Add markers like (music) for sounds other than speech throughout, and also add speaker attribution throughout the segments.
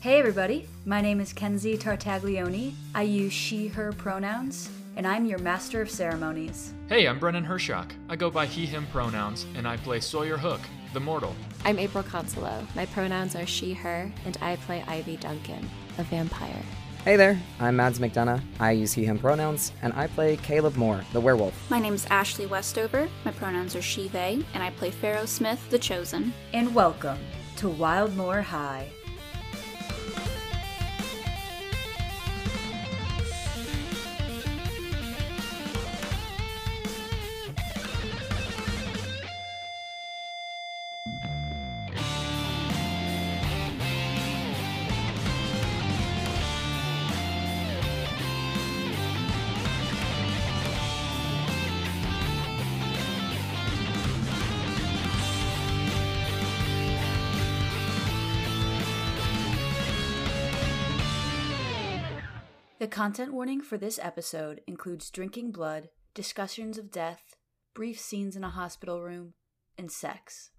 Speaker 1: Hey everybody, my name is Kenzie Tartaglione. I use she, her pronouns, and I'm your master of ceremonies.
Speaker 2: Hey, I'm Brennan Hershock. I go by he, him pronouns, and I play Sawyer Hook, the mortal.
Speaker 3: I'm April Consolo. My pronouns are she, her, and I play Ivy Duncan, a vampire.
Speaker 4: Hey there, I'm Mads McDonough. I use he, him pronouns, and I play Caleb Moore, the werewolf.
Speaker 5: My name's Ashley Westover. My pronouns are she, they, and I play Pharaoh Smith, the Chosen.
Speaker 1: And welcome to Wildmoor High. Content warning for this episode includes drinking blood, discussions of death, brief scenes in a hospital room, and sex.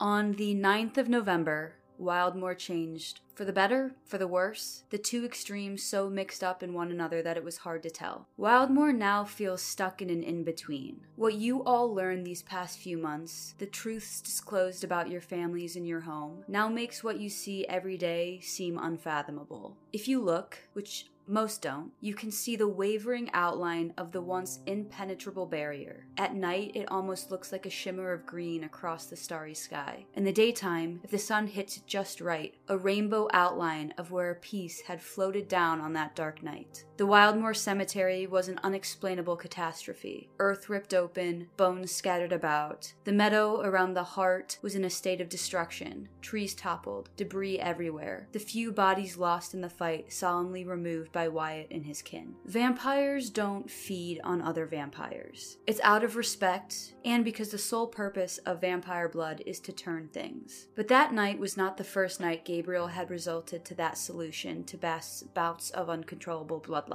Speaker 1: On the 9th of November, Wildmoor changed. For the better, for the worse, the two extremes so mixed up in one another that it was hard to tell. Wildmoor now feels stuck in an in between. What you all learned these past few months, the truths disclosed about your families and your home, now makes what you see every day seem unfathomable. If you look, which most don't, you can see the wavering outline of the once impenetrable barrier. At night, it almost looks like a shimmer of green across the starry sky. In the daytime, if the sun hits it just right, a rainbow outline of where a piece had floated down on that dark night. The Wildmoor Cemetery was an unexplainable catastrophe. Earth ripped open, bones scattered about. The meadow around the heart was in a state of destruction. Trees toppled, debris everywhere. The few bodies lost in the fight solemnly removed by Wyatt and his kin. Vampires don't feed on other vampires. It's out of respect, and because the sole purpose of vampire blood is to turn things. But that night was not the first night Gabriel had resulted to that solution to Bast's bouts of uncontrollable bloodlust.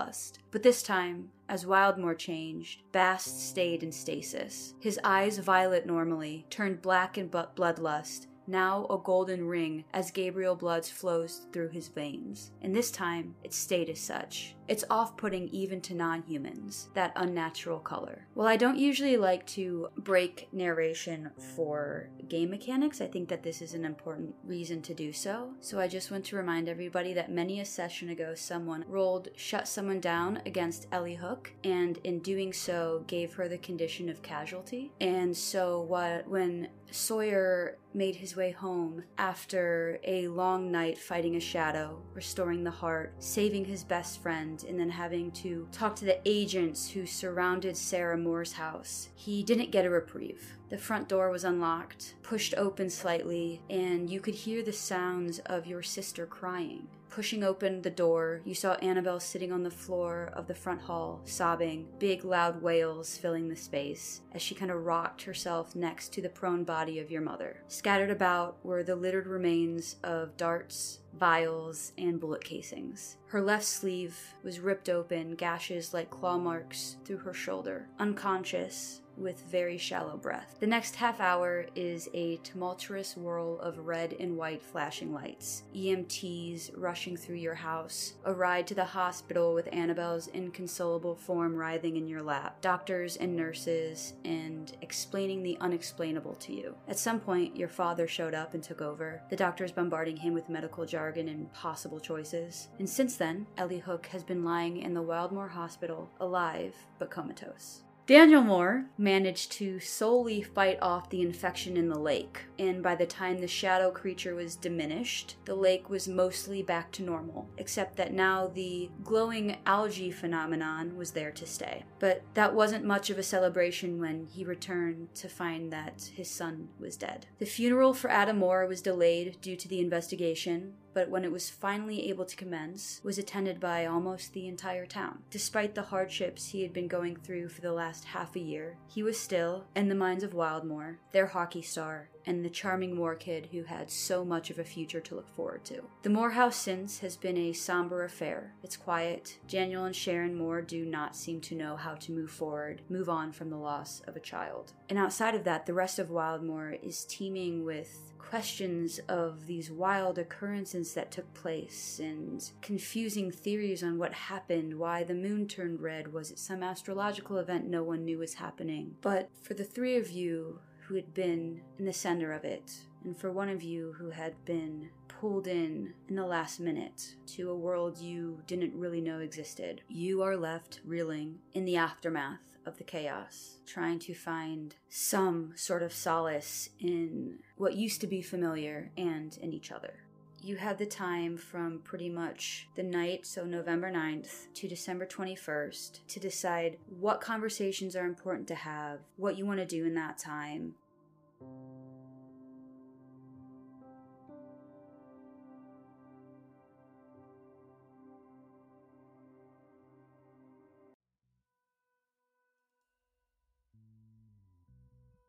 Speaker 1: But this time, as Wildmoor changed, Bast stayed in stasis. His eyes, violet normally, turned black in bloodlust, now a golden ring as Gabriel blood flows through his veins. And this time, it stayed as such. It's off putting even to non humans, that unnatural color. While I don't usually like to break narration for game mechanics, I think that this is an important reason to do so. So I just want to remind everybody that many a session ago, someone rolled Shut Someone Down against Ellie Hook, and in doing so, gave her the condition of casualty. And so, what, when Sawyer made his way home after a long night fighting a shadow, restoring the heart, saving his best friend, and then having to talk to the agents who surrounded Sarah Moore's house. He didn't get a reprieve. The front door was unlocked, pushed open slightly, and you could hear the sounds of your sister crying. Pushing open the door, you saw Annabelle sitting on the floor of the front hall, sobbing, big loud wails filling the space as she kind of rocked herself next to the prone body of your mother. Scattered about were the littered remains of darts, vials, and bullet casings. Her left sleeve was ripped open, gashes like claw marks through her shoulder. Unconscious, with very shallow breath. The next half hour is a tumultuous whirl of red and white flashing lights, EMTs rushing through your house, a ride to the hospital with Annabelle's inconsolable form writhing in your lap, doctors and nurses, and explaining the unexplainable to you. At some point, your father showed up and took over, the doctors bombarding him with medical jargon and possible choices. And since then, Ellie Hook has been lying in the Wildmoor Hospital, alive but comatose. Daniel Moore managed to solely fight off the infection in the lake, and by the time the shadow creature was diminished, the lake was mostly back to normal, except that now the glowing algae phenomenon was there to stay. But that wasn't much of a celebration when he returned to find that his son was dead. The funeral for Adam Moore was delayed due to the investigation, but when it was finally able to commence, was attended by almost the entire town. Despite the hardships he had been going through for the last half a year, he was still, in the minds of Wildmoor, their hockey star and the charming Moore kid who had so much of a future to look forward to. The Moore house since has been a somber affair. It's quiet. Daniel and Sharon Moore do not seem to know how to move forward, move on from the loss of a child. And outside of that, the rest of Wildmoor is teeming with questions of these wild occurrences that took place and confusing theories on what happened, why the moon turned red. Was it some astrological event no one knew was happening? But for the three of you who had been in the center of it, and for one of you who had been pulled in in the last minute to a world you didn't really know existed, you are left reeling in the aftermath of the chaos, trying to find some sort of solace in what used to be familiar and in each other. You had the time from pretty much the night, so November 9th, to December 21st, to decide what conversations are important to have, what you want to do in that time.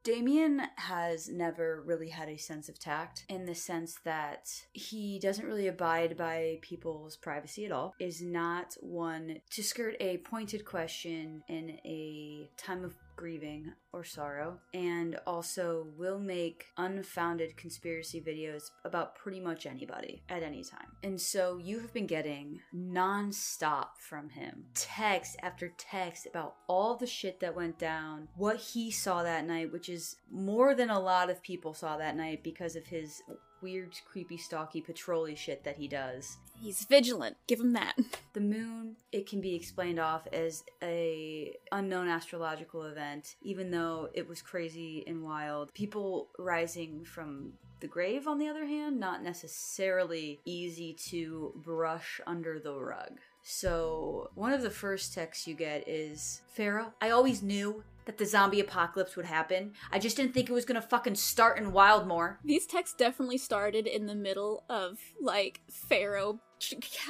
Speaker 1: Damien has never really had a sense of tact in the sense that he doesn't really abide by people's privacy at all, is not one to skirt a pointed question in a time of grieving or sorrow, and also will make unfounded conspiracy videos about pretty much anybody at any time. And so you have been getting nonstop from him text after text about all the shit that went down, what he saw that night, which is more than a lot of people saw that night because of his weird, creepy, stalky, patrolly shit that he does.
Speaker 5: He's vigilant. Give him that. (laughs)
Speaker 1: The moon, it can be explained off as a unknown astrological event, even though it was crazy and wild. People rising from the grave, on the other hand, not necessarily easy to brush under the rug. So, one of the first texts you get is Pharaoh, I always knew that the zombie apocalypse would happen. I just didn't think it was gonna fucking start in Wildmoor.
Speaker 5: These texts definitely started in the middle of like Pharaoh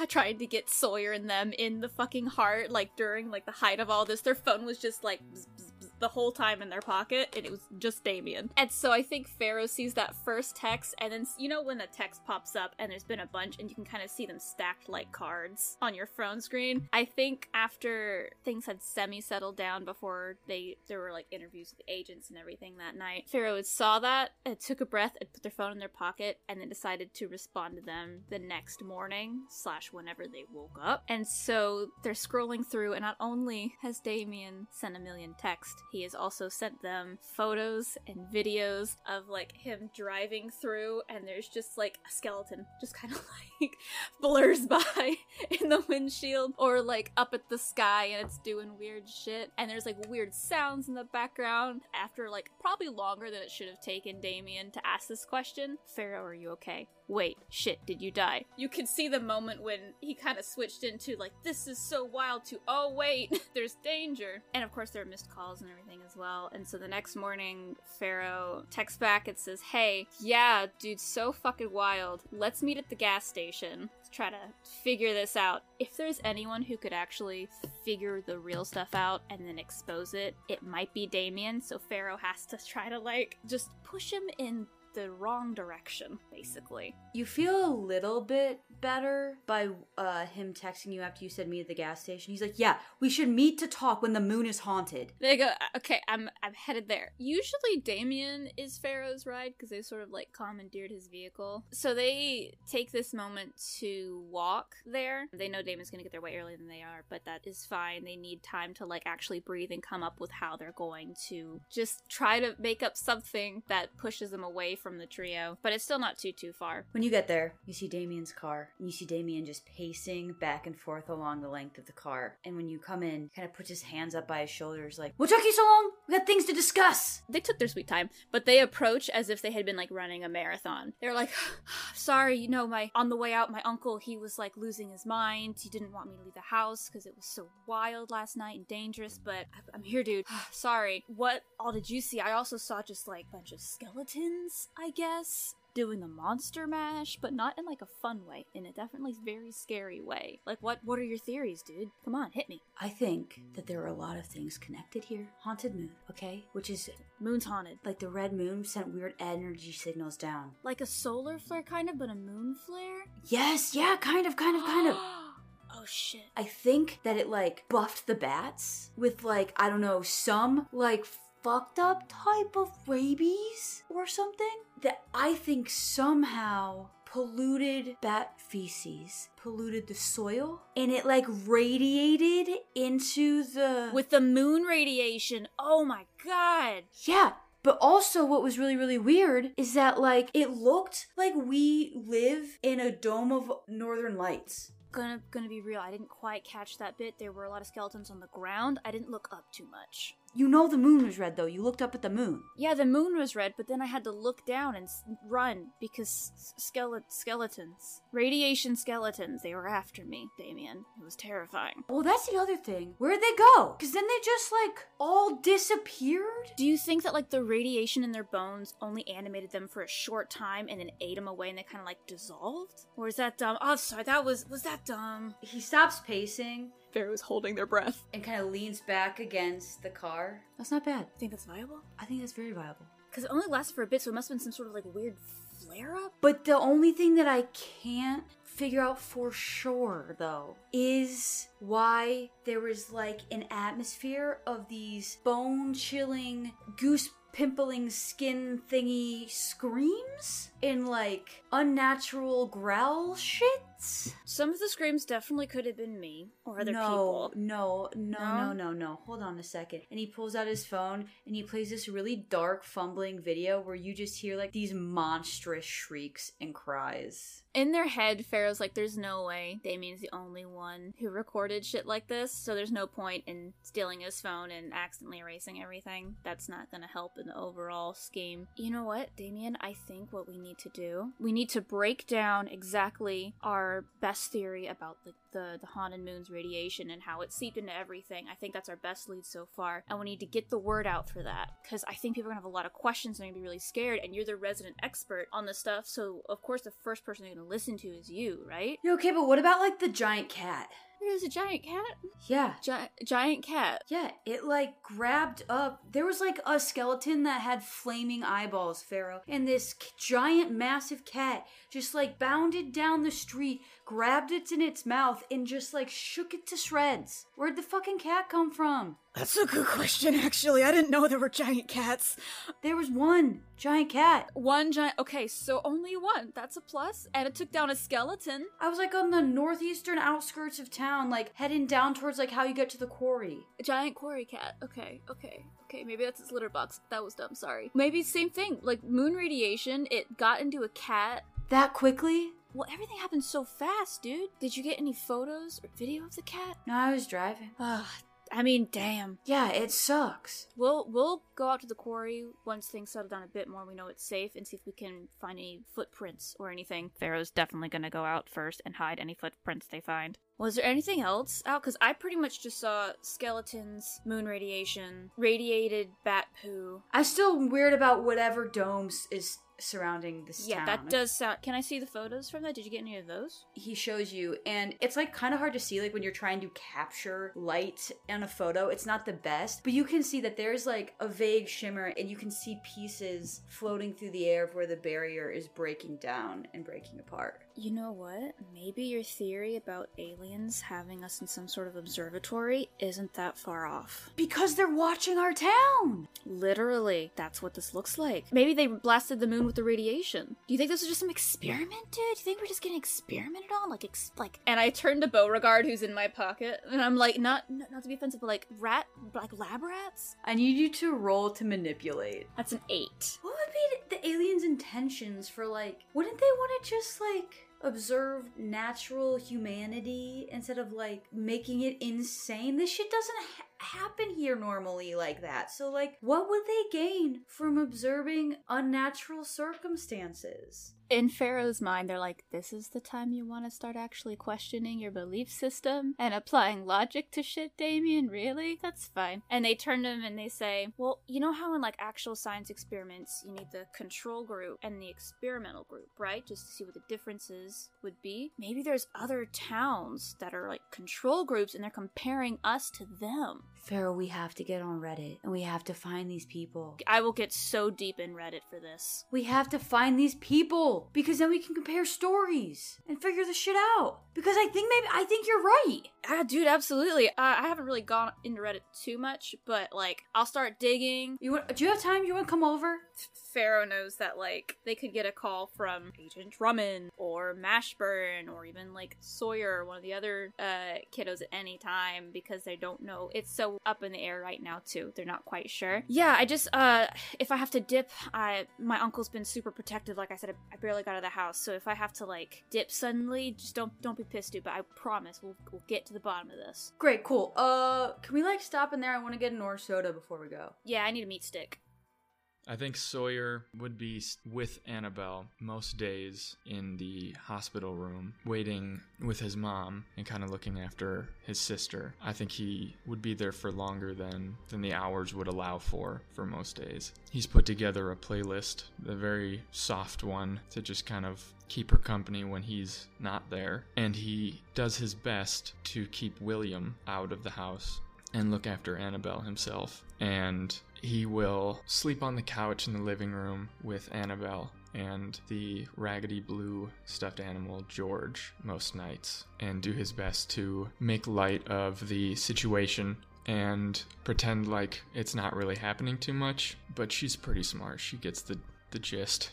Speaker 5: trying to get Sawyer and them in the fucking heart, like during like the height of all this. Their phone was just like bzz, bzz, the whole time in their pocket, and it was just Damien. And so I think Pharaoh sees that first text, and then you know when the text pops up and there's been a bunch, and you can kind of see them stacked like cards on your phone screen. I think after things had semi settled down before they there were like interviews with agents and everything that night, Pharaoh saw that, and took a breath, and put their phone in their pocket, and then decided to respond to them the next morning slash whenever they woke up. And so they're scrolling through, and not only has Damien sent a million texts, he has also sent them photos and videos of like him driving through, and there's just like a skeleton just kind of (laughs) like blurs by (laughs) in the windshield, or like up at the sky and it's doing weird shit. And there's like weird sounds in the background. After like probably longer than it should have taken Damien to ask this question, Pharaoh, are you okay? Wait, shit, did you die? You can see the moment when he kind of switched into like, this is so wild to, oh wait, (laughs) there's danger. And of course, there are missed calls and everything as well. And so the next morning, Pharaoh texts back and says, hey, yeah, dude, so fucking wild. Let's meet at the gas station to try to figure this out. If there's anyone who could actually figure the real stuff out and then expose it, it might be Damien. So Pharaoh has to try to like just push him in the wrong direction, basically.
Speaker 1: You feel a little bit better by uh, him texting you after you said meet at the gas station. He's like, "Yeah, we should meet to talk when the moon is haunted."
Speaker 5: They go, "Okay, I'm I'm headed there." Usually, Damien is Pharaoh's ride because they sort of like commandeered his vehicle. So they take this moment to walk there. They know Damien's gonna get there way earlier than they are, but that is fine. They need time to like actually breathe and come up with how they're going to just try to make up something that pushes them away from the trio, but it's still not too too far.
Speaker 1: When you get there, you see Damien's car, and you see Damien just pacing back and forth along the length of the car. And when you come in, he kind of puts his hands up by his shoulders, like, "What took you so long? We got things to discuss."
Speaker 5: They took their sweet time, but they approach as if they had been like running a marathon. They're like, (sighs) "Sorry, you know, my on the way out, my uncle he was like losing his mind. He didn't want me to leave the house because it was so wild last night and dangerous. But I- I'm here, dude. (sighs) Sorry. What all did you see? I also saw just like a bunch of skeletons, I guess. doing the monster mash, but not in like a fun way, in a definitely very scary way. Like what what are your theories, dude? Come on, hit me.
Speaker 1: I think that there are a lot of things connected here. Haunted moon, okay? Which is
Speaker 5: Moon's haunted.
Speaker 1: like the red moon sent weird energy signals down.
Speaker 5: Like a solar flare kind of, but a moon flare?
Speaker 1: Yes, yeah, kind of, kind of, kind of. (gasps)
Speaker 5: oh shit.
Speaker 1: I think that it like buffed the bats with like, I don't know, some like fucked up type of rabies or something that I think somehow polluted bat feces, polluted the soil, and it like radiated into the.
Speaker 5: With the moon radiation. Oh my god.
Speaker 1: Yeah. But also, what was really, really weird is that, like, it looked like we live in a dome of northern lights.
Speaker 5: Gonna gonna be real. I didn't quite catch that bit. There were a lot of skeletons on the ground. I didn't look up too much.
Speaker 1: You know the moon was red, though. You looked up at the moon.
Speaker 5: Yeah, the moon was red, but then I had to look down and s- run because s- skele- skeletons, radiation skeletons, they were after me, Damien. It was terrifying.
Speaker 1: Well, that's the other thing. Where'd they go? Because then they just, like, all disappeared?
Speaker 5: Do you think that like the radiation in their bones only animated them for a short time and then ate them away and they kind of like dissolved? Or is that dumb? Oh, sorry, that was was that dumb?
Speaker 1: He stops pacing
Speaker 5: Pharaoh's holding their breath.
Speaker 1: and kind of leans back against the car. That's not bad.
Speaker 5: Think that's viable?
Speaker 1: I think that's very viable.
Speaker 5: Because it only lasted for a bit, so it must have been some sort of like weird flare up.
Speaker 1: But the only thing that I can't figure out for sure, though, is why there was like an atmosphere of these bone chilling, goose pimpling skin thingy screams in like unnatural growl shits.
Speaker 5: Some of the screams definitely could have been me or other
Speaker 1: no,
Speaker 5: people.
Speaker 1: No, no,
Speaker 5: No?
Speaker 1: no, no, no. Hold on a second. And he pulls out his phone and he plays this really dark, fumbling video where you just hear like these monstrous shrieks and cries.
Speaker 5: In their head, Pharaoh's like, there's no way Damien's the only one who recorded shit like this, so there's no point in stealing his phone and accidentally erasing everything. That's not gonna help in the overall scheme. You know what, Damien? I think what we need to do, we need to break down exactly our best theory about the, the, the Haunted Moon's radiation and how it seeped into everything. I think that's our best lead so far, and we need to get the word out for that, because I think people are gonna have a lot of questions and they're gonna be really scared, and you're the resident expert on this stuff, so of course the first person they're gonna listen to is you, right?
Speaker 1: Okay, but what about like the giant cat?
Speaker 5: There's a giant cat.
Speaker 1: Yeah.
Speaker 5: Gi- giant cat.
Speaker 1: Yeah, it like grabbed up. There was like a skeleton that had flaming eyeballs, Pharaoh. And this k- giant, massive cat just like bounded down the street, grabbed it in its mouth, and just like shook it to shreds. Where'd the fucking cat come from?
Speaker 5: That's a good question, actually. I didn't know there were giant cats.
Speaker 1: There was one giant cat.
Speaker 5: One giant. Okay, so only one. That's a plus. And it took down a skeleton.
Speaker 1: I was like on the northeastern outskirts of town, like heading down towards like how you get to the quarry.
Speaker 5: A giant quarry cat. Okay, okay, okay. Maybe that's its litter box. That was dumb. Sorry. Maybe same thing. Like moon radiation. It got into a cat.
Speaker 1: That quickly?
Speaker 5: Well, everything happened so fast, dude. Did you get any photos or video of the cat?
Speaker 1: No, I was driving.
Speaker 5: Ugh. I mean, damn.
Speaker 1: Yeah, it sucks.
Speaker 5: We'll we'll go out to the quarry once things settle down a bit more. We know it's safe, and see if we can find any footprints or anything. Pharaoh's definitely gonna go out first and hide any footprints they find. Was there anything else oh, out? Because I pretty much just saw skeletons, moon radiation, radiated bat poo.
Speaker 1: I'm still weird about whatever domes is surrounding this
Speaker 5: Yeah,
Speaker 1: town.
Speaker 5: that does sound. Can I see the photos from that? Did you get any of those?
Speaker 1: he shows you and it's like kind of hard to see like when you're trying to capture light on a photo it's not the best but you can see that there's like a vague shimmer and you can see pieces floating through the air of where the barrier is breaking down and breaking apart
Speaker 5: You know what? Maybe your theory about aliens having us in some sort of observatory isn't that far off.
Speaker 1: because they're watching our town
Speaker 5: Literally, that's what this looks like. Maybe they blasted the moon with the radiation. Do you think this was just some experiment, dude? Do you think we're just getting experimented on, like, ex- like? And I turned to Beauregard, who's in my pocket, and I'm like, not, not, not to be offensive, but like rat, like lab rats.
Speaker 1: i need you to roll to manipulate
Speaker 5: That's an eight.
Speaker 1: what would be the aliens intentions for like wouldn't they want to just like observe natural humanity instead of like making it insane. This shit doesn't ha- happen here normally like that. So like what would they gain from observing unnatural circumstances
Speaker 5: in Pharaoh's mind, they're like, this is the time you want to start actually questioning your belief system and applying logic to shit, Damien? Really? That's fine. And they turn to him and they say, well, you know how in like actual science experiments, you need the control group and the experimental group, right? Just to see what the differences would be. Maybe there's other towns that are like control groups and they're comparing us to them.
Speaker 1: Pharaoh, we have to get on Reddit and we have to find these people.
Speaker 5: I will get so deep in Reddit for this.
Speaker 1: We have to find these people because then we can compare stories and figure the shit out. Because I think maybe I think you're right.
Speaker 5: Ah, dude, absolutely. Uh, I haven't really gone into Reddit too much, but like, I'll start digging.
Speaker 1: You want? Do you have time? You want to come over?
Speaker 5: Pharaoh knows that like they could get a call from Agent Drummond or Mashburn or even like Sawyer, or one of the other uh, kiddos at any time because they don't know. It's so up in the air right now too. They're not quite sure. Yeah, I just uh, if I have to dip, I my uncle's been super protective. Like I said, I, I barely got out of the house, so if I have to like dip suddenly, just don't don't be pissed, dude. But I promise we'll we'll get to the bottom of this.
Speaker 1: Great, cool. Uh, can we like stop in there? I want to get an orange soda before we go.
Speaker 5: Yeah, I need a meat stick.
Speaker 2: I think Sawyer would be with Annabelle most days in the hospital room, waiting with his mom and kind of looking after his sister. I think he would be there for longer than than the hours would allow for for most days. He's put together a playlist, a very soft one to just kind of keep her company when he's not there, and he does his best to keep William out of the house and look after Annabelle himself. And he will sleep on the couch in the living room with Annabelle and the raggedy blue stuffed animal George most nights and do his best to make light of the situation and pretend like it's not really happening too much, but she's pretty smart. She gets the the gist.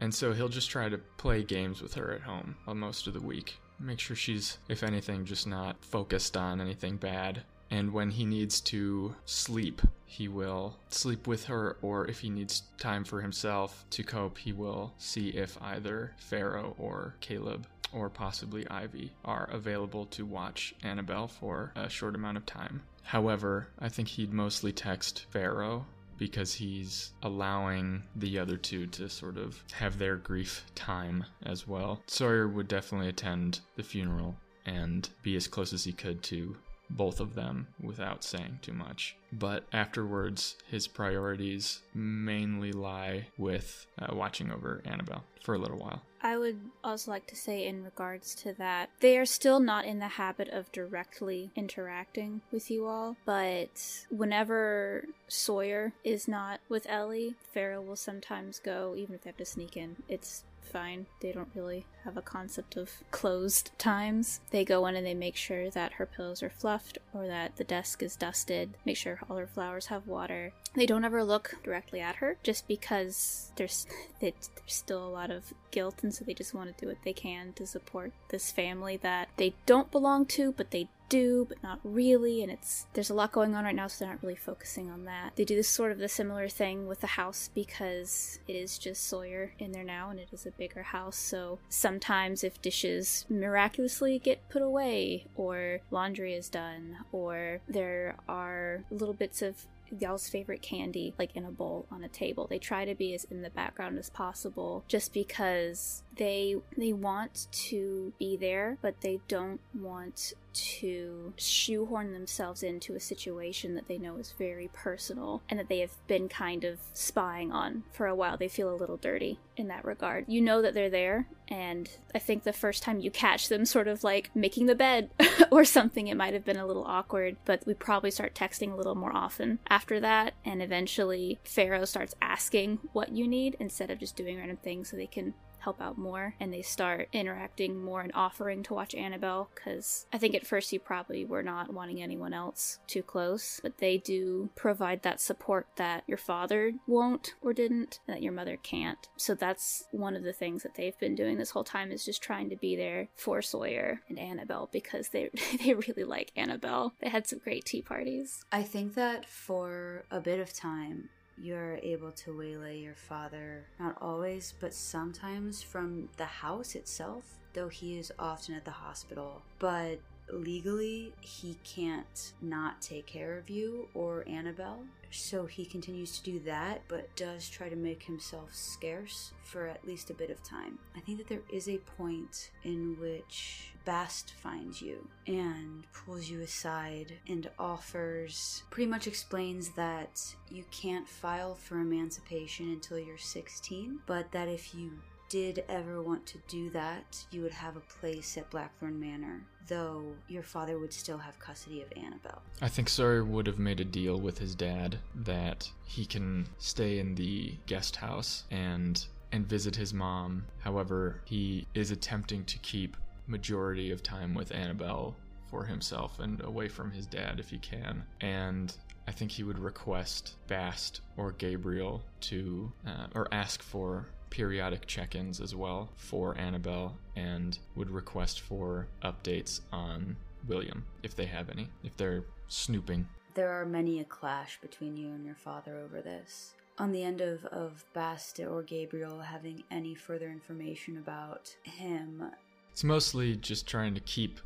Speaker 2: And so he'll just try to play games with her at home uh, most of the week. Make sure she's, if anything, just not focused on anything bad. And when he needs to sleep, he will sleep with her, or if he needs time for himself to cope, he will see if either Pharaoh or Caleb or possibly Ivy are available to watch Annabelle for a short amount of time. However, I think he'd mostly text Pharaoh because he's allowing the other two to sort of have their grief time as well. Sawyer would definitely attend the funeral and be as close as he could to both of them without saying too much. But afterwards, his priorities mainly lie with uh, watching over Annabelle for a little while.
Speaker 5: I would also like to say, in regards to that, they are still not in the habit of directly interacting with you all, but whenever Sawyer is not with Ellie, Pharaoh will sometimes go, even if they have to sneak in. It's fine. They don't really have a concept of closed times. They go in and they make sure that her pillows are fluffed or that the desk is dusted, make sure all her flowers have water. They don't ever look directly at her just because there's (laughs) there's still a lot of guilt and so they just want to do what they can to support this family that they don't belong to but they do but not really and it's there's a lot going on right now so they're not really focusing on that they do this sort of the similar thing with the house because it is just sawyer in there now and it is a bigger house so sometimes if dishes miraculously get put away or laundry is done or there are little bits of y'all's favorite candy like in a bowl on a table. They try to be as in the background as possible just because they they want to be there but they don't want to shoehorn themselves into a situation that they know is very personal and that they have been kind of spying on for a while. They feel a little dirty in that regard. You know that they're there, and I think the first time you catch them sort of like making the bed (laughs) or something, it might have been a little awkward, but we probably start texting a little more often after that, and eventually Pharaoh starts asking what you need instead of just doing random things so they can help out more and they start interacting more and offering to watch Annabelle because I think at first you probably were not wanting anyone else too close, but they do provide that support that your father won't or didn't and that your mother can't. So that's one of the things that they've been doing this whole time is just trying to be there for Sawyer and Annabelle because they (laughs) they really like Annabelle. They had some great tea parties.
Speaker 1: I think that for a bit of time, you're able to waylay your father, not always, but sometimes from the house itself. though he is often at the hospital. But legally, he can't not take care of you or Annabelle. So he continues to do that, but does try to make himself scarce for at least a bit of time. I think that there is a point in which Bast finds you and pulls you aside and offers, pretty much explains that you can't file for emancipation until you're 16, but that if you did ever want to do that, you would have a place at Blackthorn Manor, though your father would still have custody of Annabelle.
Speaker 2: I think Sawyer would have made a deal with his dad that he can stay in the guest house and and visit his mom. However, he is attempting to keep majority of time with Annabelle for himself and away from his dad if he can. And I think he would request Bast or Gabriel to uh, or ask for periodic check-ins as well for Annabelle and would request for updates on William if they have any, if they're snooping.
Speaker 1: There are many a clash between you and your father over this. On the end of, of Bast or Gabriel having any further information about him,
Speaker 2: It's mostly just trying to keep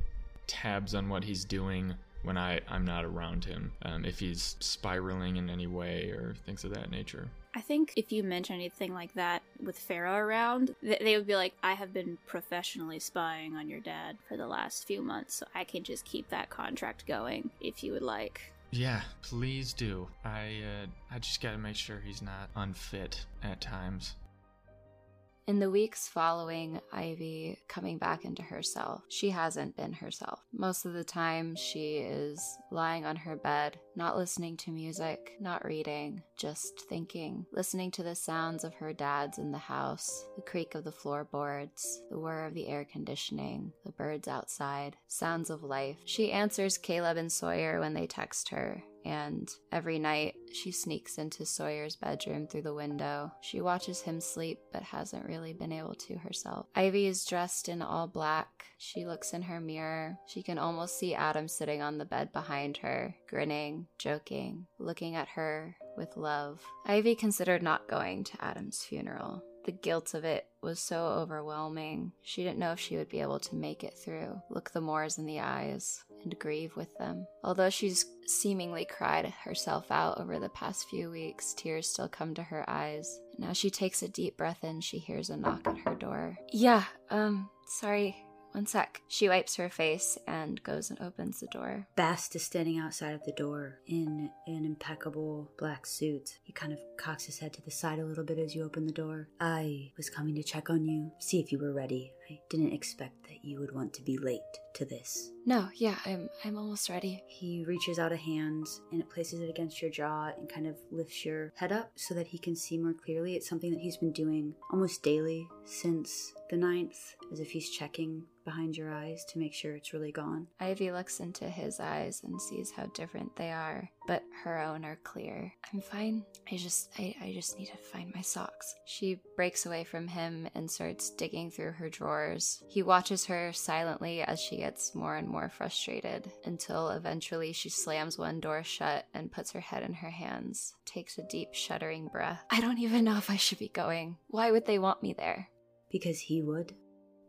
Speaker 2: tabs on what he's doing when I, I'm not around him, um, if he's spiraling in any way or things of that nature.
Speaker 5: I think if you mention anything like that with Pharaoh around, th- they would be like, I have been professionally spying on your dad for the last few months, so I can just keep that contract going if you would like.
Speaker 2: Yeah, please do. I uh, I just gotta make sure he's not unfit at times.
Speaker 3: In the weeks following Ivy coming back into herself, she hasn't been herself. Most of the time, she is lying on her bed, not listening to music, not reading, just thinking, listening to the sounds of her dad's in the house, the creak of the floorboards, the whir of the air conditioning, the birds outside, sounds of life. She answers Caleb and Sawyer when they text her, and every night she sneaks into Sawyer's bedroom through the window. She watches him sleep but hasn't really been able to herself. Ivy is dressed in all black. She looks in her mirror. She can almost see Adam sitting on the bed behind her, grinning, joking, looking at her with love. Ivy considered not going to Adam's funeral. The guilt of it was so overwhelming. She didn't know if she would be able to make it through, look the Moores in the eyes, and grieve with them. Although she's seemingly cried herself out over the past few weeks, tears still come to her eyes. Now she takes a deep breath in, she hears a knock at her door. Yeah, um, sorry. One sec. She wipes her face and goes and opens the door.
Speaker 1: Bast is standing outside of the door in an impeccable black suit. He kind of cocks his head to the side a little bit as you open the door. I was coming to check on you, see if you were ready. I didn't expect that you would want to be late to this.
Speaker 3: No, yeah, I'm I'm almost ready.
Speaker 1: He reaches out a hand and it places it against your jaw and kind of lifts your head up so that he can see more clearly. It's something that he's been doing almost daily since the ninth, as if he's checking behind your eyes to make sure it's really gone.
Speaker 3: Ivy looks into his eyes and sees how different they are, but her own are clear. I'm fine. I just I, I just need to find my socks. She breaks away from him and starts digging through her drawers. He watches her silently as she gets more and more frustrated until eventually she slams one door shut and puts her head in her hands, takes a deep shuddering breath. I don't even know if I should be going. Why would they want me there?
Speaker 1: Because he would.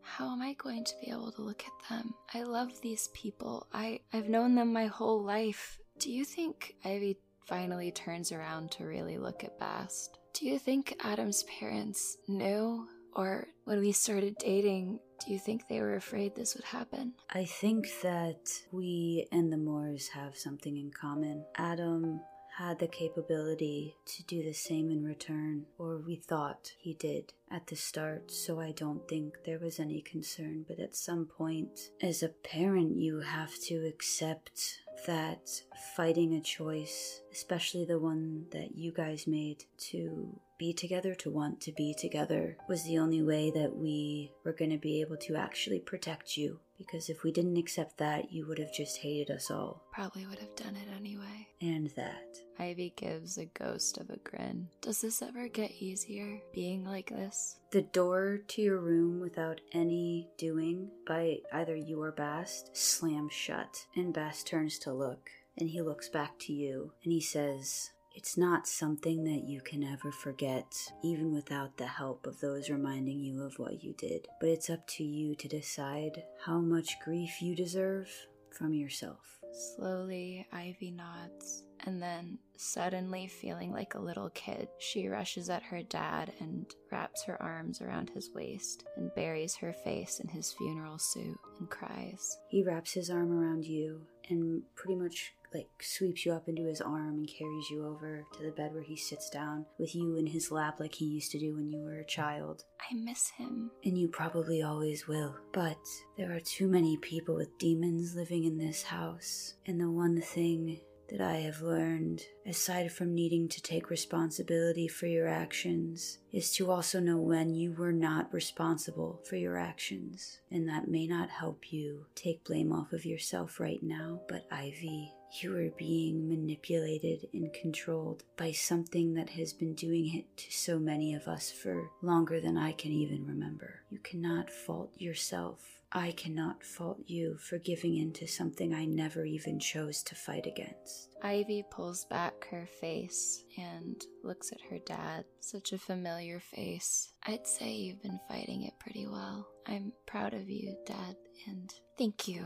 Speaker 3: How am I going to be able to look at them? I love these people. I I've known them my whole life. Do you think Ivy finally turns around to really look at Bast? Do you think Adam's parents knew or when we started dating, do you think they were afraid this would happen?
Speaker 1: I think that we and the Moores have something in common. Adam had the capability to do the same in return, or we thought he did at the start, so I don't think there was any concern. But at some point, as a parent, you have to accept that fighting a choice, especially the one that you guys made to be together, to want to be together, was the only way that we were going to be able to actually protect you. Because if we didn't accept that, you would have just hated us all.
Speaker 3: Probably would have done it anyway.
Speaker 1: And that.
Speaker 3: Ivy gives a ghost of a grin. Does this ever get easier, being like this?
Speaker 1: The door to your room without any doing by either you or Bast slams shut, and Bast turns to look, and he looks back to you, and he says, It's not something that you can ever forget, even without the help of those reminding you of what you did. But it's up to you to decide how much grief you deserve from yourself.
Speaker 3: Slowly, Ivy nods, and then, suddenly feeling like a little kid, she rushes at her dad and wraps her arms around his waist and buries her face in his funeral suit and cries.
Speaker 1: He wraps his arm around you and pretty much like sweeps you up into his arm and carries you over to the bed where he sits down with you in his lap like he used to do when you were a child.
Speaker 3: I miss him.
Speaker 1: And you probably always will. But there are too many people with demons living in this house. And the one thing that I have learned, aside from needing to take responsibility for your actions, is to also know when you were not responsible for your actions. And that may not help you take blame off of yourself right now, but Ivy, you are being manipulated and controlled by something that has been doing it to so many of us for longer than I can even remember. You cannot fault yourself. I cannot fault you for giving in to something I never even chose to fight against.
Speaker 3: Ivy pulls back her face and looks at her dad. Such a familiar face. I'd say you've been fighting it pretty well. I'm proud of you, Dad, and thank you.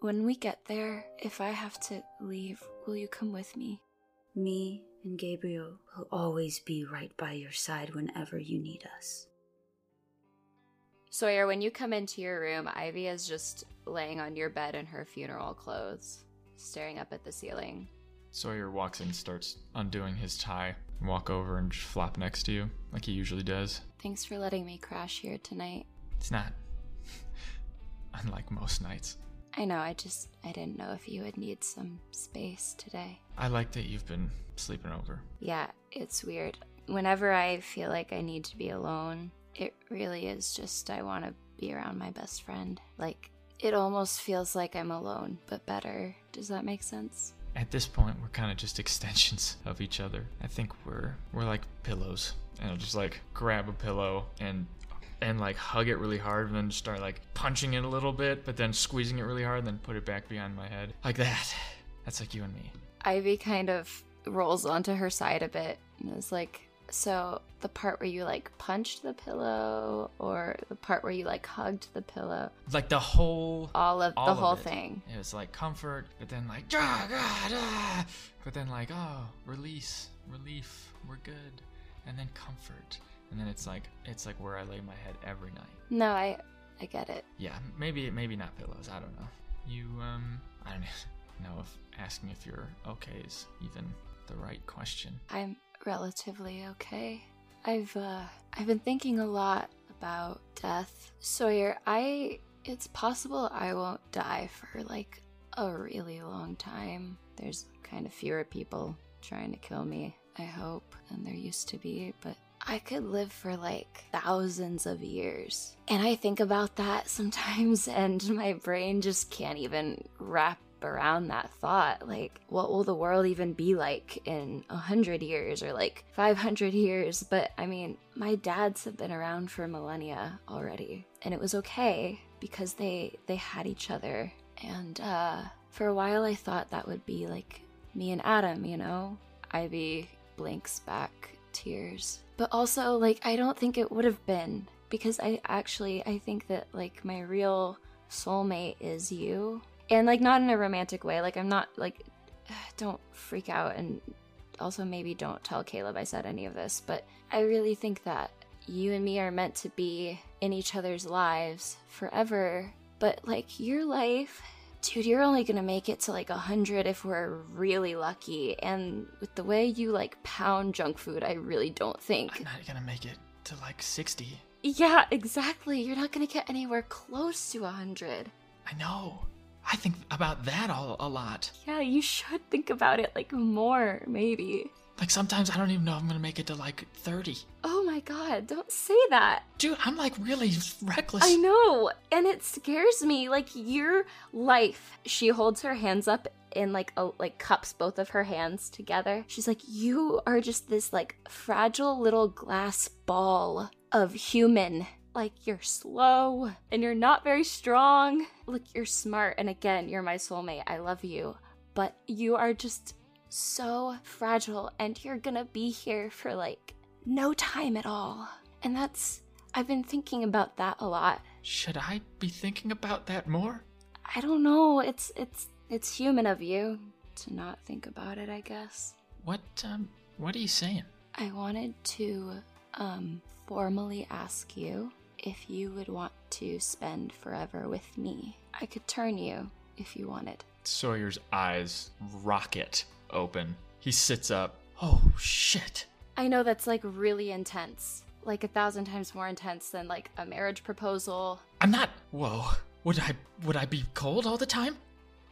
Speaker 3: When we get there, if I have to leave, will you come with me?
Speaker 1: Me and Gabriel will always be right by your side whenever you need us.
Speaker 3: Sawyer, when you come into your room, Ivy is just laying on your bed in her funeral clothes, staring up at the ceiling.
Speaker 2: Sawyer walks in, starts undoing his tie, walk over and just flop next to you, like he usually does.
Speaker 3: Thanks for letting me crash here tonight.
Speaker 2: It's not (laughs) unlike most nights.
Speaker 3: I know, I just I didn't know if you would need some space today.
Speaker 2: I like that you've been sleeping over.
Speaker 3: Yeah, it's weird. Whenever I feel like I need to be alone, it really is just I want to be around my best friend. Like it almost feels like I'm alone, but better. Does that make sense?
Speaker 2: At this point, we're kind of just (laughs) extensions of each other. I think we're we're like pillows, and I'll just like grab a pillow and and like hug it really hard, and then start like punching it a little bit, but then squeezing it really hard, and then put it back behind my head like that. That's like you and me.
Speaker 3: Ivy kind of rolls onto her side a bit and is like, so the part where you like punched the pillow or the part where you like hugged the pillow,
Speaker 2: Like the whole
Speaker 3: all of
Speaker 2: all
Speaker 3: the
Speaker 2: of
Speaker 3: whole
Speaker 2: it.
Speaker 3: thing.
Speaker 2: It was like comfort, but then like ah, God, ah, but then like oh release, relief, we're good, and then comfort, and then it's like it's like where I lay my head every night.
Speaker 3: No, I I get it.
Speaker 2: Yeah, maybe maybe not pillows. I don't know. You um, I don't (laughs) know if asking if you're okay is even the right question.
Speaker 3: I'm relatively okay. I've uh I've been thinking a lot about death. Sawyer, I it's possible I won't die for like a really long time. There's kind of fewer people trying to kill me, I hope, than there used to be, but I could live for like thousands of years. And I think about that (laughs) sometimes and my brain just can't even wrap around that thought. Like, what will the world even be like in a hundred years or like 500 years? But I mean, my dads have been around for millennia already, and it was okay because they they had each other. And uh, for a while, I thought that would be like me and Adam, you know. Ivy blinks back tears, but also like I don't think it would have been because I actually I think that like my real soulmate is you. And like not in a romantic way like i'm not like (sighs) don't freak out and also maybe don't tell caleb i said any of this but i really think that you and me are meant to be in each other's lives forever. But like your life dude you're only gonna make it to like a hundred if we're really lucky and with the way you like pound junk food i really don't think
Speaker 2: I'm not gonna make it to like 60.
Speaker 3: yeah exactly you're not gonna get anywhere close to a hundred
Speaker 2: I know. I think about that all a lot.
Speaker 3: Yeah, you should think about it like more, maybe.
Speaker 2: Like sometimes I don't even know if I'm gonna make it to like 30.
Speaker 3: Oh my god, don't say that.
Speaker 2: Dude, I'm like really reckless.
Speaker 3: I know, and it scares me. Like your life. She holds her hands up in like a like cups both of her hands together. She's like, "You are just this like fragile little glass ball of human. Like you're slow and you're not very strong. Look, you're smart and again, you're my soulmate. I love you. But you are just so fragile and you're gonna be here for like no time at all. And that's, I've been thinking about that a lot.
Speaker 2: Should I be thinking about that more?
Speaker 3: I don't know, it's, it's, it's human of you to not think about it, I guess.
Speaker 2: What, um, what are you saying?
Speaker 3: I wanted to, um, formally ask you if you would want to spend forever with me. I could turn you if you wanted.
Speaker 2: Sawyer's eyes rocket open. He sits up. Oh, shit.
Speaker 3: I know that's like really intense. Like a thousand times more intense than like a marriage proposal.
Speaker 2: I'm not. Whoa. Would I would I be cold all the time?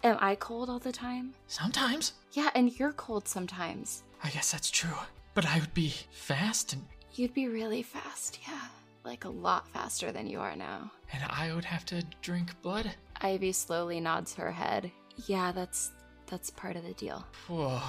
Speaker 3: Am I cold all the time?
Speaker 2: Sometimes.
Speaker 3: Yeah, and you're cold sometimes.
Speaker 2: I guess that's true. But I would be fast and
Speaker 3: You'd be really fast, yeah. Like a lot faster than you are now.
Speaker 2: and I would have to drink blood.
Speaker 3: Ivy slowly nods her head. Yeah, that's that's part of the deal.
Speaker 2: Whoa.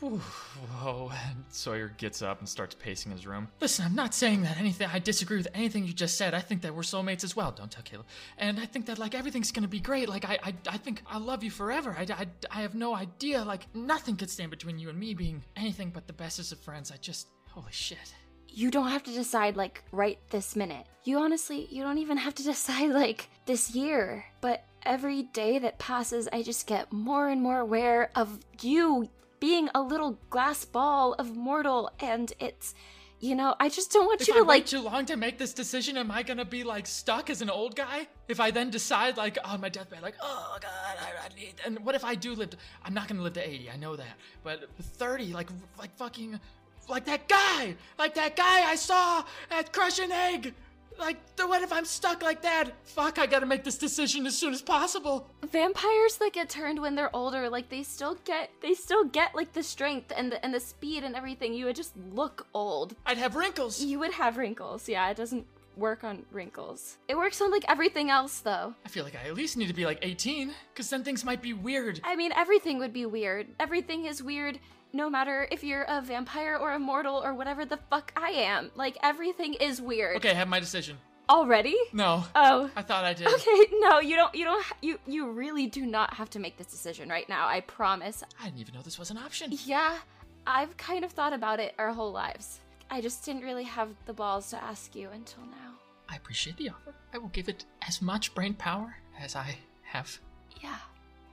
Speaker 2: Whew. Whoa. And Sawyer gets up and starts pacing his room. Listen, I'm not saying that anything, I disagree with anything you just said. I think that we're soulmates as well. Don't tell Caleb. And I think that, like, everything's gonna be great. Like, I, I, I think I love you forever. I, I, I have no idea. Like, nothing could stand between you and me being anything but the bestest of friends. I just, holy shit.
Speaker 3: You don't have to decide like right this minute. You honestly, you don't even have to (laughs) decide like this year. But every day that passes, I just get more and more aware of you being a little glass ball of mortal and it's you know, I just don't want
Speaker 2: If
Speaker 3: you
Speaker 2: I
Speaker 3: to
Speaker 2: wait
Speaker 3: like
Speaker 2: too long to make this decision, am I gonna be like stuck as an old guy? If I then decide like on my deathbed, like oh god, I, I need. And what if I do live? To, I'm not gonna live to 80. I know that. But 30, like like fucking, like that guy, like that guy I saw at Crush an Egg. Like, what if I'm stuck like that? Fuck, I gotta make this decision as soon as possible.
Speaker 3: vampires that get turned when they're older, like they still get they still get like the strength and the and the speed and everything. You would just look old.
Speaker 2: I'd have wrinkles.
Speaker 3: You would have wrinkles. Yeah, it doesn't work on wrinkles. It works on like everything else though.
Speaker 2: I feel like I at least need to be like 18, because then things might be weird.
Speaker 3: I mean, everything would be weird. Everything is weird no matter if you're a vampire or a mortal or whatever the fuck I am. Like everything is weird.
Speaker 2: Okay, I have my decision.
Speaker 3: Already?
Speaker 2: No,
Speaker 3: Oh.
Speaker 2: I thought I did.
Speaker 3: Okay, (laughs) no, you don't you don't you you really do not have to make this decision right now. I promise.
Speaker 2: I didn't even know this was an option.
Speaker 3: Yeah, I've kind of thought about it our whole lives. I just didn't really have the balls to ask you until now.
Speaker 2: I appreciate the offer. I will give it as much brain power as I have.
Speaker 3: Yeah.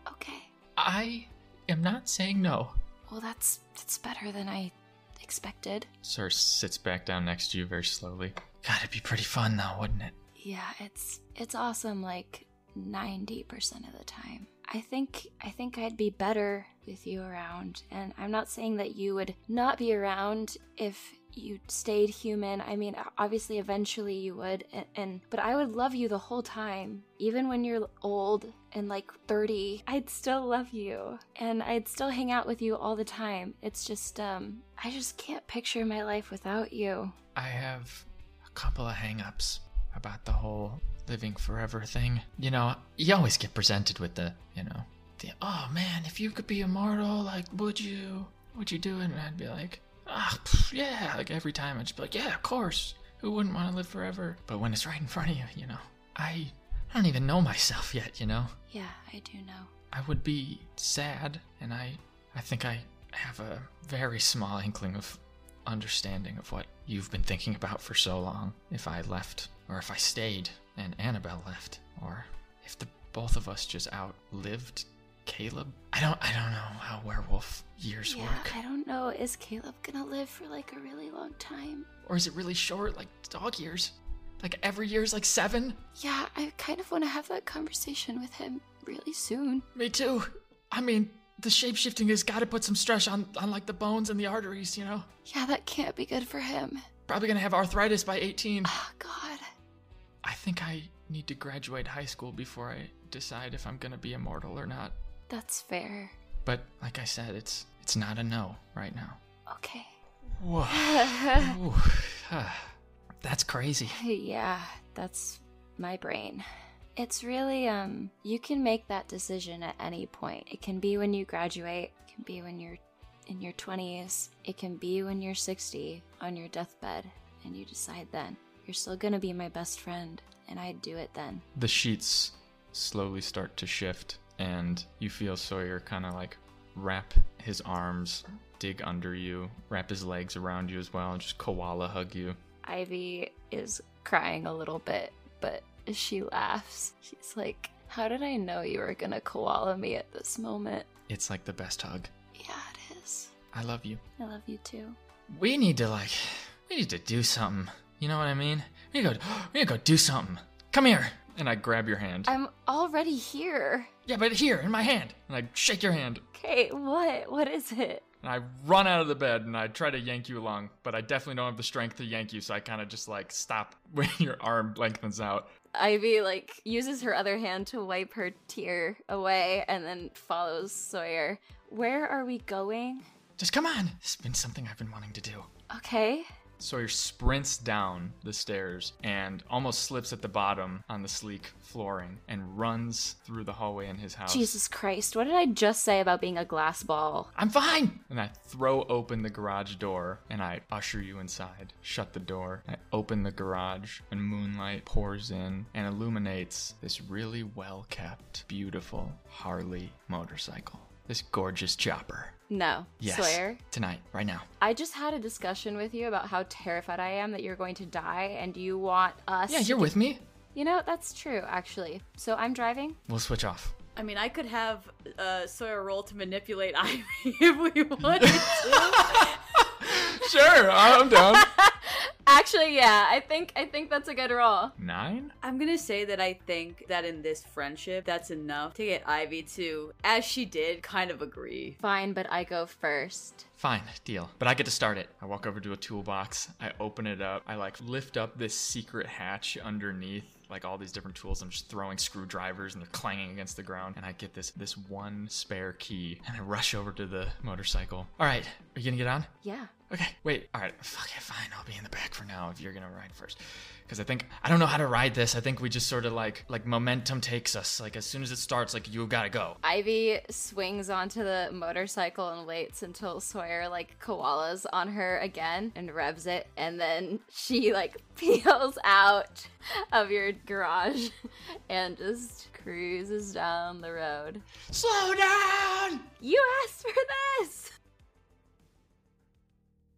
Speaker 3: Okay.
Speaker 2: I am not saying no.
Speaker 3: Well, that's that's better than I expected.
Speaker 2: Sir sits back down next to you very slowly. God, it'd be pretty fun though, wouldn't it?
Speaker 3: Yeah, it's it's awesome like 90% of the time. I think I think I'd be better with you around and I'm not saying that you would not be around if you stayed human. I mean, obviously eventually you would and, and but I would love you the whole time. Even when you're old and like 30, I'd still love you and I'd still hang out with you all the time. It's just um I just can't picture my life without you.
Speaker 2: I have a couple of hang-ups about the whole living forever thing. You know, you always get presented with the, you know, the oh man, if you could be immortal, like would you? Would you do it? And I'd be like, ah, pff, yeah. Like every time I'd just be like, yeah, of course. Who wouldn't want to live forever? But when it's right in front of you, you know, I, I don't even know myself (laughs) yet. You know,
Speaker 3: Yeah, I do know.
Speaker 2: I would be sad, and I, I think I have a very small inkling of understanding of what you've been thinking about for so long. If I left, or if I stayed, and Annabelle left, or if the both of us just outlived Caleb. I don't, I don't know how werewolf years
Speaker 3: Yeah,
Speaker 2: work,
Speaker 3: I don't know. Is Caleb gonna live for like a really long time?
Speaker 2: or is it really short, like dog years? Like every year's like seven.
Speaker 3: Yeah, I kind of want to have that conversation with him really soon.
Speaker 2: Me too. I mean, the shapeshifting has got to put some stress on, on like the bones and the arteries, you know.
Speaker 3: Yeah, that can't be good for him.
Speaker 2: Probably gonna have arthritis by 18.
Speaker 3: Oh, God.
Speaker 2: I think I need to graduate high school before I decide if I'm gonna be immortal or not.
Speaker 3: That's fair.
Speaker 2: But like I said, it's it's not a no right now.
Speaker 3: Okay.
Speaker 2: Whoa. (laughs) (sighs) Ooh. That's crazy.
Speaker 3: yeah, that's my brain. It's really, um, you can make that decision at any point. It can be when you graduate, it can be when you're in your 20s, it can be when you're 60 on your deathbed, and you decide then. You're still gonna be my best friend, and I'd do it then.
Speaker 2: The sheets slowly start to shift, and you feel Sawyer kind of like wrap his arms dig under you, wrap his legs around you as well, and just koala hug you.
Speaker 3: Ivy is crying a little bit, but she laughs. She's like, How did I know you were gonna koala me at this moment?
Speaker 2: It's like the best hug.
Speaker 3: Yeah, it is.
Speaker 2: I love you.
Speaker 3: I love you too.
Speaker 2: We need to like, we need to do something. You know what I mean? We need to go. We need to go do something. Come here. And I grab your hand.
Speaker 3: I'm already here.
Speaker 2: yeah, but here in my hand. And I shake your hand.
Speaker 3: Okay, what? What is it?
Speaker 2: And I run out of the bed and I try to yank you along, but I definitely don't have the strength to yank you, so I kind of just like stop (laughs) when your arm lengthens out.
Speaker 3: Ivy like uses her other hand to wipe her tear away and then follows Sawyer. Where are we going?
Speaker 2: Just come on. It's been something I've been wanting to do.
Speaker 3: Okay.
Speaker 2: Sawyer sprints down the stairs and almost slips at the bottom on the sleek flooring and runs through the hallway in his house.
Speaker 3: Jesus Christ, what did I just say about being a glass ball?
Speaker 2: I'm fine! And I throw open the garage door and I usher you inside. Shut the door. I open the garage and moonlight pours in and illuminates this really well kept, beautiful Harley motorcycle. This gorgeous chopper.
Speaker 3: No.
Speaker 2: Yes.
Speaker 3: Sawyer,
Speaker 2: Tonight, right now.
Speaker 3: I just had a discussion with you about how terrified I am that you're going to die and you want us
Speaker 2: Yeah, you're
Speaker 3: do-
Speaker 2: with me.
Speaker 3: You know, that's true, actually. So I'm driving?
Speaker 2: We'll switch off.
Speaker 1: I mean, I could have uh, Sawyer roll to manipulate Ivy (laughs) if we wanted to. (laughs)
Speaker 2: sure, I'm down. (laughs)
Speaker 3: Actually, yeah, I think I think that's a good roll.
Speaker 2: Nine?
Speaker 1: I'm gonna say that I think that in this friendship, that's enough to get Ivy to, as she did, kind of agree.
Speaker 3: Fine, but I go first.
Speaker 2: Fine, deal. But I get to start it. I walk over to a toolbox. I open it up. I like lift up this secret hatch underneath, like all these different tools. I'm just throwing screwdrivers and they're clanging against the ground. And I get this this one spare key and I rush over to the motorcycle. All right, are you gonna get on?
Speaker 3: Yeah.
Speaker 2: Okay, wait. All right, fuck it, fine. I'll be in the back for now if you're gonna ride first. Because I think I don't know how to ride this. I think we just sort of like like momentum takes us. Like as soon as it starts, like you gotta go.
Speaker 3: Ivy swings onto the motorcycle and waits until Sawyer like koalas on her again and revs it, and then she like (laughs) peels out of your garage and just cruises down the road.
Speaker 2: Slow down.
Speaker 3: You asked for this!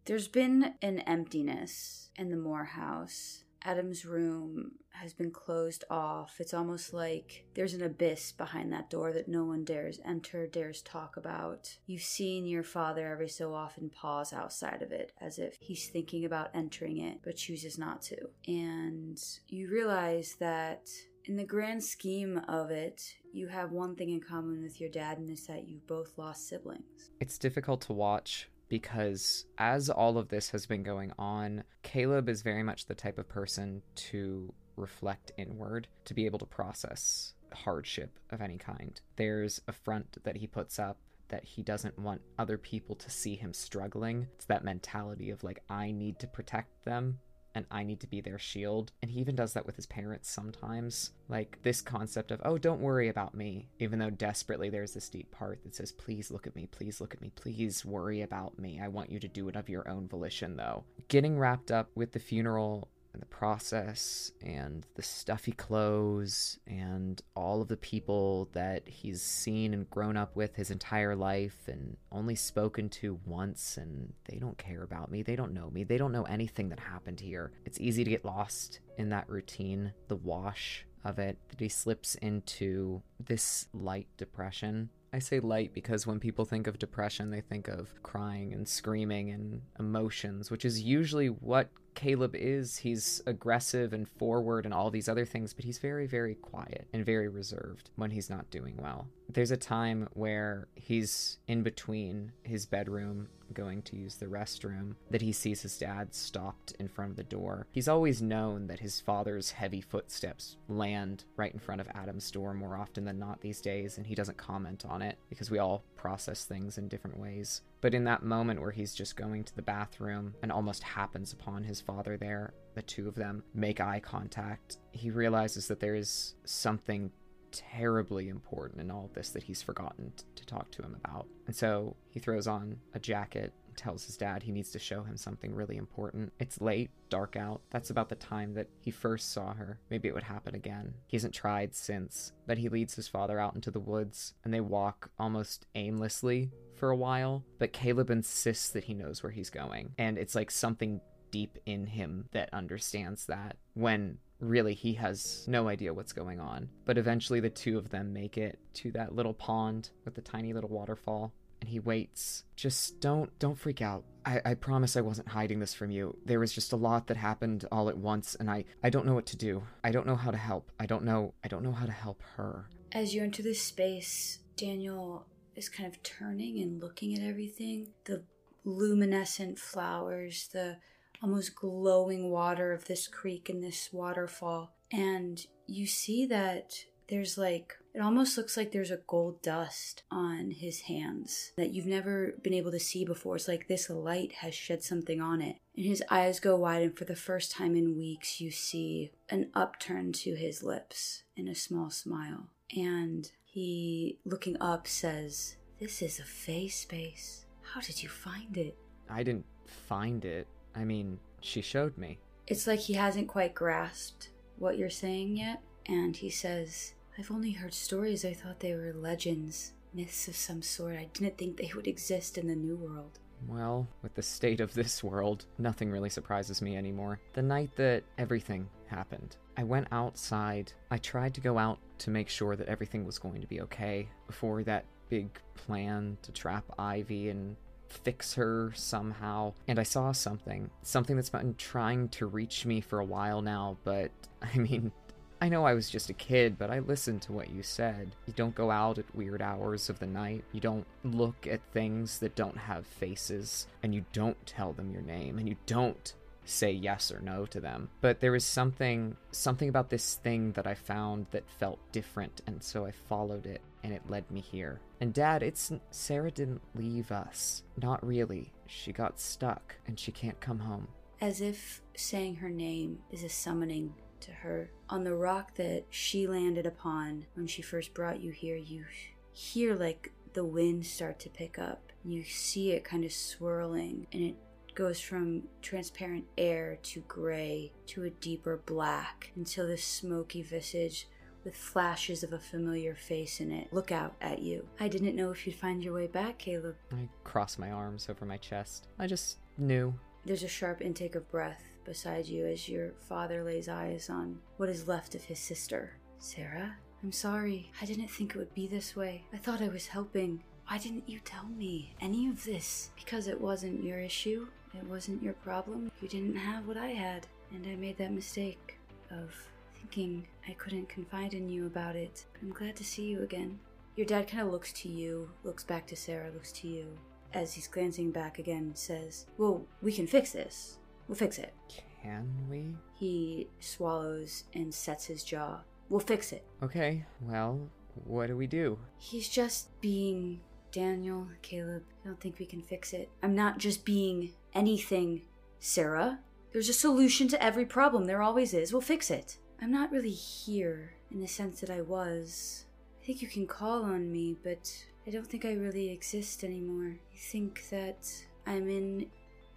Speaker 1: There's been an emptiness in the Moore house. Adam's room has been closed off. It's almost like there's an abyss behind that door that no one dares enter, dares talk about. You've seen your father every so often pause outside of it, as if he's thinking about entering it, but chooses not to. And you realize that in the grand scheme of it, you have one thing in common with your dad, and it's that you've both lost siblings.
Speaker 4: It's difficult to watch because as all of this has been going on, Caleb is very much the type of person to reflect inward, to be able to process hardship of any kind. There's a front that he puts up that he doesn't want other people to see him struggling. It's that mentality of like, I need to protect them and I need to be their shield. And he even does that with his parents sometimes. Like this concept of, oh, don't worry about me, even though desperately there's this deep part that says, please look at me, please look at me, please worry about me. I want you to do it of your own volition, though. Getting wrapped up with the funeral and the process and the stuffy clothes and all of the people that he's seen and grown up with his entire life and only spoken to once and they don't care about me. They don't know me. They don't know anything that happened here. It's easy to get lost in that routine the wash of it that he slips into this light depression. I say light because when people think of depression, they think of crying and screaming and emotions, which is usually what Caleb is. He's aggressive and forward and all these other things, but he's very, very quiet and very reserved when he's not doing well. There's a time where he's in between his bedroom going to use the restroom that he sees his dad stopped in front of the door. He's always known that his father's heavy footsteps land right in front of Adam's door more often than not these days, and he doesn't comment on it because we all process things in different ways. But in that moment where he's just going to the bathroom and almost happens upon his father there, the two of them make eye contact, he realizes that there is something terribly important in all of this that he's forgotten t- to talk to him about. And so he throws on a jacket, tells his dad he needs to show him something really important. It's late, dark out. That's about the time that he first saw her. Maybe it would happen again. He hasn't tried since, but he leads his father out into the woods and they walk almost aimlessly for a while. But Caleb insists that he knows where he's going. And it's like something deep in him that understands that when really he has no idea what's going on. But eventually the two of them make it to that little pond with the tiny little waterfall and he waits. Just don't don't freak out. I, I promise I wasn't hiding this from you. There was just a lot that happened all at once and I, I don't know what to do. I don't know how to help. I don't know I don't know how to help her.
Speaker 1: As you enter this space, Daniel is kind of turning and looking at everything. The luminescent flowers, the almost glowing water of this creek and this waterfall. And you see that there's like, it almost looks like there's a gold dust on his hands that you've never been able to see before. It's like this light has shed something on it. And his eyes go wide, and for the first time in weeks, you see an upturn to his lips and a small smile. And he, looking up, says, This is a fae space. How did you find it?
Speaker 4: I didn't find it. I mean, she showed me.
Speaker 1: It's like he hasn't quite grasped what you're saying yet. And he says, I've only heard stories. I thought they were legends, myths of some sort. I didn't think they would exist in the New World.
Speaker 4: Well, with the state of this world, nothing really surprises me anymore. The night that everything happened, I went outside. I tried to go out to make sure that everything was going to be okay before that big plan to trap Ivy and fix her somehow. And I saw something. Something that's been trying to reach me for a while now, but (laughs) I mean, I know I was just a kid, but I listened to what you said. You don't go out at weird hours of the night. You don't look at things that don't have faces. And you don't tell them your name. And you don't say yes or no to them. But there was something something about this thing that I found that felt different, and so I followed it and it led me here. And dad, it's Sarah didn't leave us. Not really. She got stuck and she can't come home.
Speaker 1: As if saying her name is a summoning to her. On the rock that she landed upon when she first brought you here, you hear like the wind start to pick up. You see it kind of swirling and it goes from transparent air to gray to a deeper black until this smoky visage with flashes of a familiar face in it look out at you. I didn't know if you'd find your way back, Caleb.
Speaker 4: I cross my arms over my chest. I just knew.
Speaker 1: There's a sharp intake of breath beside you as your father lays eyes on what is left of his sister. Sarah, I'm sorry. I didn't think it would be this way. I thought I was helping. Why didn't you tell me any of this? Because it wasn't your issue. It wasn't your problem. You didn't have what I had. And I made that mistake of thinking I couldn't confide in you about it. I'm glad to see you again. Your dad kind of looks to you, looks back to Sarah, looks to you. As he's glancing back again, says, Well, we can fix this. We'll fix it.
Speaker 4: Can we?
Speaker 1: He swallows and sets his jaw. We'll fix it.
Speaker 4: Okay, well, what do we do?
Speaker 1: He's just being Daniel, Caleb. I don't think we can fix it. I'm not just being anything, Sarah. There's a solution to every problem. There always is. We'll fix it. I'm not really here in the sense that I was. I think you can call on me, but I don't think I really exist anymore. I think that I'm in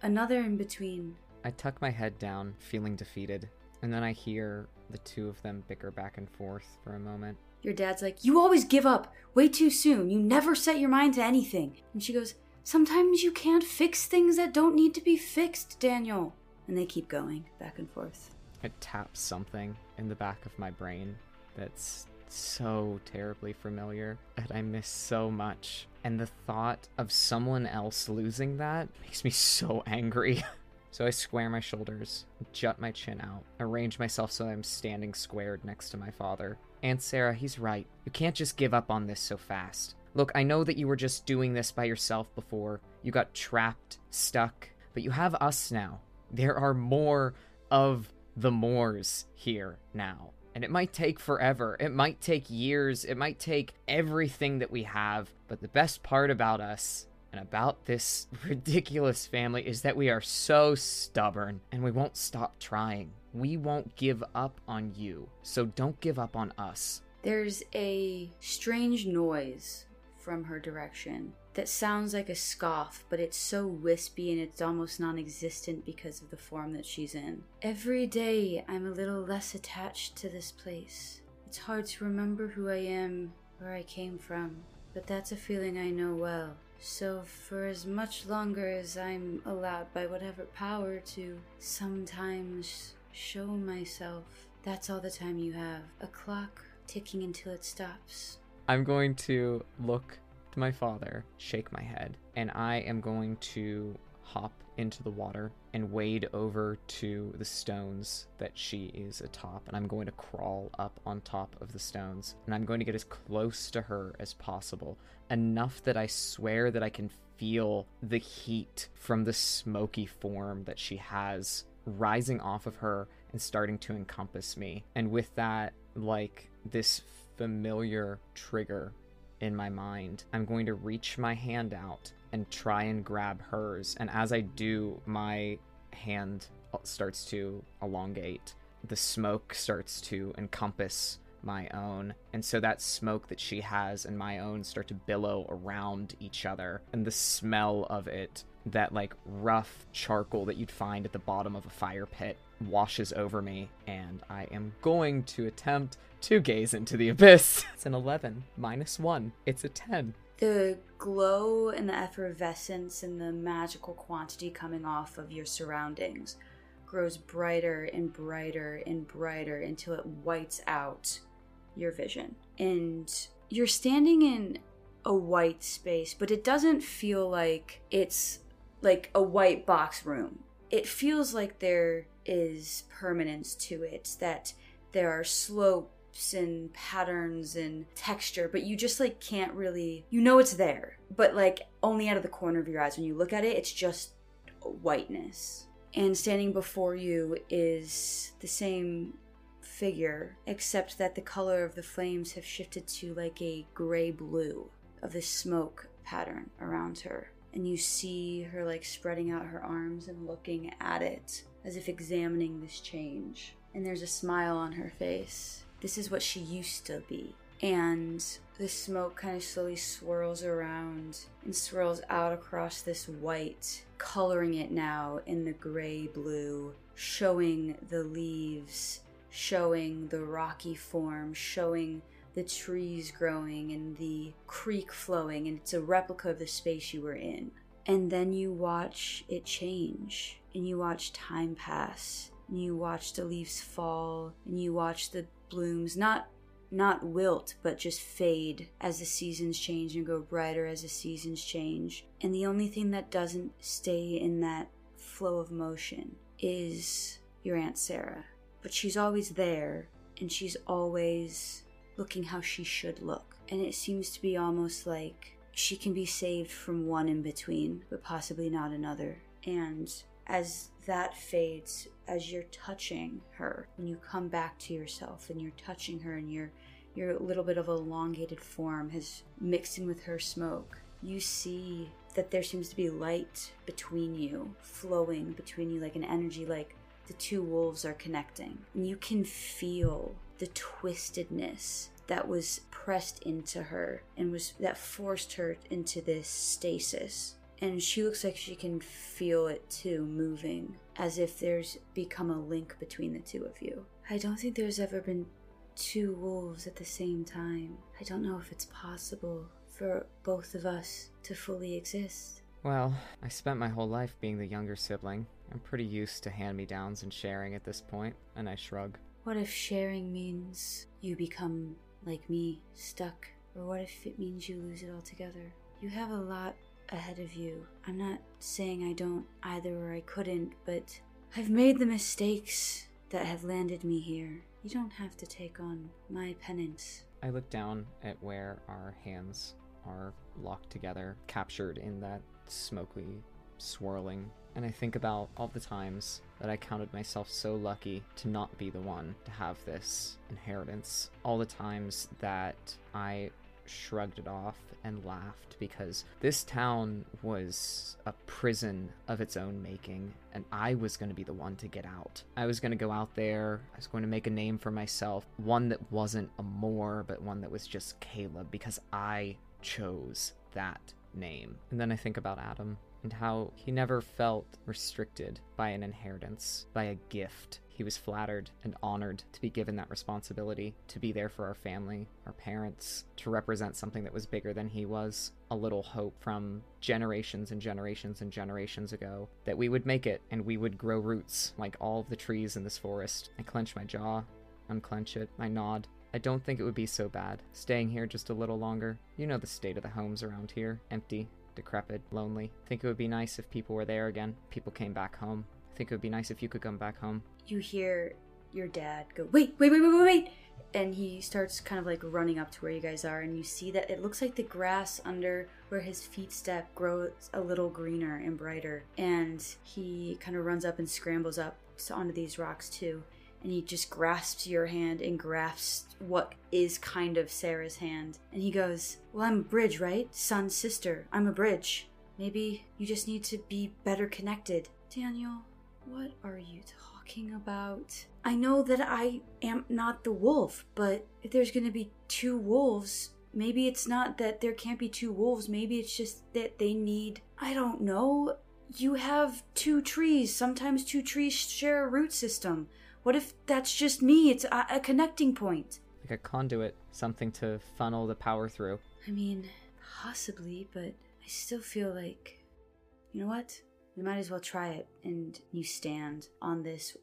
Speaker 1: another in between.
Speaker 4: I tuck my head down, feeling defeated, and then I hear the two of them bicker back and forth for a moment.
Speaker 1: Your dad's like, You always give up way too soon. You never set your mind to anything. And she goes, Sometimes you can't fix things that don't need to be fixed, Daniel. And they keep going back and forth.
Speaker 4: It taps something in the back of my brain that's so terribly familiar that I miss so much. And the thought of someone else losing that makes me so angry. (laughs) so I square my shoulders, jut my chin out, arrange myself so I'm standing squared next to my father. Aunt Sarah, he's right. You can't just give up on this so fast. Look, I know that you were just doing this by yourself before. You got trapped, stuck, but you have us now. There are more of the Moores here now. And it might take forever. It might take years. It might take everything that we have. But the best part about us and about this (laughs) ridiculous family is that we are so stubborn and we won't stop trying. We won't give up on you. So don't give up on us.
Speaker 1: There's a strange noise from her direction that sounds like a scoff, but it's so wispy and it's almost non existent because of the form that she's in. Every day, I'm a little less attached to this place. It's hard to remember who I am, where I came from, but that's a feeling I know well. So, for as much longer as I'm allowed by whatever power to sometimes show myself, that's all the time you have. A clock ticking until it stops.
Speaker 4: I'm going to look to my father, shake my head, and I am going to hop into the water and wade over to the stones that she is atop. And I'm going to crawl up on top of the stones. And I'm going to get as close to her as possible. Enough that I swear that I can feel the heat from the smoky form that she has rising off of her and starting to encompass me. And with that, like this familiar trigger in my mind, I'm going to reach my hand out and try and grab hers. And as I do, my hand starts to elongate. The smoke starts to encompass my own. And so that smoke that she has and my own start to billow around each other. And the smell of it, that like rough charcoal that you'd find at the bottom of a fire pit, washes over me. And I am going to attempt to gaze into the abyss. (laughs) It's an 11 minus 1. It's a 10
Speaker 1: the glow and the effervescence and the magical quantity coming off of your surroundings grows brighter and brighter and brighter until it whites out your vision. And you're standing in a white space, but it doesn't feel like it's like a white box room. It feels like there is permanence to it, that there are slopes and patterns and texture, but you just like can't really you know it's there, but like only out of the corner of your eyes when you look at it, it's just whiteness. And standing before you is the same figure, except that the color of the flames have shifted to like a gray blue of the smoke pattern around her. And you see her like spreading out her arms and looking at it as if examining this change. And there's a smile on her face this is what she used to be. And the smoke kind of slowly swirls around and swirls out across this white, coloring it now in the gray blue, showing the leaves, showing the rocky form, showing the trees growing and the creek flowing, and it's a replica of the space you were in. And then you watch it change, and you watch time pass, and you watch the leaves fall, and you watch the blooms not not wilt but just fade as the seasons change and grow brighter as the seasons change. And the only thing that doesn't stay in that flow of motion is your aunt sarah. But she's always there and she's always looking how she should look. And it seems to be almost like she can be saved from one in between but possibly not another. And as that fades as you're touching her when you come back to yourself and you're touching her and your your little bit of elongated form has mixed in with her smoke. You see that there seems to be light between you flowing between you like an energy like the two wolves are connecting. And you can feel the twistedness that was pressed into her and was that forced her into this stasis and she looks like she can feel it too moving as if there's become a link between the two of you. I don't think there's ever been two wolves at the same time. I don't know if it's possible for both of us to fully exist.
Speaker 4: Well i spent my whole life being the younger sibling. I'm pretty used to hand-me-downs and sharing at this point and i shrug.
Speaker 1: What if sharing means you become like me stuck? Or what if it means you lose it altogether? You have a lot ahead of you. I'm not saying I don't either or I couldn't, but I've made the mistakes that have landed me here. You don't have to take on my penance.
Speaker 4: I look down at where our hands are locked together, captured in that smoky swirling, and I think about all the times that I counted myself so lucky to not be the one to have this inheritance. All the times that I shrugged it off and laughed because this town was a prison of its own making, and I was going to be the one to get out. I was going to go out there, I was going to make a name for myself, one that wasn't a Moore, but one that was just Caleb, because I chose that name. And then I think about Adam and how he never felt restricted by an inheritance, by a gift. He was flattered and honored to be given that responsibility, to be there for our family, our parents, to represent something that was bigger than he was. A little hope from generations and generations and generations ago that we would make it and we would grow roots like all of the trees in this forest. I clench my jaw, unclench it, I nod. I don't think it would be so bad, staying here just a little longer. You know the state of the homes around here empty, decrepit, lonely. Think it would be nice if people were there again, people came back home. I Think it would be nice if you could come back home.
Speaker 1: You hear your dad go, wait, wait, wait, wait, wait, wait. And he starts kind of like running up to where you guys are, and you see that it looks like the grass under where his feet step grows a little greener and brighter. And he kind of runs up and scrambles up onto these rocks too and he just grasps your hand and grasps what is kind of Sarah's hand. And he goes, Well, I'm a bridge, right? Son, sister. I'm a bridge. Maybe you just need to be better connected. Daniel, what are you talking about? I know that I am not the wolf, but if there's gonna be two wolves, maybe it's not that there can't be two wolves. Maybe it's just that they need, I don't know. You have two trees. Sometimes two trees share a root system. What if that's just me? It's a, a connecting point.
Speaker 4: Like a conduit, something to funnel the power through.
Speaker 1: I mean, possibly, but I still feel like. You know what? We might as well try it. And you stand on this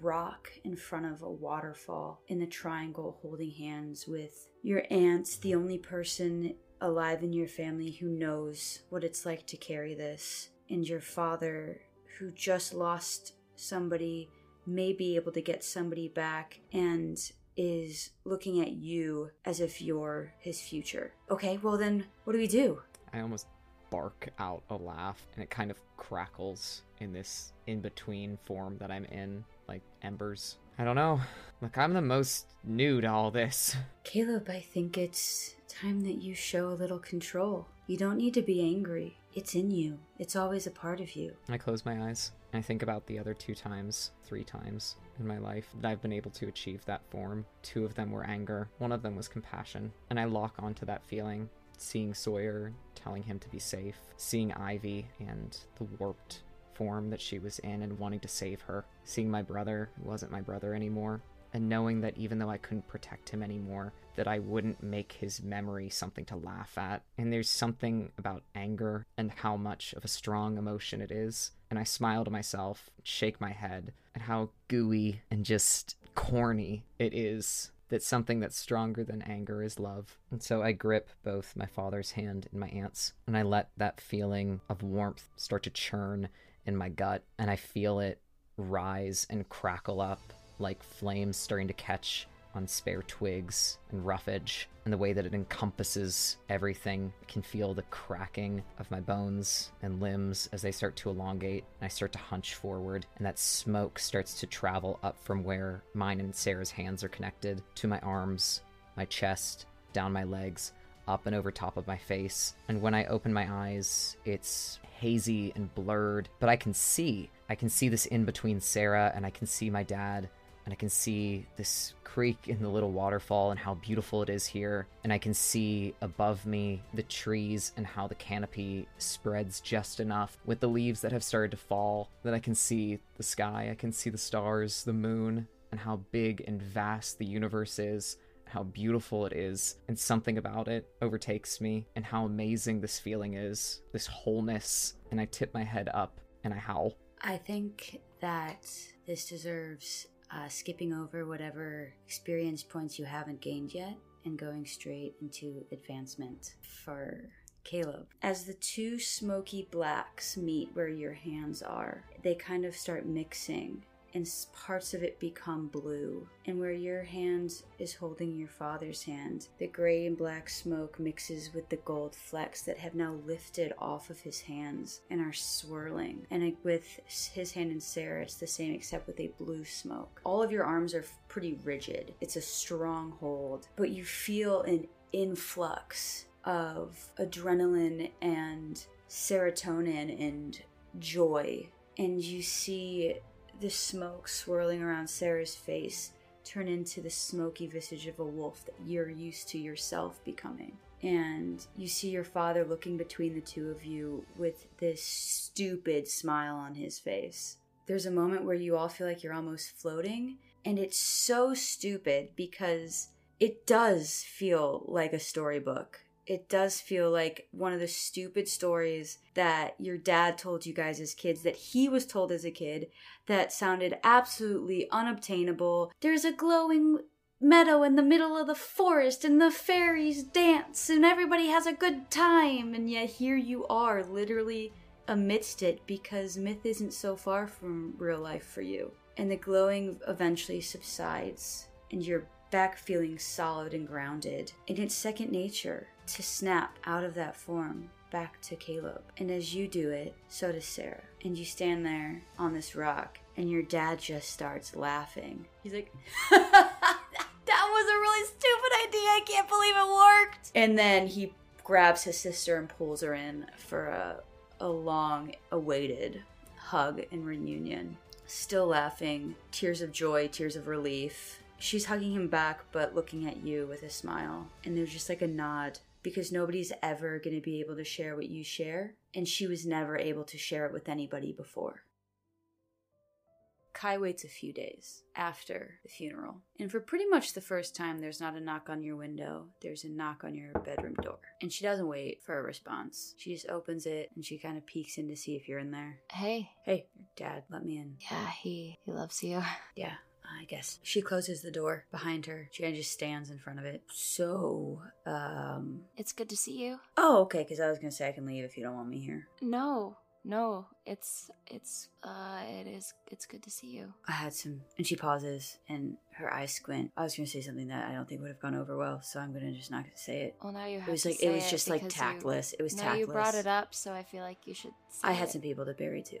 Speaker 1: rock in front of a waterfall in the triangle, holding hands with your aunt, the only person alive in your family who knows what it's like to carry this, and your father, who just lost somebody, may be able to get somebody back, and is looking at you as if you're his future. Okay, well then, what do we do?
Speaker 4: I almost bark out a laugh and it kind of crackles in this in between form that I'm in, like embers. I don't know. Look, I'm the most new to all this. (laughs)
Speaker 1: Caleb, I think it's time that you show a little control. You don't need to be angry. It's in you, it's always a part of you.
Speaker 4: I close my eyes I think about the other two times, three times in my life that I've been able to achieve that form. Two of them were anger, one of them was compassion. And I lock onto that feeling, seeing Sawyer, telling him to be safe, seeing Ivy and the warped form that she was in and wanting to save her, seeing my brother, who wasn't my brother anymore, and knowing that even though I couldn't protect him anymore, that I wouldn't make his memory something to laugh at. And there's something about anger and how much of a strong emotion it is. And I smile to myself, shake my head, and how gooey and just corny it is that something that's stronger than anger is love. And so I grip both my father's hand and my aunt's, and I let that feeling of warmth start to churn in my gut, and I feel it rise and crackle up like flames starting to catch on spare twigs and roughage, and the way that it encompasses everything. I can feel the cracking of my bones and limbs as they start to elongate, and I start to hunch forward, and that smoke starts to travel up from where mine and Sarah's hands are connected to my arms, my chest, down my legs, up and over top of my face. And when I open my eyes, it's hazy and blurred, but I can see. I can see this in between Sarah, and I can see my dad, and I can see this creek in the little waterfall and how beautiful it is here. And I can see above me the trees and how the canopy spreads just enough with the leaves that have started to fall that I can see the sky, I can see the stars, the moon, and how big and vast the universe is. How beautiful it is, and something about it overtakes me, and how amazing this feeling is this wholeness. And I tip my head up and I howl.
Speaker 1: I think that this deserves uh, skipping over whatever experience points you haven't gained yet and going straight into advancement for Caleb. As the two smoky blacks meet where your hands are, they kind of start mixing and parts of it become blue. And where your hand is holding your father's hand, the gray and black smoke mixes with the gold flecks that have now lifted off of his hands and are swirling. And with his hand and Sarah, it's the same except with a blue smoke. All of your arms are pretty rigid, it's a strong hold, but you feel an influx of adrenaline and serotonin and joy. And you see the smoke swirling around Sarah's face turn into the smoky visage of a wolf that you're used to yourself becoming. and you see your father looking between the two of you with this stupid smile on his face. There's a moment where you all feel like you're almost floating, and it's so stupid because it does feel like a storybook. It does feel like one of the stupid stories that your dad told you guys as kids, that he was told as a kid, that sounded absolutely unobtainable. There's a glowing meadow in the middle of the forest and the fairies dance and everybody has a good time and yet here you are literally amidst it because myth isn't so far from real life for you and the glowing eventually subsides and you're back feeling solid and grounded and it's second nature to snap out of that form back to Caleb. And as you do it, so does Sarah. And you stand there on this rock, and your dad just starts laughing. He's like, (laughs) That was a really stupid idea. I can't believe it worked. And then he grabs his sister and pulls her in for a, a long awaited hug and reunion. Still laughing, tears of joy, tears of relief. She's hugging him back, but looking at you with a smile. And there's just like a nod because nobody's ever going to be able to share what you share. And she was never able to share it with anybody before. Kai waits a few days after the funeral. And for pretty much the first time, there's not a knock on your window, there's a knock on your bedroom door. And she doesn't wait for a response. She just opens it and she kind of peeks in to see if you're in there.
Speaker 3: Hey.
Speaker 1: Hey, your dad, let me in.
Speaker 3: Yeah, he he loves you.
Speaker 1: Yeah, I guess. She closes the door behind her. She kind of just stands in front of it. So, um.
Speaker 3: It's good to see you.
Speaker 1: Oh, okay, because I was going to say I can leave if you don't want me here.
Speaker 3: No. No, it's it's uh it is it's good to see you.
Speaker 1: I had some. And she pauses and her eyes squint. I was going to say something that I don't think would have gone over well, so I'm going to just not say it.
Speaker 3: Well, now you have
Speaker 1: It was
Speaker 3: to
Speaker 1: like,
Speaker 3: say
Speaker 1: it was just like
Speaker 3: because you-
Speaker 1: tactless. It was
Speaker 3: now
Speaker 1: tactless.
Speaker 3: you brought it up, so I feel like you should. Say
Speaker 1: I had
Speaker 3: it.
Speaker 1: some people to bury too,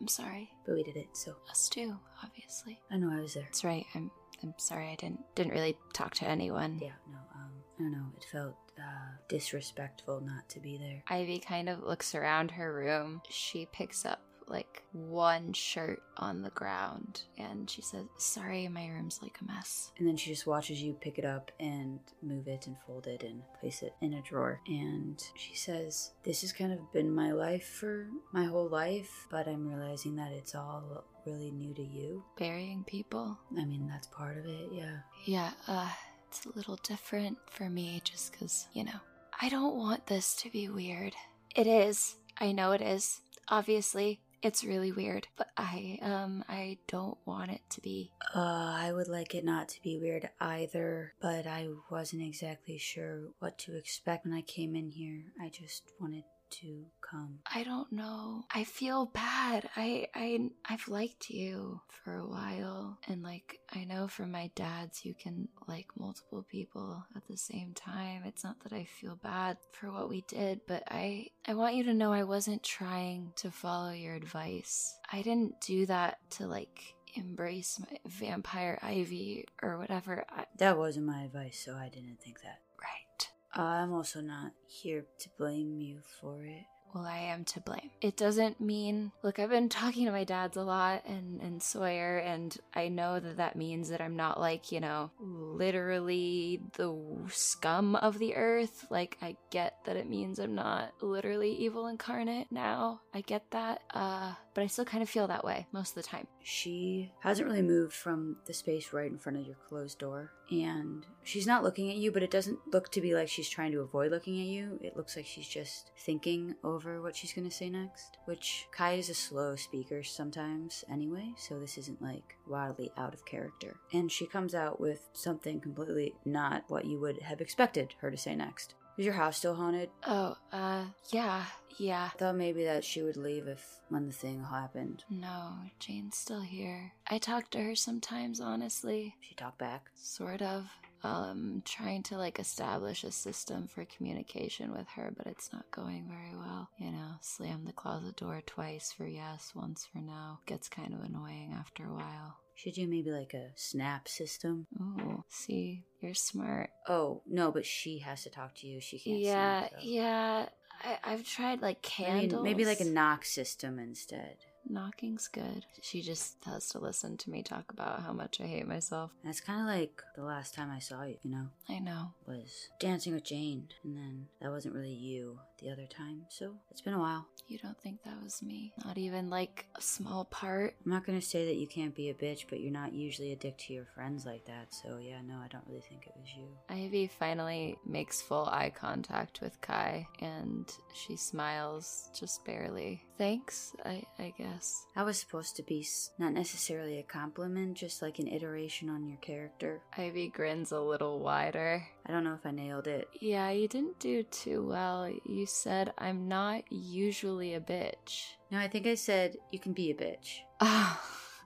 Speaker 3: I'm sorry.
Speaker 1: but we did it, so
Speaker 3: Us too, obviously.
Speaker 1: I know I was there.
Speaker 3: That's right. I'm I'm sorry. I didn't didn't really talk to anyone.
Speaker 1: Yeah, no, um, I don't know. It felt uh, disrespectful not to be there.
Speaker 3: Ivy kind of looks around her room. She picks up like one shirt on the ground and she says, Sorry, my room's like a mess.
Speaker 1: And then she just watches you pick it up and move it and fold it and place it in a drawer. And she says, This has kind of been my life for my whole life, but I'm realizing that it's all really new to you.
Speaker 3: Burying people?
Speaker 1: I mean, that's part of it, yeah.
Speaker 3: Yeah, uh, it's a little different for me just because, you know, I don't want this to be weird. It is. I know it is. Obviously, it's really weird, but I, um, I don't want it to be.
Speaker 1: Uh, I would like it not to be weird either, but I wasn't exactly sure what to expect when I came in here. I just wanted to come.
Speaker 3: I don't know. I feel bad. I I I've liked you for a while and like I know from my dad's you can like multiple people at the same time. It's not that I feel bad for what we did, but I I want you to know I wasn't trying to follow your advice. I didn't do that to like embrace my vampire ivy or whatever. I,
Speaker 1: That wasn't my advice, so I didn't think that.
Speaker 3: right.
Speaker 1: I'm also not here to blame you for it.
Speaker 3: Well, I am to blame. It doesn't mean, look, I've been (laughs) talking to my dads a lot and, and Sawyer, and I know that that means that I'm not like, you know, literally the scum of the earth. Like, I get that it means I'm not literally evil incarnate now. I get that. Uh, but I still kind of feel that way most of the time.
Speaker 1: She hasn't really moved from the space right in front of your closed door. And she's not looking at you, but it doesn't look to be like she's trying to avoid looking at you. It looks like she's just thinking over what she's going to say next. Which Kai is a slow speaker sometimes anyway, so this isn't like wildly out of character. And she comes out with something completely not what you would have expected her to say next. Is your house still haunted?
Speaker 3: Oh, uh, yeah, yeah.
Speaker 1: Thought maybe that she would leave if when the thing happened.
Speaker 3: No, Jane's still here. I talk to her sometimes, honestly.
Speaker 1: She talked back.
Speaker 3: sort of um trying to like establish a system for communication with her but it's not going very well you know slam the closet door twice for yes once for no gets kind of annoying after a while
Speaker 1: Should you maybe like a snap system?
Speaker 3: oh see you're smart
Speaker 1: Oh, no, but she has to talk to you. She can't
Speaker 3: yeah
Speaker 1: snap,
Speaker 3: yeah I, i've tried like candles
Speaker 1: maybe like a knock system instead.
Speaker 3: knocking's good. She just has to listen to me talk about how much I hate myself.
Speaker 1: That's kind of like the last time I saw you, you know?
Speaker 3: I know.
Speaker 1: Was dancing with Jane, and then that wasn't really you the other time, so it's been a while.
Speaker 3: You don't think that was me? Not even like a small part?
Speaker 1: I'm not gonna say that you can't be a bitch, but you're not usually a dick to your friends like that, so yeah, no, I don't really think it was you.
Speaker 3: Ivy finally makes full eye contact with Kai and she smiles just barely. Thanks, I, I guess.
Speaker 1: That was supposed to be s- not necessarily a compliment, just like an iteration on your character.
Speaker 3: Ivy grins a little wider.
Speaker 1: I don't know if I nailed it.
Speaker 3: Yeah, you didn't do too well. You said, I'm not usually a bitch.
Speaker 1: No, I think I said you can be a bitch.
Speaker 3: Oh,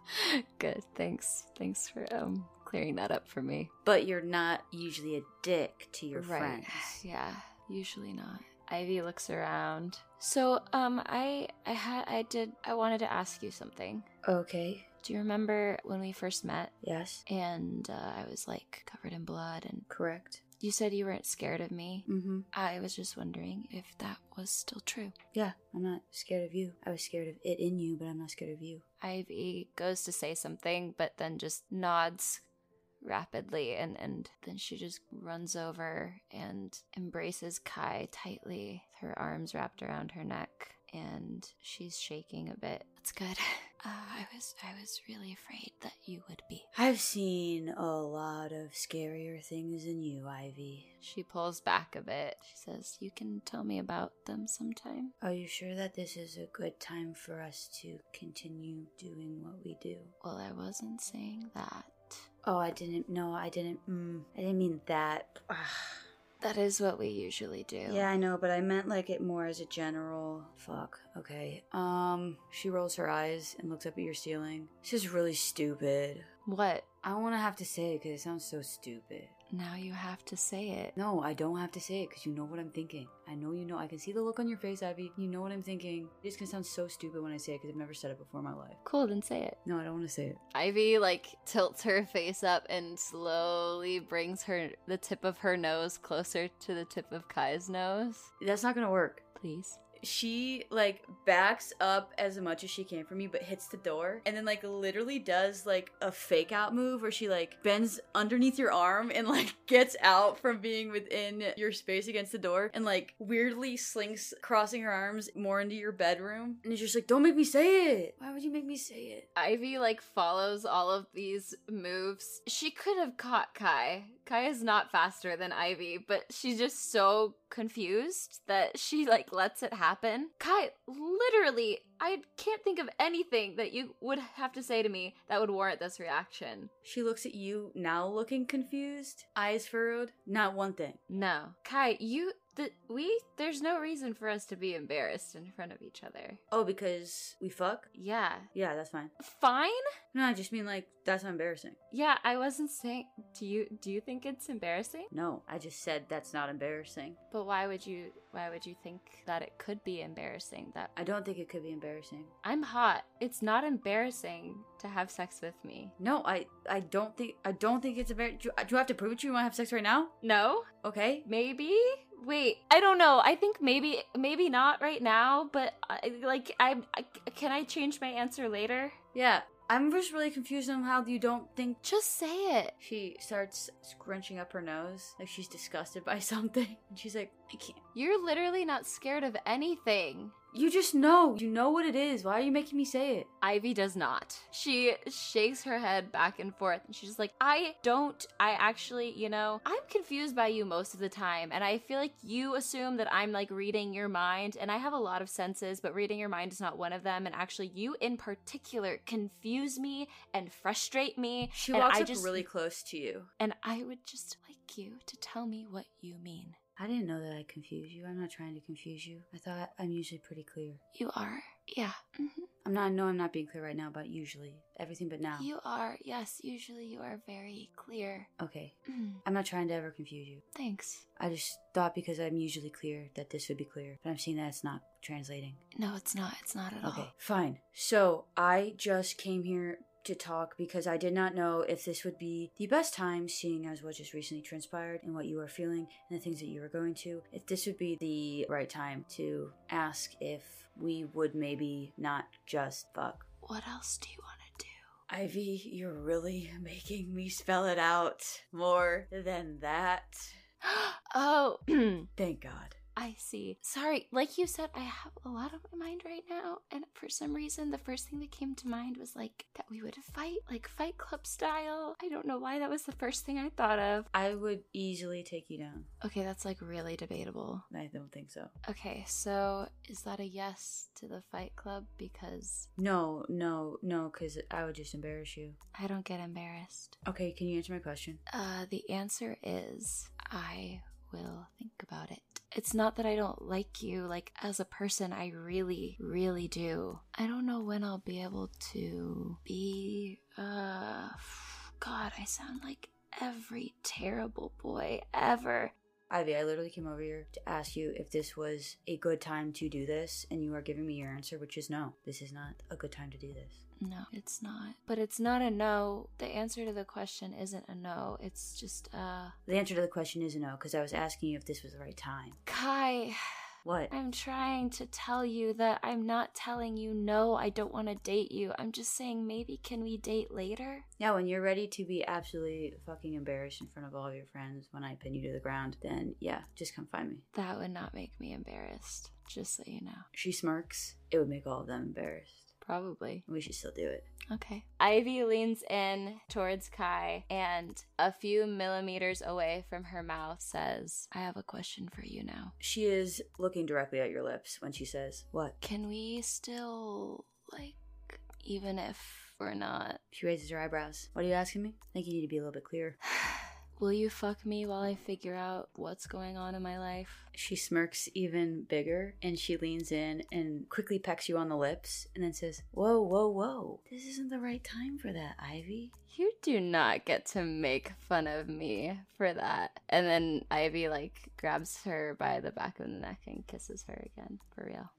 Speaker 3: (laughs) good. Thanks. Thanks for um clearing that up for me.
Speaker 1: But you're not usually a dick to your
Speaker 3: right.
Speaker 1: friends.
Speaker 3: Yeah, usually not. Ivy looks around. So, um, I, I had, I did, I wanted to ask you something.
Speaker 1: Okay.
Speaker 3: Do you remember when we first met
Speaker 1: Yes.
Speaker 3: and uh, I was like covered in blood and
Speaker 1: Correct.
Speaker 3: You said you weren't scared of me?
Speaker 1: Mm-hmm.
Speaker 3: I was just wondering if that was still true.
Speaker 1: Yeah, I'm not scared of you. I was scared of it in you, but I'm not scared of you.
Speaker 3: Ivy goes to say something, but then just nods rapidly and, and then she just runs over and embraces Kai tightly, her arms wrapped around her neck, and she's shaking a bit. That's good. Uh, I was I was really afraid that you would be.
Speaker 1: I've seen a lot of scarier things than you, Ivy.
Speaker 3: She pulls back a bit. She says, You can tell me about them sometime.
Speaker 1: Are you sure that this is a good time for us to continue doing what we do?
Speaker 3: Well, I wasn't saying that.
Speaker 1: Oh, I didn't. No, I didn't. Mm, I didn't mean that. (sighs) Ah.
Speaker 3: That is what we usually do.
Speaker 1: Yeah, I know, but I meant like it more as a general. Fuck. Okay. Um, she rolls her eyes and looks up at your ceiling. This is really stupid.
Speaker 3: What?
Speaker 1: I don't want to have to say it because it sounds so stupid.
Speaker 3: Now you have to say it.
Speaker 1: No, I don't have to say it because you know what I'm thinking. I know you know. I can see the look on your face, Ivy. You know what I'm thinking. It's gonna sound so stupid when I say it because I've never said it before in my life.
Speaker 3: Cool, then say it.
Speaker 1: No, I don't want to say it.
Speaker 3: Ivy like tilts her face up and slowly brings her the tip of her nose closer to the tip of Kai's nose.
Speaker 1: That's not gonna work.
Speaker 3: Please.
Speaker 1: She like backs up as much as she can from me but hits the door and then like literally does like a fake out move where she like bends underneath your arm and like (laughs) gets out from being within your space against the door and like weirdly slinks crossing her arms more into your bedroom and it's just like don't make me say it why would you make me say it
Speaker 3: Ivy like follows all of these moves. She could have caught Kai. Kai is not faster than Ivy, but she's just so confused that she like lets it happen. Kai, literally, I can't think of anything that you would have to say to me that would warrant this reaction.
Speaker 1: she looks at you now looking confused eyes furrowed not one thing
Speaker 3: No. Kai, you the we there's no reason for us to be embarrassed in front of each other.
Speaker 1: oh because we fuck
Speaker 3: Yeah.
Speaker 1: yeah that's fine
Speaker 3: Fine?
Speaker 1: no i just mean like that's not embarrassing
Speaker 3: Yeah, I wasn't saying do you do you think it's embarrassing?
Speaker 1: No, I just said that's not embarrassing.
Speaker 3: But why would you why would you think that it could be embarrassing that
Speaker 1: I don't think it could be embarrassing.
Speaker 3: I'm hot. It's not embarrassing to have sex with me.
Speaker 1: No, I I don't think I don't think it's embarrassing. Do, do I have to prove it to you? Want to have sex right now?
Speaker 3: No?
Speaker 1: Okay.
Speaker 3: Maybe? Wait, I don't know. I think maybe maybe not right now, but I, like I, I can I change my answer later?
Speaker 1: Yeah, I'm just really confused on how you don't think.
Speaker 3: Just say it.
Speaker 1: She starts scrunching up her nose like she's disgusted by (laughs) something, and she's like, "I can't."
Speaker 3: You're literally not scared of anything.
Speaker 1: You just know. You know what it is. Why are you making me say it?
Speaker 3: Ivy does not. She shakes her head back and forth and she's just like, I don't, I actually, you know, I'm confused by you most of the time. And I feel like you assume that I'm like reading your mind. And I have a lot of senses, but reading your mind is not one of them. And actually, you in particular confuse me and frustrate me.
Speaker 1: She walks
Speaker 3: I
Speaker 1: up
Speaker 3: just,
Speaker 1: really close to you.
Speaker 3: And I would just like you to tell me what you mean.
Speaker 1: I didn't know that I confused you. I'm not trying to confuse you. I thought I'm usually pretty clear.
Speaker 3: You are. Yeah. hmm
Speaker 1: I'm not. No, I'm not being clear right now but usually everything, but now.
Speaker 3: You are. Yes, usually you are very clear.
Speaker 1: Okay.
Speaker 3: Mm,
Speaker 1: I'm not trying to ever confuse you.
Speaker 3: Thanks.
Speaker 1: I just thought because I'm usually clear that this would be clear, but I'm seeing that it's not translating.
Speaker 3: No, it's not. It's not at all.
Speaker 1: Okay, fine. So I just came here to talk because I did not know if this would be the best time, seeing as what just recently transpired and what you are feeling and the things that you are going to. If this would be the right time to ask if we would maybe not just fuck.
Speaker 3: What else do you want to do?
Speaker 1: Ivy, you're really making me spell it out more than that. (gasps)
Speaker 3: oh, (clears throat)
Speaker 1: Thank God.
Speaker 3: I see. Sorry, like you said, I have a lot on my mind right now, and for some reason, the first thing that came to mind was like that we would fight, like Fight Club style. I don't know why that was the first thing I thought of.
Speaker 1: I would easily take you down.
Speaker 3: Okay, that's like really debatable.
Speaker 1: I don't think so.
Speaker 3: Okay, so is that a yes to the Fight Club? Because
Speaker 1: No, no, no, because I would just embarrass you.
Speaker 3: I don't get embarrassed.
Speaker 1: Okay, can you answer my question?
Speaker 3: Uh, the answer is I will think about it. It's not that I don't like you, like as a person, I really, really do. I don't know when I'll be able to be, uh, God, I sound like every terrible boy ever.
Speaker 1: Ivy, I literally came over here to ask you if this was a good time to do this, and you are giving me your answer, which is no. This is not a good time to do this.
Speaker 3: No, it's not. But it's not a no. The answer to the question isn't a no. It's just, uh,
Speaker 1: The answer to the question is a no, because I was asking you if this was the right time.
Speaker 3: Kai.
Speaker 1: What?
Speaker 3: I'm trying to tell you that I'm not telling you no, I don't want to date you. I'm just saying maybe can we date later?
Speaker 1: Yeah, when you're ready to be absolutely fucking embarrassed in front of all of your friends when I pin you to the ground, then yeah, just come find me.
Speaker 3: That would not make me embarrassed, just so you know.
Speaker 1: She smirks. It would make all of them embarrassed.
Speaker 3: Probably.
Speaker 1: We should still do it.
Speaker 3: Okay. Ivy leans in towards Kai and a few millimeters away from her mouth says, I have a question for you now.
Speaker 1: She is looking directly at your lips when she says, What?
Speaker 3: Can we still, like, even if we're not?
Speaker 1: She raises her eyebrows. What are you asking me? I think you need to be a little bit clearer. (sighs) (sighs) (sighs)
Speaker 3: Will you fuck me while I figure out what's going on in my life?
Speaker 1: She smirks even bigger and she leans in and quickly pecks you on the lips and then says, Whoa, whoa, whoa. This isn't the right time for that, Ivy.
Speaker 3: You do not get to make fun of me for that. And then Ivy, like, grabs her by the back of the neck and kisses her again, for real.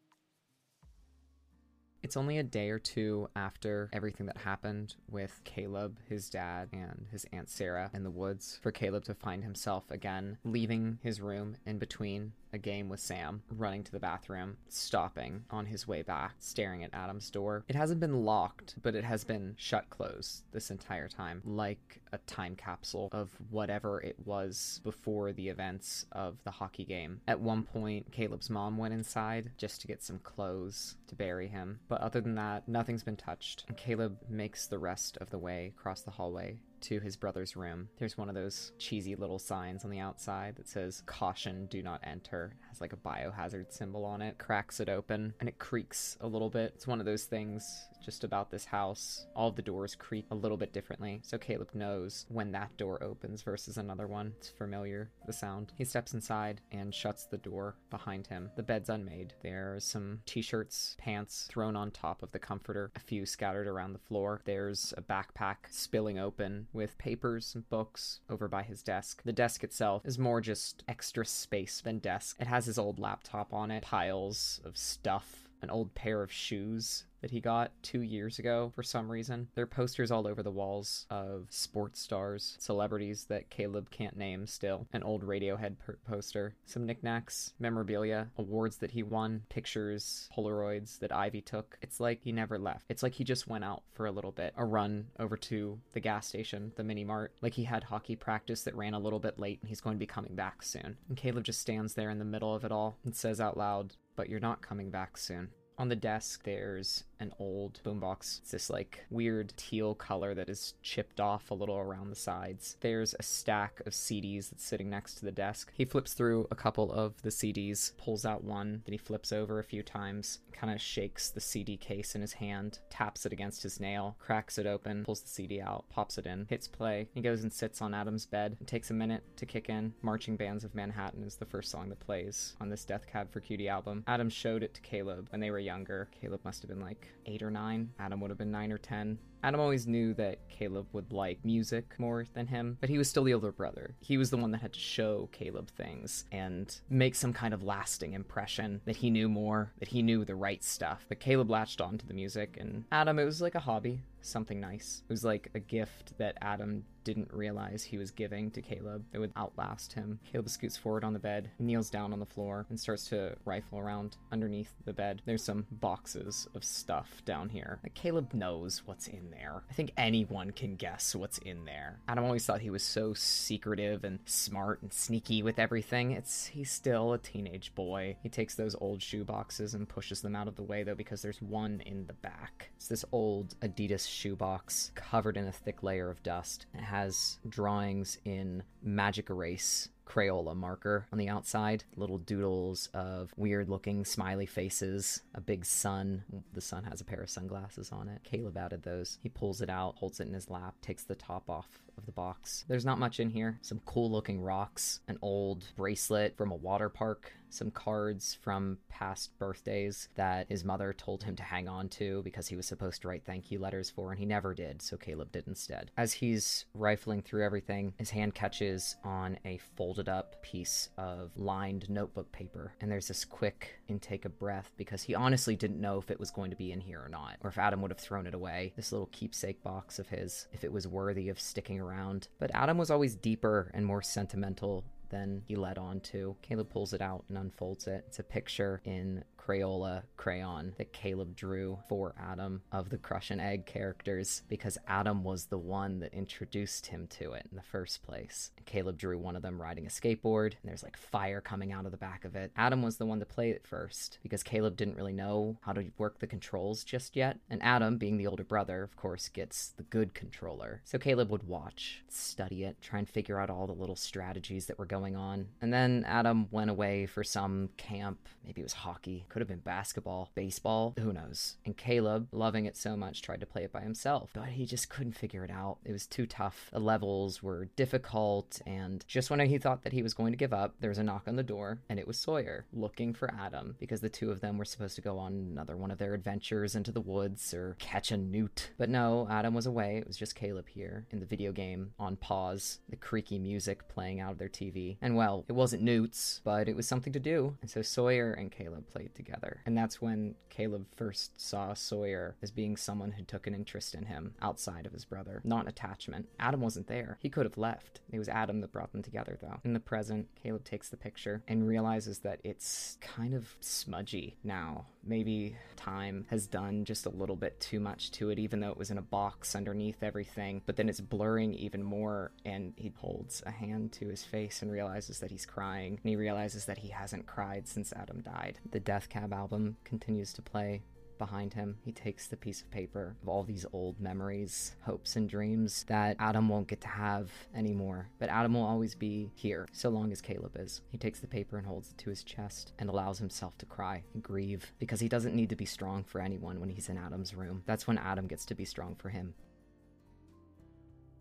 Speaker 4: It's only a day or two after everything that happened with Caleb, his dad, and his Aunt Sarah in the woods for Caleb to find himself again leaving his room in between a game with Sam, running to the bathroom, stopping on his way back, staring at Adam's door. It hasn't been locked, but it has been shut closed this entire time, like a time capsule of whatever it was before the events of the hockey game. At one point, Caleb's mom went inside just to get some clothes to bury him, but other than that, nothing's been touched. And Caleb makes the rest of the way across the hallway to his brother's room. There's one of those cheesy little signs on the outside that says caution, do not enter. Has like a biohazard symbol on it. Cracks it open and it creaks a little bit. It's one of those things just about this house. All the doors creak a little bit differently. So Caleb knows when that door opens versus another one. It's familiar, the sound. He steps inside and shuts the door behind him. The bed's unmade. There's some t-shirts, pants thrown on top of the comforter, a few scattered around the floor. There's a backpack spilling open with papers and books over by his desk. The desk itself is more just extra space than desk. It has his old laptop on it, piles of stuff, an old pair of shoes that he got two years ago for some reason. There are posters all over the walls of sports stars, celebrities that Caleb can't name still, an old Radiohead per- poster, some knickknacks, memorabilia, awards that he won, pictures, Polaroids that Ivy took. It's like he never left. It's like he just went out for a little bit, a run over to the gas station, the mini mart, like he had hockey practice that ran a little bit late and he's going to be coming back soon. And Caleb just stands there in the middle of it all and says out loud, But you're not coming back soon. On the desk, there's an old boombox. It's this like weird teal color that is chipped off a little around the sides. There's a stack of CDs that's sitting next to the desk. He flips through a couple of the CDs, pulls out one that he flips over a few times, kind of shakes the CD case in his hand, taps it against his nail, cracks it open, pulls the CD out, pops it in, hits play. He goes and sits on Adam's bed. It takes a minute to kick in. Marching Bands of Manhattan is the first song that plays on this Death Cab for Cutie album. Adam showed it to Caleb when they were younger. Caleb must have been like eight or nine. Adam would have been nine or ten. Adam always knew that Caleb would like music more than him, but he was still the older brother. He was the one that had to show Caleb things and make some kind of lasting impression that he knew more, that he knew the right stuff. But Caleb latched on to the music, and Adam, it was like a hobby. something nice. It was like a gift that Adam didn't realize he was giving to Caleb. It would outlast him. Caleb scoots forward on the bed, kneels down on the floor, and starts to rifle around underneath the bed. There's some boxes of stuff down here. Caleb knows what's in there. I think anyone can guess what's in there. Adam always thought he was so secretive and smart and sneaky with everything. It's he's still a teenage boy. He takes those old shoe boxes and pushes them out of the way though because there's one in the back. It's this old Adidas shoebox covered in a thick layer of dust. It has drawings in magic erase Crayola marker on the outside, little doodles of weird looking smiley faces, a big sun. The sun has a pair of sunglasses on it. Caleb added those. He pulls it out, holds it in his lap, takes the top off of the box. There's not much in here. Some cool looking rocks, an old bracelet from a water park, some cards from past birthdays that his mother told him to hang on to because he was supposed to write thank you letters for, and he never did, so Caleb did instead. As he's rifling through everything, his hand catches on a folded up piece of lined notebook paper, and there's this quick intake of breath because he honestly didn't know if it was going to be in here or not, or if Adam would have thrown it away. This little keepsake box of his, if it was worthy of sticking around. But Adam was always deeper and more sentimental than he led on to. Caleb pulls it out and unfolds it. It's a picture in Crayola crayon that Caleb drew for Adam of the Crush and Egg characters because Adam was the one that introduced him to it in the first place. Caleb drew one of them riding a skateboard, and there's like fire coming out of the back of it. Adam was the one to play it first because Caleb didn't really know how to work the controls just yet. And Adam, being the older brother, of course, gets the good controller. So Caleb would watch, study it, try and figure out all the little strategies that were going on. And then Adam went away for some camp. Maybe it was hockey, could have been basketball, baseball, who knows. And Caleb, loving it so much, tried to play it by himself, but he just couldn't figure it out. It was too tough. The levels were difficult, and just when he thought that he was going to give up, there was a knock on the door, and it was Sawyer looking for Adam because the two of them were supposed to go on another one of their adventures into the woods or catch a newt. But no, Adam was away. It was just Caleb here in the video game on pause, the creaky music playing out of their TV. And well, it wasn't newts, but it was something to do. And so Sawyer and Caleb played together together. And that's when Caleb first saw Sawyer as being someone who took an interest in him outside of his brother, not attachment. Adam wasn't there. He could have left. It was Adam that brought them together, though. In the present, Caleb takes the picture and realizes that it's kind of smudgy now. Maybe time has done just a little bit too much to it, even though it was in a box underneath everything. But then it's blurring even more, and he holds a hand to his face and realizes that he's crying. And he realizes that he hasn't cried since Adam died. The death cab album continues to play behind him. He takes the piece of paper of all these old memories, hopes, and dreams that Adam won't get to have anymore. But Adam will always be here, so long as Caleb is. He takes the paper and holds it to his chest and allows himself to cry and grieve because he doesn't need to be strong for anyone when he's in Adam's room. That's when Adam gets to be strong for him.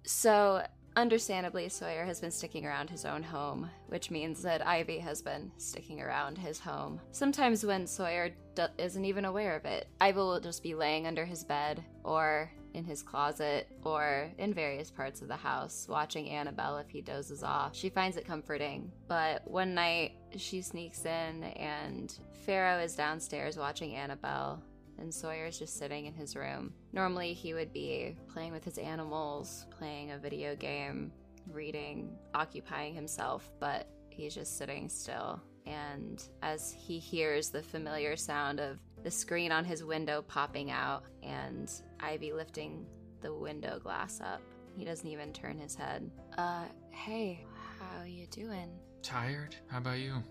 Speaker 3: So, understandably, Sawyer has been sticking around his own home, which means that Ivy has been sticking around his home. Sometimes when Sawyer isn't even aware of it, Ivy will just be laying under his bed or in his closet or in various parts of the house watching Annabelle if he dozes off. She finds it comforting. But one night she sneaks in and Pharaoh is downstairs watching Annabelle and Sawyer's just sitting in his room. Normally, he would be playing with his animals, playing a video game, reading, occupying himself, but he's just sitting still. And as he hears the familiar sound of the screen on his window popping out and Ivy lifting the window glass up, he doesn't even turn his head. Uh, hey, how you doing?
Speaker 2: Tired? How about you?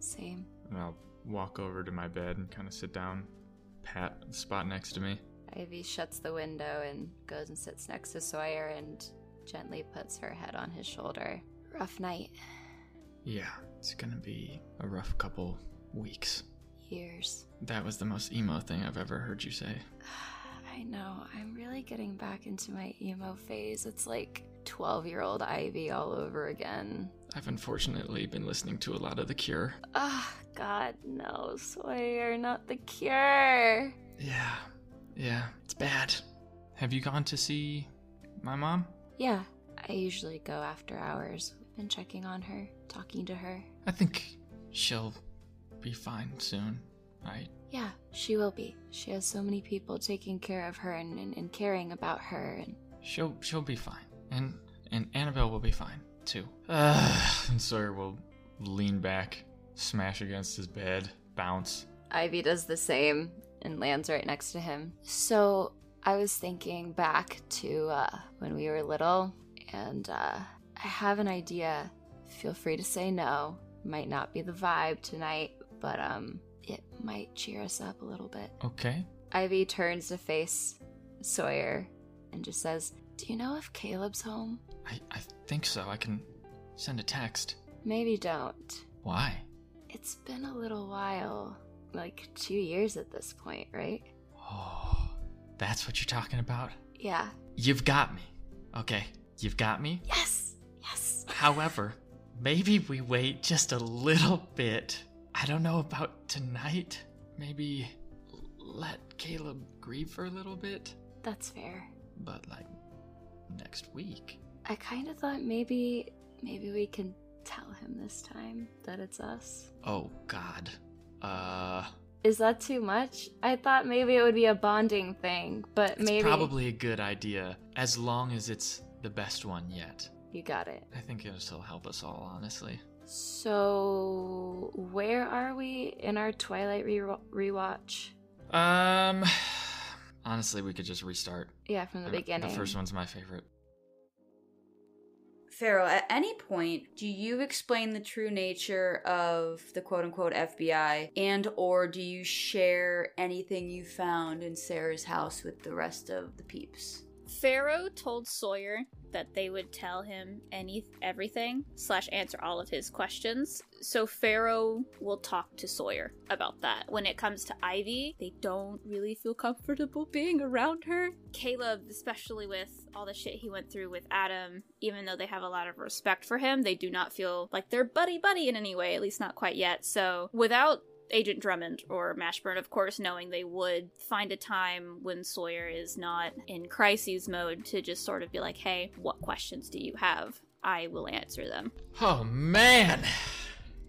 Speaker 3: Same.
Speaker 2: And I'll walk over to my bed and kind of sit down, pat spot next to me.
Speaker 3: Ivy shuts the window and goes and sits next to Sawyer and gently puts her head on his shoulder. Rough night.
Speaker 2: Yeah, it's gonna be a rough couple weeks.
Speaker 3: Years.
Speaker 2: That was the most emo thing I've ever heard you say. (sighs)
Speaker 3: I know. I'm really getting back into my emo phase. It's like 12 year old Ivy all over again.
Speaker 2: I've unfortunately been listening to a lot of The Cure.
Speaker 3: Ah, God, no, Sawyer, not the cure.
Speaker 2: Yeah, yeah, it's bad. Have you gone to see my mom?
Speaker 3: Yeah, I usually go after hours. Been checking on her, talking to her.
Speaker 2: I think she'll be fine soon. right?
Speaker 3: Yeah, she will be. She has so many people taking care of her and, and, and caring about her and
Speaker 2: She'll she'll be fine, and and Annabelle will be fine too. Uh, (sighs) and Sawyer will lean back, smash against his bed, bounce.
Speaker 3: Ivy does the same and lands right next to him. So I was thinking back to uh, when we were little, and uh, I have an idea. Feel free to say no. Might not be the vibe tonight, but um, it might cheer us up a little bit.
Speaker 2: Okay.
Speaker 3: Ivy turns to face Sawyer and just says, "Do you know if Caleb's home?
Speaker 2: I I think so. I can send a text.
Speaker 3: Maybe don't.
Speaker 2: Why?
Speaker 3: It's been a little while, like two years at this point, right?
Speaker 2: Oh, that's what you're talking about.
Speaker 3: Yeah.
Speaker 2: You've got me. Okay, you've got me.
Speaker 3: Yes. Yes.
Speaker 2: However, maybe we wait just a little bit. I don't know about tonight. Maybe let Caleb grieve for a little bit,
Speaker 3: That's fair.
Speaker 2: but like next week.
Speaker 3: I kind of thought maybe maybe we can tell him this time that it's us.
Speaker 2: Oh God. Uh,
Speaker 3: Is that too much? I thought maybe it would be a bonding thing, but
Speaker 2: it's
Speaker 3: maybe
Speaker 2: probably a good idea as long as it's the best one yet.
Speaker 3: you got it.
Speaker 2: I think it'll still help us all, honestly.
Speaker 3: So, where are we in our Twilight re- rewatch?
Speaker 2: Um, honestly, we could just restart.
Speaker 3: Yeah, from the beginning.
Speaker 2: The first one's my favorite.
Speaker 1: Pharaoh, at any point, do you explain the true nature of the quote unquote FBI and or do you share anything you found in Sarah's house with the rest of the peeps?
Speaker 5: Pharaoh told Sawyer that they would tell him any everything slash answer all of his questions. So Pharaoh will talk to Sawyer about that. When it comes to Ivy, they don't really feel comfortable being around her. Caleb, especially with all the shit he went through with Adam, even though they have a lot of respect for him, they do not feel like they're buddy buddy in any way, at least not quite yet. So without Agent Drummond or Mashburn, of course, knowing they would find a time when Sawyer is not in crises mode to just sort of be like, hey, what questions do you have? I will answer them.
Speaker 2: Oh man,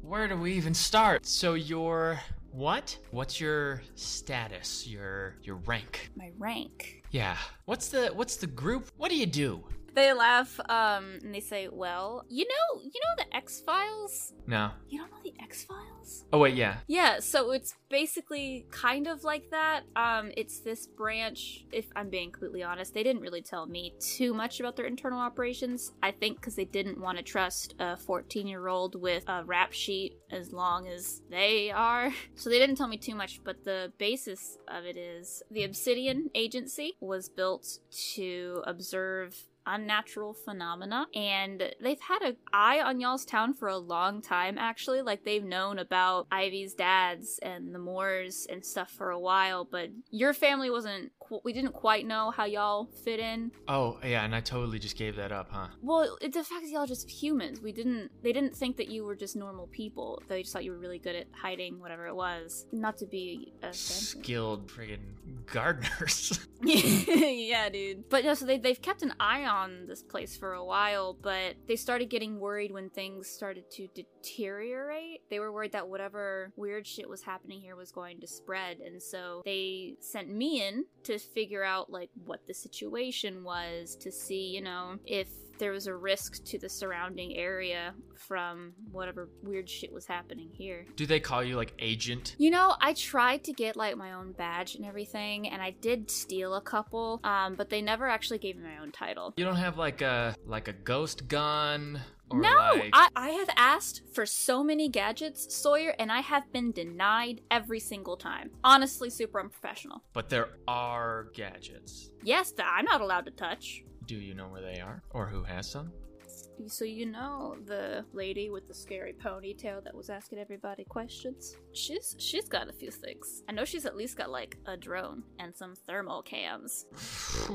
Speaker 2: where do we even start? So your what? What's your status? Your your rank?
Speaker 5: My rank.
Speaker 2: Yeah. What's the what's the group? What do you do?
Speaker 5: They laugh, um, and they say, well, you know, you know the X Files?
Speaker 2: No.
Speaker 5: You don't know the X Files?
Speaker 2: Oh wait, yeah.
Speaker 5: Yeah, so it's basically kind of like that. Um, it's this branch, if I'm being completely honest, they didn't really tell me too much about their internal operations. I think because they didn't want to trust a 14 year old with a rap sheet as long as they are. (laughs) So they didn't tell me too much, but the basis of it is the Obsidian Agency was built to observe unnatural phenomena and they've had an eye on y'all's town for a long time actually. Like they've known about ivy's dads and the Moores and stuff for a while but your family wasn't we didn't quite know how y'all fit in
Speaker 2: Oh yeah, and I totally just gave that up, huh?
Speaker 5: well it's the fact that y'all just humans we didn't they didn't think that you were just normal people they just thought you were really good at hiding whatever it was not to be offensive
Speaker 2: Skilled friggin' gardeners. (laughs) (laughs)
Speaker 5: yeah, dude. But no, so they, they've kept an eye on this place for a while, but they started getting worried when things started to deteriorate. They were worried that whatever weird shit was happening here was going to spread, and so they sent me in to figure out, like, what the situation was, to see, you know, if there was a risk to the surrounding area from whatever weird shit was happening here.
Speaker 2: do they call you like agent?
Speaker 5: You know, I tried to get like my own badge and everything, and I did steal a couple, um, but they never actually gave me my own title.
Speaker 2: You don't have like a like a ghost gun or
Speaker 5: no,
Speaker 2: like
Speaker 5: I, I have asked for so many gadgets, Sawyer, and I have been denied every single time. Honestly, super unprofessional.
Speaker 2: but there are gadgets.
Speaker 5: Yes, that I'm not allowed to touch.
Speaker 2: Do you know where they are or who has some?
Speaker 5: So you know the lady with the scary ponytail that was asking everybody questions? She's she's got a few things. I know she's at least got like a drone and some thermal cams. (sighs)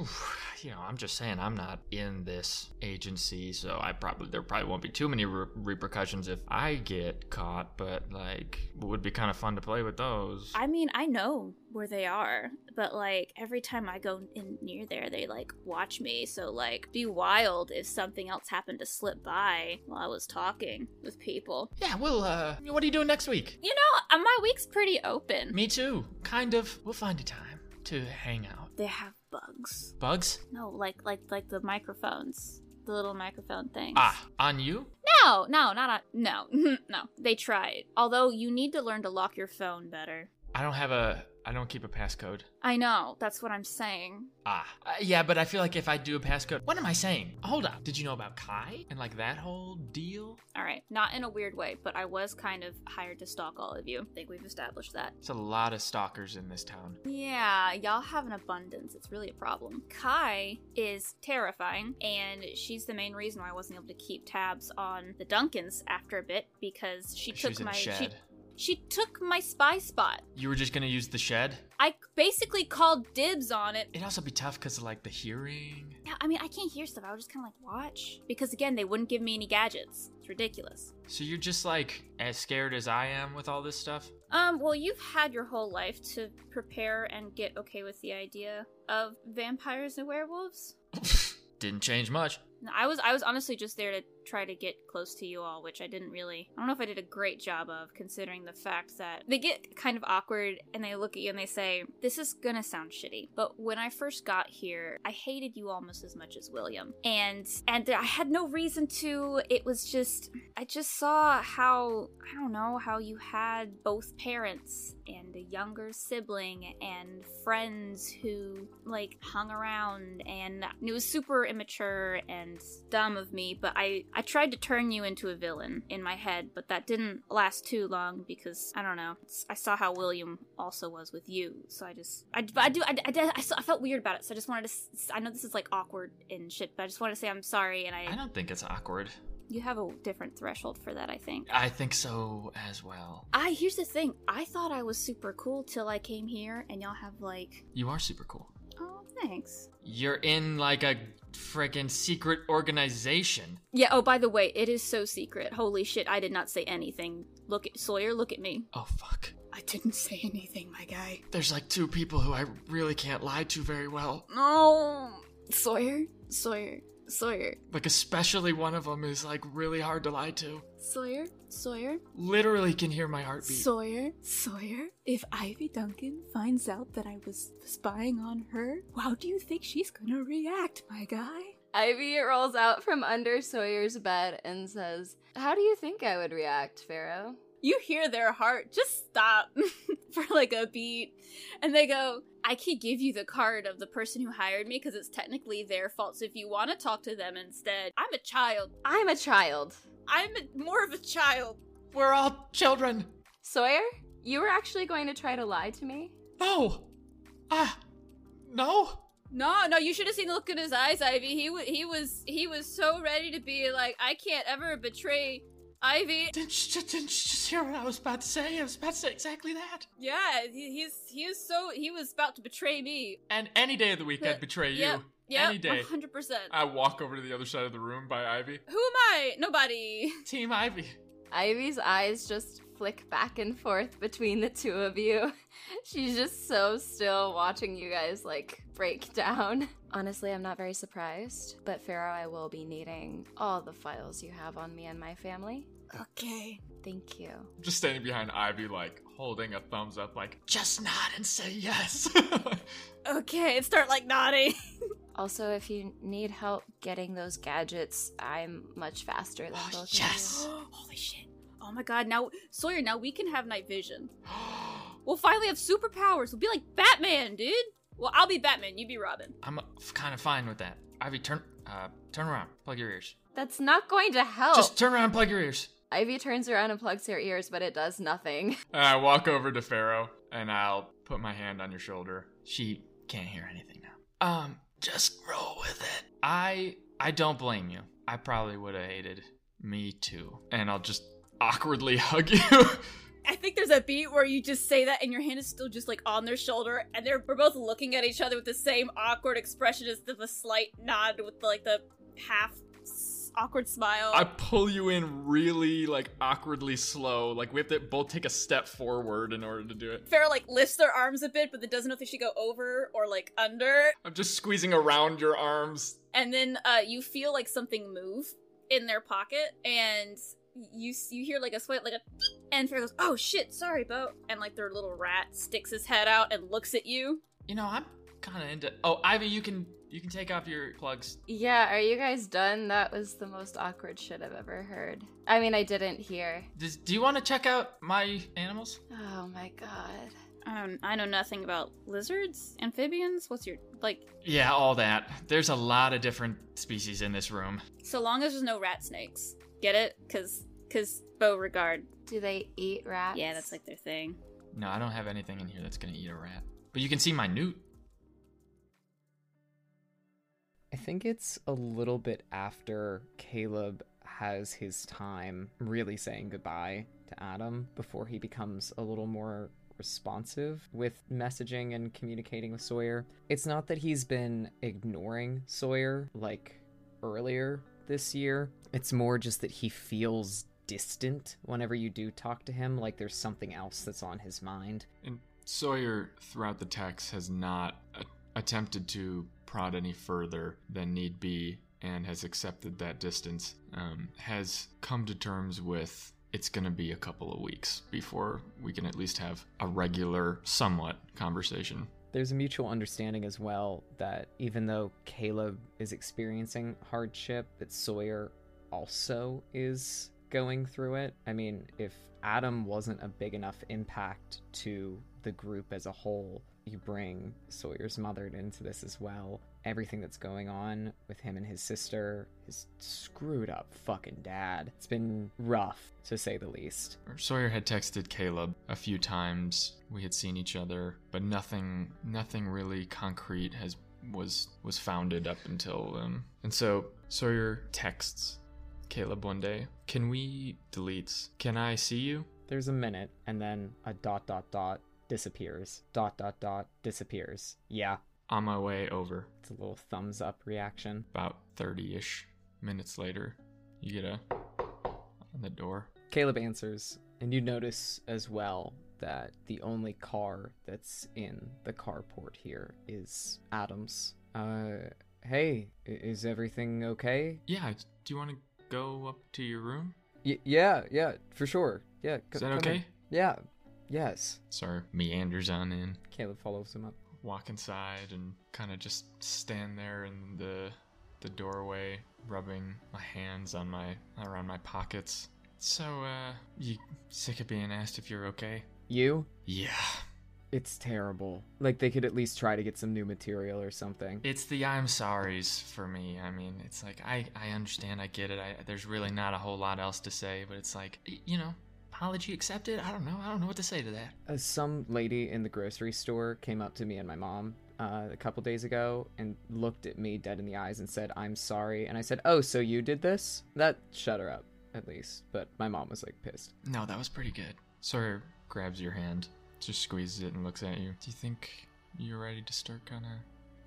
Speaker 2: you know, I'm just saying I'm not in this agency, so I probably there probably won't be too many re- repercussions if I get caught. But like, it would be kind of fun to play with those.
Speaker 5: I mean, I know where they are, but like every time I go in near there, they like watch me. So like, be wild if something else happened to slip by while I was talking with people.
Speaker 2: yeah, well, uh, what are you doing next week?
Speaker 5: You know, my week's pretty open.
Speaker 2: Me too. Kind of. We'll find a time to hang out.
Speaker 5: They have bugs.
Speaker 2: Bugs?
Speaker 5: No, like like like the microphones, the little microphone things.
Speaker 2: Ah, on you?
Speaker 5: No, no, not on. No, (laughs) no. They tried. Although you need to learn to lock your phone better.
Speaker 2: I don't have a. I don't keep a passcode.
Speaker 5: I know. That's what I'm saying.
Speaker 2: Ah. Uh, yeah, but I feel like if I do a passcode. What am I saying? Hold up. Did you know about Kai? And like that whole deal?
Speaker 5: All right, not in a weird way, but I was kind of hired to stalk all of you. I think we've established that.
Speaker 2: It's a lot of stalkers in this town.
Speaker 5: Yeah, y'all have an abundance. It's really a problem. Kai is terrifying, and she's the main reason why I wasn't able to keep tabs on the Duncans after a bit because she took my she. She took my spy spot.
Speaker 2: You were just gonna use the shed?
Speaker 5: I basically called dibs on it.
Speaker 2: It'd also be tough because of like the hearing.
Speaker 5: Yeah, I mean, I can't hear stuff. I would just kind of like watch because again, they wouldn't give me any gadgets. It's ridiculous.
Speaker 2: So you're just like as scared as I am with all this stuff?
Speaker 5: Um, well, you've had your whole life to prepare and get okay with the idea of vampires and werewolves. (laughs)
Speaker 2: Didn't change much.
Speaker 5: I was I was honestly just there to try to get close to you all, which I didn't really. I don't know if I did a great job of, considering the fact that they get kind of awkward and they look at you and they say, "This is gonna sound shitty," but when I first got here, I hated you almost as much as William, and and I had no reason to. It was just I just saw how I don't know how you had both parents and a younger sibling and friends who like hung around and it was super immature and dumb of me but i i tried to turn you into a villain in my head but that didn't last too long because i don't know i saw how william also was with you so i just i, but I do I, I, did- I, saw- I felt weird about it so i just wanted to I know this is like awkward and shit but i just wanted to say i'm sorry and i,
Speaker 2: I don't think it's awkward.
Speaker 5: you have a different threshold for that i think
Speaker 2: I think so as well.
Speaker 5: I here's the thing. I thought I was super cool till I came here, and y'all have like,
Speaker 2: You are super cool.
Speaker 5: Thanks.
Speaker 2: You're in like a freaking secret organization.
Speaker 5: Yeah. Oh, by the way, it is so secret. Holy shit! I did not say anything. Look at Sawyer. Look at me.
Speaker 2: Oh fuck.
Speaker 5: I didn't say anything, my guy.
Speaker 2: There's like two people who I really can't lie to very well.
Speaker 5: No, Sawyer. Sawyer. Sawyer.
Speaker 2: Like especially one of them is like really hard to lie to.
Speaker 5: Sawyer. Sawyer.
Speaker 2: Literally can hear my heartbeat.
Speaker 5: Sawyer. Sawyer. If Ivy Duncan finds out that I was spying on her, how do you think she's gonna react, my guy?
Speaker 3: Ivy rolls out from under Sawyer's bed and says, How do you think I would react, Pharaoh?
Speaker 5: you hear their heart just stop (laughs) for like a beat and they go i could give you the card of the person who hired me because it's technically their fault so if you want to talk to them instead i'm a child
Speaker 3: I'm a child.
Speaker 5: i'm a, more of a child
Speaker 2: We're all children.
Speaker 3: Sawyer, you were actually going to try to lie to me?
Speaker 2: No. Ah. No.
Speaker 5: no no you should have seen the look in his eyes ivy he, wa he was he was so ready to be like i can't ever betray ivy
Speaker 2: Didn't you, didn't you just hear what I was about to say? I was about to say exactly that.
Speaker 5: yeah he, he's he is so he was about to betray me
Speaker 2: And any day of the week, I'd betray you.
Speaker 5: Yep, yeah
Speaker 2: Any day.
Speaker 5: 100%
Speaker 2: I walk over to the other side of the room by Ivy.
Speaker 5: who am i nobody (laughs)
Speaker 2: Team Ivy.
Speaker 3: Ivy's eyes just flick back and forth between the two of you. (laughs) She's just so still watching you guys like break down. (laughs) Honestly, I'm not very surprised, but Pharaoh, I will be needing all the files you have on me and my family.
Speaker 5: okay
Speaker 3: Thank you.
Speaker 2: I'm just standing behind Ivy, like holding a thumbs up, like just nod and say yes. (laughs)
Speaker 5: Okay, and start like nodding. (laughs)
Speaker 3: Also, if you need help getting those gadgets, I'm much faster than
Speaker 2: Oh,
Speaker 3: both
Speaker 2: yes. (gasps)
Speaker 5: Holy shit. Oh my god, now Sawyer, now we can have night vision. (gasps) We'll finally have superpowers. We'll be like Batman, dude. Well, I'll be Batman, you be Robin.
Speaker 2: I'm kind of fine with that. Ivy, turn, uh, turn around. Plug your ears.
Speaker 3: That's not going to help.
Speaker 2: Just turn around and plug your ears.
Speaker 3: Ivy turns around and plugs her ears, but it does nothing. (laughs)
Speaker 2: And I walk over to Pharaoh and I'll put my hand on your shoulder. She can't hear anything now. Um, just roll with it. I I don't blame you. I probably would have hated me too. And I'll just awkwardly (laughs) hug you.
Speaker 5: I think there's a beat where you just say that and your hand is still just like on their shoulder and they're we're both looking at each other with the same awkward expression as the, the slight nod with like the half awkward smile.
Speaker 2: I pull you in really like awkwardly slow. Like we have to both take a step forward in order to do it.
Speaker 5: Pharaoh like lifts their arms a bit, but then doesn't know if they should go over or like under.
Speaker 2: I'm just squeezing around your arms.
Speaker 5: and then uh, you feel like something move in their pocket, and you you hear like a swipe, like a, (sniffs) And Fair goes, "Oh shit, sorry, Bo." And like their little rat sticks his head out and looks at you.
Speaker 2: You know, I'm kind of into. Oh, Ivy, you can you can take off your plugs.
Speaker 3: Yeah, are you guys done? That was the most awkward shit I've ever heard. I mean, I didn't hear.
Speaker 2: Does, do you want to check out my animals?
Speaker 3: Oh my god.
Speaker 5: I don't, I know nothing about lizards, amphibians. What's your like?
Speaker 2: Yeah, all that. There's a lot of different species in this room.
Speaker 5: So long as there's no rat snakes, get it? Cause, cause Beauregard.
Speaker 3: Do they eat rats?
Speaker 5: Yeah, that's like their thing.
Speaker 2: No, I don't have anything in here that's gonna eat a rat. But you can see my newt.
Speaker 4: I think it's a little bit after Caleb has his time really saying goodbye to Adam before he becomes a little more responsive with messaging and communicating with Sawyer. It's not that he's been ignoring Sawyer like earlier this year, it's more just that he feels distant whenever you do talk to him, like there's something else that's on his mind.
Speaker 2: And Sawyer, throughout the text, has not a- attempted to prod any further than need be and has accepted that distance. Um, has come to terms with it's going to be a couple of weeks before we can at least have a regular, somewhat conversation.
Speaker 4: There's a mutual understanding as well that even though Caleb is experiencing hardship, that Sawyer also is going through it. I mean, if Adam wasn't a big enough impact to the group as a whole, you bring Sawyer's mother into this as well. Everything that's going on with him and his sister, his screwed up fucking dad. It's been rough, to say the least.
Speaker 2: Sawyer had texted Caleb a few times. We had seen each other, but nothing, nothing really concrete has was was founded up until then. And so Sawyer texts Caleb one day. Can we deletes? Can I see you?
Speaker 4: There's a minute, and then a dot dot dot disappears. Dot dot dot disappears. Yeah,
Speaker 2: On my way over.
Speaker 4: it's a little thumbs up reaction.
Speaker 2: About thirty ish minutes later, you get a on the door.
Speaker 4: Caleb answers, and you notice as well that the only car that's in the carport here is Adam's. Uh, hey, is everything okay?
Speaker 2: Yeah. Do you want to go up to your room?
Speaker 4: Y- yeah, yeah, for sure. Yeah,
Speaker 2: Is that
Speaker 4: come in.
Speaker 2: okay?
Speaker 4: Yeah, yes.
Speaker 2: Sawyer meanders on in.
Speaker 4: Caleb follows him up.
Speaker 2: Walk inside and kind of just stand there in the the doorway rubbing my hands on my around my pockets so uh you sick of being asked if you're okay
Speaker 4: You?
Speaker 2: yeah
Speaker 4: It's terrible. Like they could at least try to get some new material or something.
Speaker 2: it's the i'm sorry's for me i mean it's like i i understand i get it I, there's really not a whole lot else to say but it's like you know apology accepted i don't know i don't know what to say to that
Speaker 4: Uh, some lady in the grocery store came up to me and my mom uh, a couple days ago and looked at me dead in the eyes and said, I'm sorry. And I said, Oh, so you did this? That shut her up, at least. But my mom was like pissed.
Speaker 2: no that was pretty good sawyer grabs your hand just squeezes it and looks at you do you think you're ready to start kind of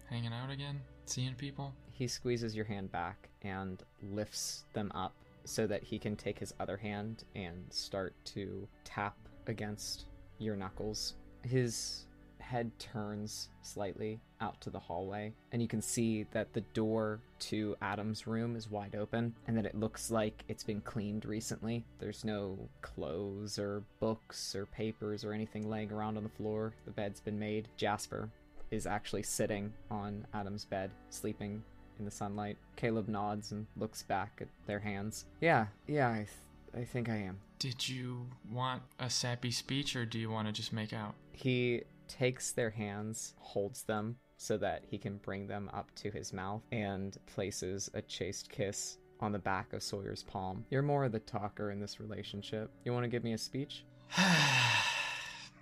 Speaker 2: hanging out again seeing people
Speaker 4: He squeezes your hand back and lifts them up so that he can take his other hand and start to tap against your knuckles. His head turns slightly out to the hallway, and you can see that the door to Adam's room is wide open and that it looks like it's been cleaned recently. There's no clothes or books or papers or anything laying around on the floor. The bed's been made. Jasper is actually sitting on Adam's bed, sleeping in the sunlight. Caleb nods and looks back at their hands. Yeah, yeah, I, th- I think I am.
Speaker 2: Did you want a sappy speech or do you want to just make out?
Speaker 4: He takes their hands, holds them so that he can bring them up to his mouth, and places a chaste kiss on the back of Sawyer's palm. You're more of the talker in this relationship. You want to give me a speech? (sighs)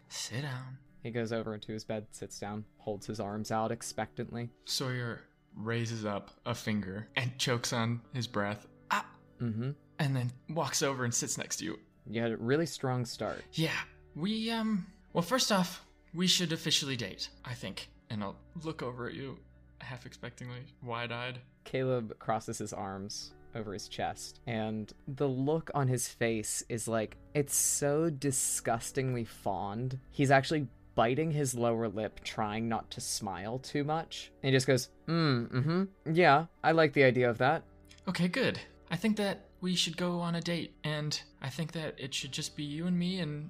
Speaker 2: Sit down.
Speaker 4: He goes over into his bed, sits down, holds his arms out expectantly.
Speaker 2: Sawyer raises up a finger and chokes on his breath. Ah!
Speaker 4: Hmm.
Speaker 2: And then walks over and sits next to you.
Speaker 4: You had a really strong start.
Speaker 2: Yeah, we, um, well, first off, we should officially date, I think. And I'll look over at you, half expectingly, wide eyed.
Speaker 4: Caleb crosses his arms over his chest, and the look on his face is like it's so disgustingly fond. He's actually biting his lower lip, trying not to smile too much. And he just goes, mm, mm-hmm. Yeah, I like the idea of that.
Speaker 2: Okay, good. I think that we should go on a date, and I think that it should just be you and me, and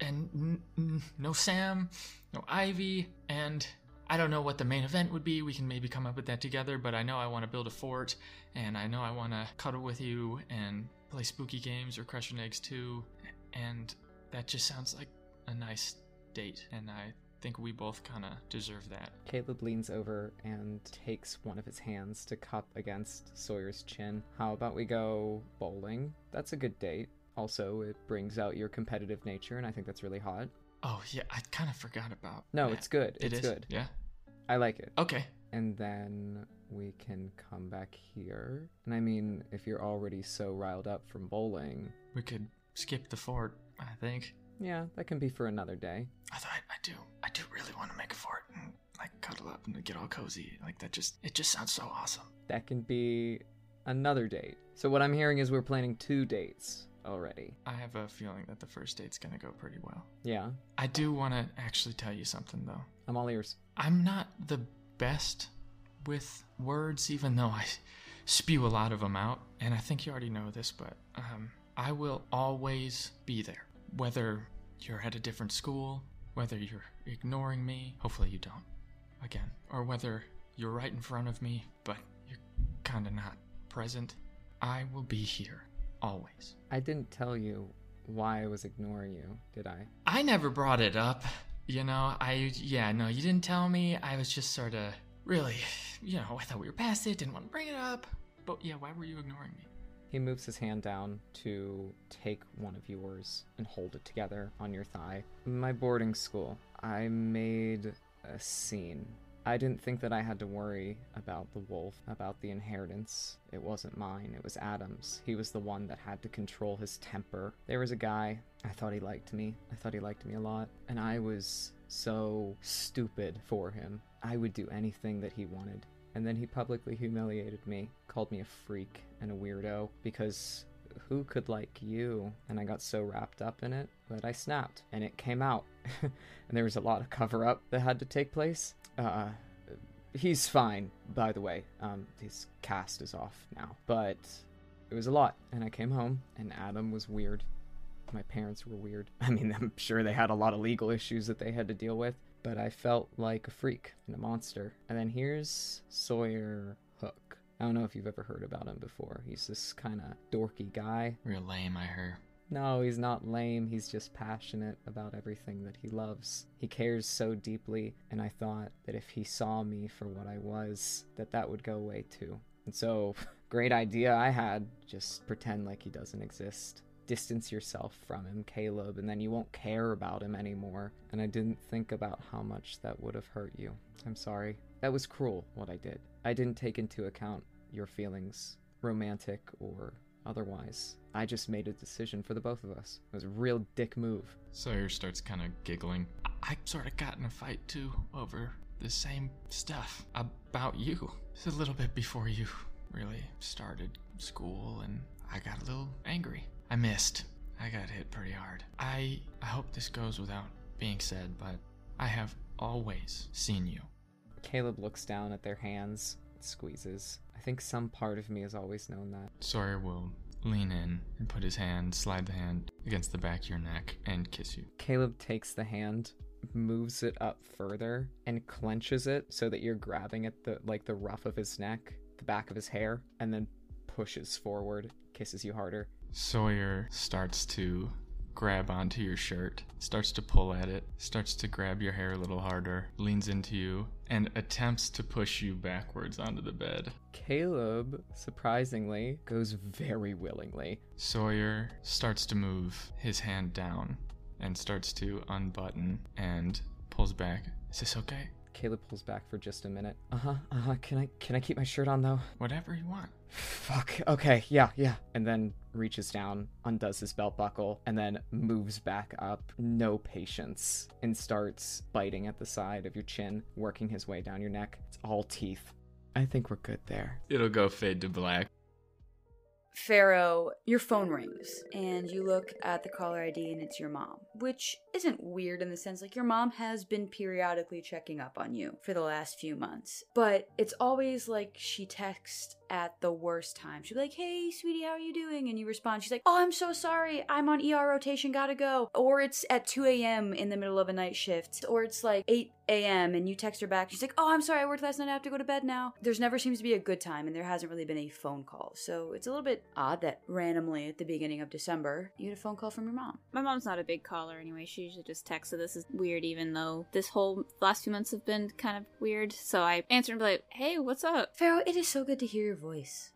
Speaker 2: and n- n- no Sam, no Ivy, and I don't know what the main event would be. We can maybe come up with that together, but I know I want to build a fort, and I know I want to cuddle with you and play spooky games or crush your eggs too, and that just sounds like a nice date, and I think we both kind of deserve that.
Speaker 4: Caleb leans over and takes one of his hands to cup against Sawyer's chin. How about we go bowling? That's a good date. Also, it brings out your competitive nature, and I think that's really hot.
Speaker 2: Oh yeah, I kind of forgot about.
Speaker 4: No,
Speaker 2: that.
Speaker 4: it's good.
Speaker 2: It
Speaker 4: it's
Speaker 2: is?
Speaker 4: good.
Speaker 2: Yeah.
Speaker 4: I like it.
Speaker 2: Okay.
Speaker 4: And then we can come back here. And I mean, if you're already so riled up from bowling,
Speaker 2: We could skip the fort. I think.
Speaker 4: Yeah, that can be for another day.
Speaker 2: I thought I do. I do really want to make a fort and like cuddle up and get all cozy. Like that just it just sounds so awesome.
Speaker 4: That can be another date. So what I'm hearing is we're planning two dates already.
Speaker 2: I have a feeling that the first date's gonna go pretty well.
Speaker 4: Yeah,
Speaker 2: I do want to actually tell you something though.
Speaker 4: I'm all ears.
Speaker 2: I'm not the best with words, even though I spew a lot of them out. And I think you already know this, but um, I will always be there. Whether you're at a different school, whether you're ignoring me, hopefully you don't, again, or whether you're right in front of me, but you're kind of not present, I will be here, always.
Speaker 4: I didn't tell you why I was ignoring you, did I?
Speaker 2: I never brought it up. You know, I, yeah, no, you didn't tell me. I was just sort of, really, you know, I thought we were past it, didn't want to bring it up. But yeah, why were you ignoring me?
Speaker 4: He moves his hand down to take one of yours and hold it together on your thigh. My boarding school, I made a scene. I didn't think that I had to worry about the wolf, about the inheritance. It wasn't mine, it was Adam's. He was the one that had to control his temper. There was a guy, I thought he liked me. I thought he liked me a lot. And I was so stupid for him. I would do anything that he wanted. And then he publicly humiliated me, called me a freak and a weirdo because who could like you? And I got so wrapped up in it that I snapped and it came out. (laughs) and there was a lot of cover up that had to take place. Uh, he's fine, by the way. Um, his cast is off now. But it was a lot. And I came home and Adam was weird. My parents were weird. (laughs) I mean, I'm sure they had a lot of legal issues that they had to deal with but I felt like a freak and a monster. And then here's Sawyer. I don't know if you've ever heard about him before. He's this kind of dorky guy.
Speaker 2: Real lame, I heard.
Speaker 4: No, he's not lame. He's just passionate about everything that he loves. He cares so deeply, and I thought that if he saw me for what I was, that that would go away too. And so, (laughs) great idea I had. Just pretend like he doesn't exist distance yourself from him, Caleb, and then you won't care about him anymore. And I didn't think about how much that would have hurt you. I'm sorry. That was cruel, what I did. I didn't take into account your feelings, romantic or otherwise. I just made a decision for the both of us. It was a real dick move.
Speaker 2: Sawyer starts kind of giggling. I, I sort of got in a fight too over the same stuff about you. It's a little bit before you really started school, and I got a little angry. I missed. I got hit pretty hard. I I hope this goes without being said, but I have always seen you.
Speaker 4: Caleb looks down at their hands, squeezes. I think some part of me has always known that.
Speaker 2: Sawyer will lean in and put his hand, slide the hand against the back of your neck, and kiss you.
Speaker 4: Caleb takes the hand, moves it up further, and clenches it so that you're grabbing at the like the ruff of his neck, the back of his hair, and then pushes forward, kisses you harder.
Speaker 2: Sawyer starts to grab onto your shirt, starts to pull at it, starts to grab your hair a little harder, leans into you, and attempts to push you backwards onto the bed.
Speaker 4: Caleb, surprisingly, goes very willingly.
Speaker 2: Sawyer starts to move his hand down and starts to unbutton and pulls back. Is this okay?
Speaker 4: Caleb pulls back for just a minute. Uh-huh, uh-huh. Can I can I keep my shirt on though?
Speaker 2: Whatever you want.
Speaker 4: Fuck. Okay, yeah, yeah. And then reaches down, undoes his belt buckle, and then moves back up, no patience, and starts biting at the side of your chin, working his way down your neck. It's all teeth. I think we're good there.
Speaker 2: It'll go fade to black.
Speaker 1: Pharaoh, your phone rings and you look at the caller ID and it's your mom, which isn't weird in the sense like your mom has been periodically checking up on you for the last few months. But it's always like she texts at the worst time. She'll be like, hey, sweetie, how are you doing? And you respond, she's like, oh, I'm so sorry. I'm on ER rotation, gotta go. Or it's at 2 a.m. in the middle of a night shift. Or it's like 8 a.m. and you text her back. She's like, oh, I'm sorry, I worked last night. I have to go to bed now. There's never seems to be a good time, and there hasn't really been a phone call. So it's a little bit odd that randomly at the beginning of December, you had a phone call from your mom.
Speaker 5: My mom's not a big caller anyway. She usually just texts, so this is weird, even though this whole last few months have been kind of weird. So I answered and be like, hey, what's up?
Speaker 1: Pharaoh, it is so good to hear your voice.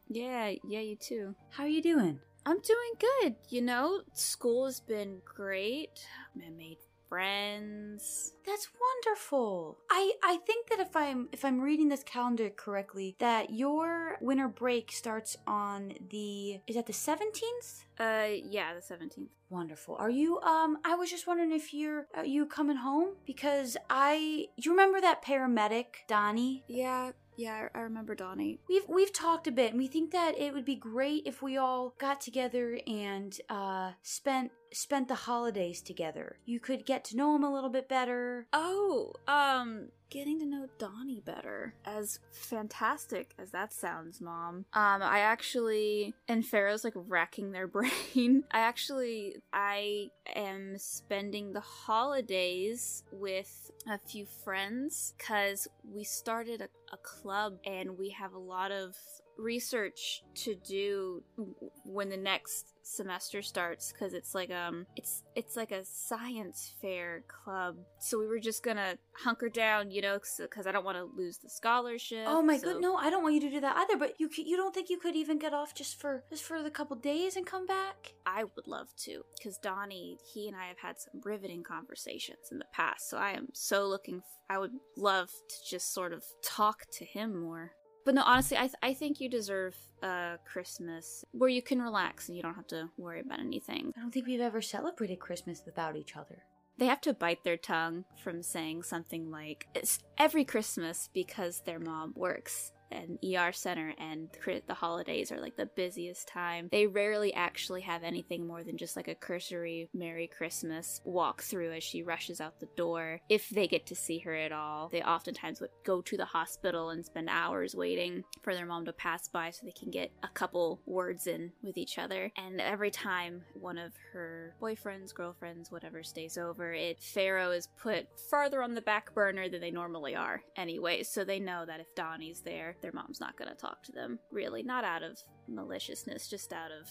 Speaker 5: Yeah, yeah, you too.
Speaker 1: How are you doing?
Speaker 5: I'm doing good. You know, school has been great. I made friends.
Speaker 1: That's wonderful. I I think that if I'm if I'm reading this calendar correctly, that your winter break starts on the is that the 17th?
Speaker 5: Uh, yeah, the 17th.
Speaker 1: Wonderful. Are you um I was just wondering if you're are you coming home because I you remember that paramedic, Donnie?
Speaker 5: Yeah, yeah, I remember Donnie.
Speaker 1: We've we've talked a bit and we think that it would be great if we all got together and uh spent spent the holidays together. You could get to know him a little bit better.
Speaker 5: Oh, um, getting to know Donnie better. As fantastic as that sounds, Mom. Um, I actually, and Pharaoh's like racking their (laughs) brain. I actually, I am spending the holidays with a few friends because we started a, a club and we have a lot of research to do when the next semester starts because it's like um it's it's like a science fair club so we were just gonna hunker down you know because i don't want to lose the scholarship
Speaker 1: Oh my
Speaker 5: so-
Speaker 1: good, no, I don't want you to do that either. But you you don't think you could even get off just for just for the couple days and come back?
Speaker 5: I would love to, because Donnie, he and I have had some riveting conversations in the past. So I am so looking. F- I would love to just sort of talk to him more. But no, honestly, I th- I think you deserve a Christmas where you can relax and you don't have to worry about anything.
Speaker 1: I don't think we've ever celebrated Christmas without each other.
Speaker 5: They have to bite their tongue from saying something like it's every Christmas because their mom works an ER center and the holidays are like the busiest time. They rarely actually have anything more than just like a cursory Merry Christmas walk through as she rushes out the door. If they get to see her at all, they oftentimes would go to the hospital and spend hours waiting for their mom to pass by so they can get a couple words in with each other. And every time one of her boyfriends, girlfriends, whatever stays over, it Pharaoh is put farther on the back burner than they normally are anyway, so they know that if Donnie's there, their mom's not going to talk to them. Really, not out of maliciousness, just out of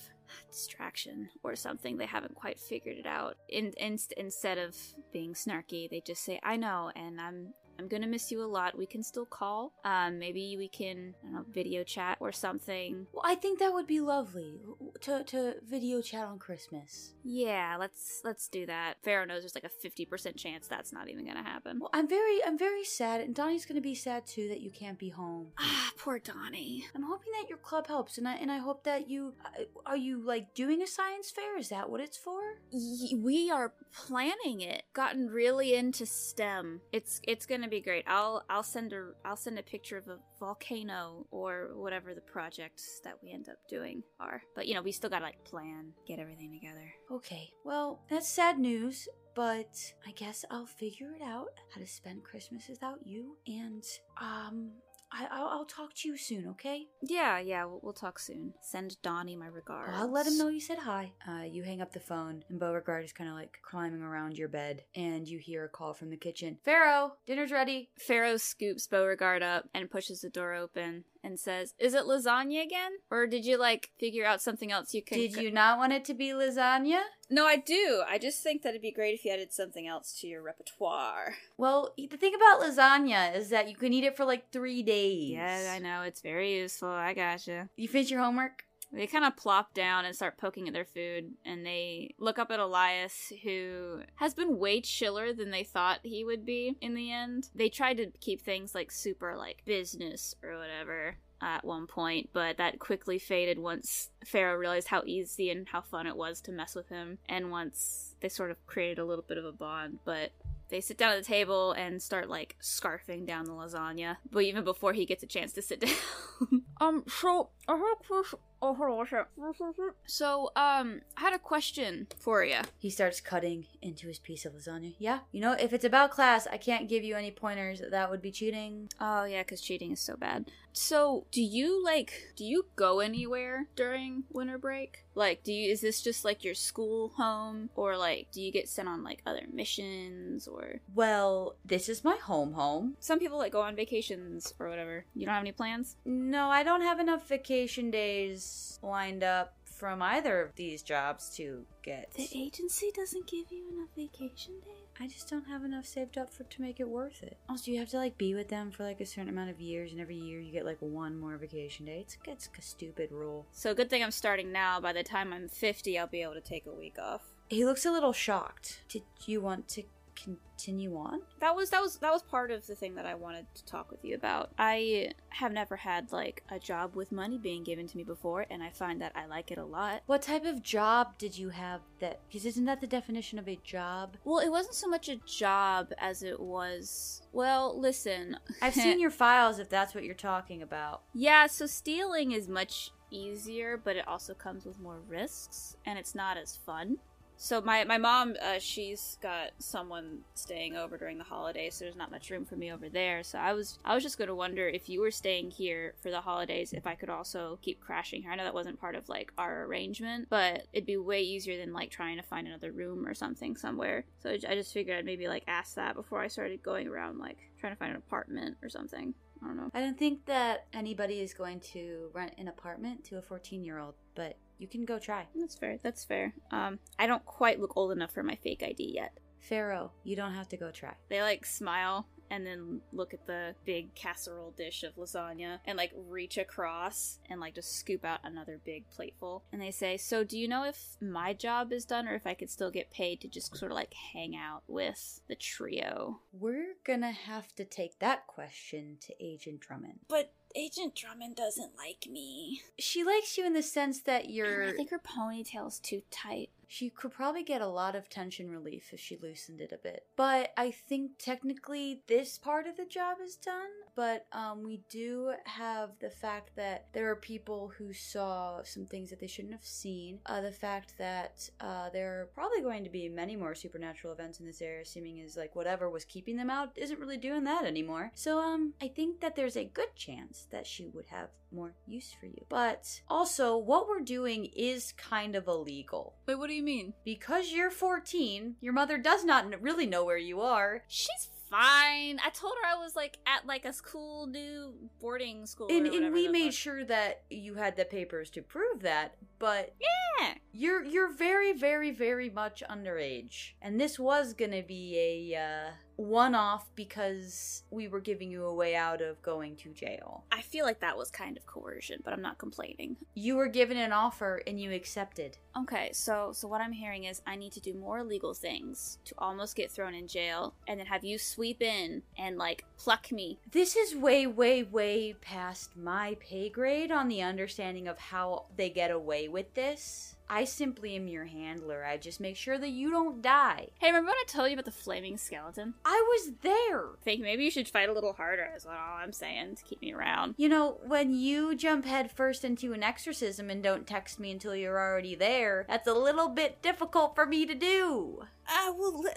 Speaker 5: distraction or something. They haven't quite figured it out. In, in, instead of being snarky, they just say, "I know, and I'm I'm gonna miss you a lot. We can still call. Um, maybe we can, know, video chat or something.
Speaker 1: Well, I think that would be lovely to to video chat on Christmas.
Speaker 5: Yeah, let's let's do that. Pharaoh knows there's like a fifty percent chance that's not even gonna happen.
Speaker 1: Well, I'm very I'm very sad, and Donnie's gonna be sad too that you can't be home.
Speaker 5: Ah, poor Donnie.
Speaker 1: I'm hoping that your club helps, and I and I hope that you uh, are you like doing a science fair. Is that what it's for?
Speaker 5: Y- we are planning it. Gotten really into STEM. It's it's gonna be great. I'll I'll send a I'll send a picture of a volcano or whatever the projects that we end up doing are. But you know, we still gotta like plan, get everything together.
Speaker 1: Okay, well that's sad news, but I guess I'll figure it out how to spend Christmas without you, and um. I, I'll, I'll talk to you soon, okay?
Speaker 5: Yeah, yeah, we'll, we'll talk soon. Send Donnie my regards.
Speaker 1: I'll let him know you said hi. Uh, you hang up the phone, and Beauregard is kind of like climbing around your bed, and you hear a call from the kitchen. Pharaoh, dinner's ready.
Speaker 5: Pharaoh scoops Beauregard up and pushes the door open and says, "Is it lasagna again, or did you like figure out something else you can?"
Speaker 1: Did you not want it to be lasagna?
Speaker 5: No, I do. I just think that it'd be great if you added something else to your repertoire.
Speaker 1: Well, the thing about lasagna is that you can eat it for like three days.
Speaker 5: Yeah, I know it's very useful. I gotcha.
Speaker 1: You finish your homework?
Speaker 5: They kind of plop down and start poking at their food, and they look up at Elias, who has been way chiller than they thought he would be in the end. They tried to keep things like super like business or whatever at one point, but that quickly faded once Pharaoh realized how easy and how fun it was to mess with him, and once they sort of created a little bit of a bond, but they sit down at the table and start like scarfing down the lasagna. But even before he gets a chance to sit (laughs) down, um, so I have a question. Oh, hold on, what's up? So, um, I had a question for you.
Speaker 1: He starts cutting into his piece of lasagna. Yeah, you know, if it's about class, I can't give you any pointers. That would be cheating.
Speaker 5: Oh yeah, because cheating is so bad. So, do you like? Do you go anywhere during winter break? Like, do you? Is this just like your school home, or like, do you get sent on like other missions, or
Speaker 1: Well, this is my home home.
Speaker 5: some people like go on vacations or whatever? You don't have any plans?
Speaker 1: No, I don't have enough vacation days lined up from either of these jobs to get.
Speaker 5: The agency doesn't give you enough vacation days.
Speaker 1: I just don't have enough saved up for to make it worth it. Also, you have to like be with them for like a certain amount of years, and every year you get like one more vacation day. It's, it's a stupid rule.
Speaker 5: So good thing I'm starting now. By the time I'm 50, I'll be able to take a week off.
Speaker 1: He looks a little shocked. Did you want to continue on?
Speaker 5: That was that was that was part of the thing that I wanted to talk with you about. I have never had like a job with money being given to me before, and I find that I like it a lot.
Speaker 1: What type of job did you have that? Because isn't that the definition of a job?
Speaker 5: Well, it wasn't so much a job as it was. Well, listen,
Speaker 1: I've (laughs) seen your files if that's what you're talking about.
Speaker 5: Yeah, so stealing is much easier, but it also comes with more risks, and it's not as fun. So my my mom, uh, she's got someone staying over during the holidays, so there's not much room for me over there. So I was I was just gonna wonder if you were staying here for the holidays, if I could also keep crashing here. I know that wasn't part of like our arrangement, but it'd be way easier than like trying to find another room or something somewhere. So I I just figured I'd maybe like ask that before I started going around like trying to find an apartment or something. I don't know.
Speaker 1: I don't think that anybody is going to rent an apartment to a 14 year old, but you can go try.
Speaker 5: That's fair. That's fair. Um, I don't quite look old enough for my fake ID yet.
Speaker 1: Pharaoh, you don't have to go try.
Speaker 5: They like smile and then look at the big casserole dish of lasagna and like reach across and like just scoop out another big plateful. And they say, So, do you know if my job is done or if I could still get paid to just sort of like hang out with the trio?
Speaker 1: We're gonna have to take that question to Agent Drummond.
Speaker 5: But Agent Drummond doesn't like me.
Speaker 1: She likes you in the sense that you're.
Speaker 5: I think her ponytail's too tight.
Speaker 1: She could probably get a lot of tension relief if she loosened it a bit. But I think technically this part of the job is done. But um, we do have the fact that there are people who saw some things that they shouldn't have seen. Uh, the fact that uh, there are probably going to be many more supernatural events in this area, seeming as like whatever was keeping them out isn't really doing that anymore. So um, I think that there's a good chance that she would have more use for you. But also, what we're doing is kind of illegal.
Speaker 5: Wait, what do you mean?
Speaker 1: Because you're 14, your mother does not really know where you are.
Speaker 5: She's fine. I told her I was like at like a cool new boarding school.
Speaker 1: And, and we made
Speaker 5: fuck.
Speaker 1: sure that you had the papers to prove that, but
Speaker 5: Yeah.
Speaker 1: you're you're very very very much underage. And this was to be a uh, one-off because we were giving you a way out of going to jail.
Speaker 5: I feel like that was kind of coercion, but I'm not complaining.
Speaker 1: You were given an offer and you accepted.
Speaker 5: Okay, so so what I'm hearing is I need to do more illegal things to almost get thrown in jail, and then have you sweep in and like pluck me.
Speaker 1: This is way, way, way past my pay grade on the understanding of how they get away with this. I simply am your handler. I just make sure that you don't die.
Speaker 5: Hey, remember when I told you about the flaming skeleton?
Speaker 1: I was there.
Speaker 5: think maybe you should fight a little harder. Is all I'm saying to keep me around.
Speaker 1: You know, when you jump headfirst into an exorcism and don't text me until you're already there, that's a little bit difficult for me to do.
Speaker 5: Ah, well, li-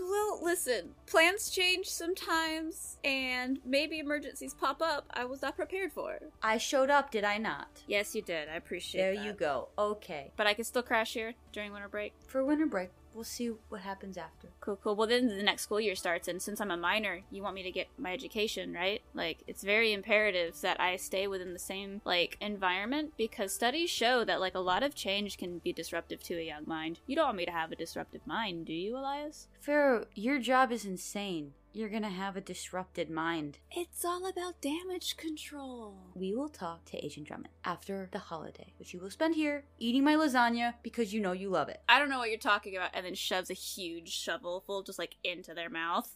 Speaker 5: well, listen. Plans change sometimes, and maybe emergencies pop up. I was not prepared for.
Speaker 1: I showed up, did I not?
Speaker 5: Yes, you did. I appreciate it.
Speaker 1: There
Speaker 5: that.
Speaker 1: you go. Okay.
Speaker 5: But I can still crash here during winter break.
Speaker 1: For winter break, we'll see what happens after.
Speaker 5: Cool, cool. Well, then the next school year starts, and since I'm a minor, you want me to get my education, right? Like, it's very imperative that I stay within the same, like, environment because studies show that, like, a lot of change can be disruptive to a young mind. You don't want me to have a disruptive mind, do you, Elias?
Speaker 1: Pharaoh, your job is insane. You're gonna have a disrupted mind.
Speaker 5: It's all about damage control.
Speaker 1: We will talk to Agent Drummond after the holiday, which you will spend here eating my lasagna because you know you love it.
Speaker 5: I don't know what you're talking about, and then shoves a huge shovelful just, like, into their mouth.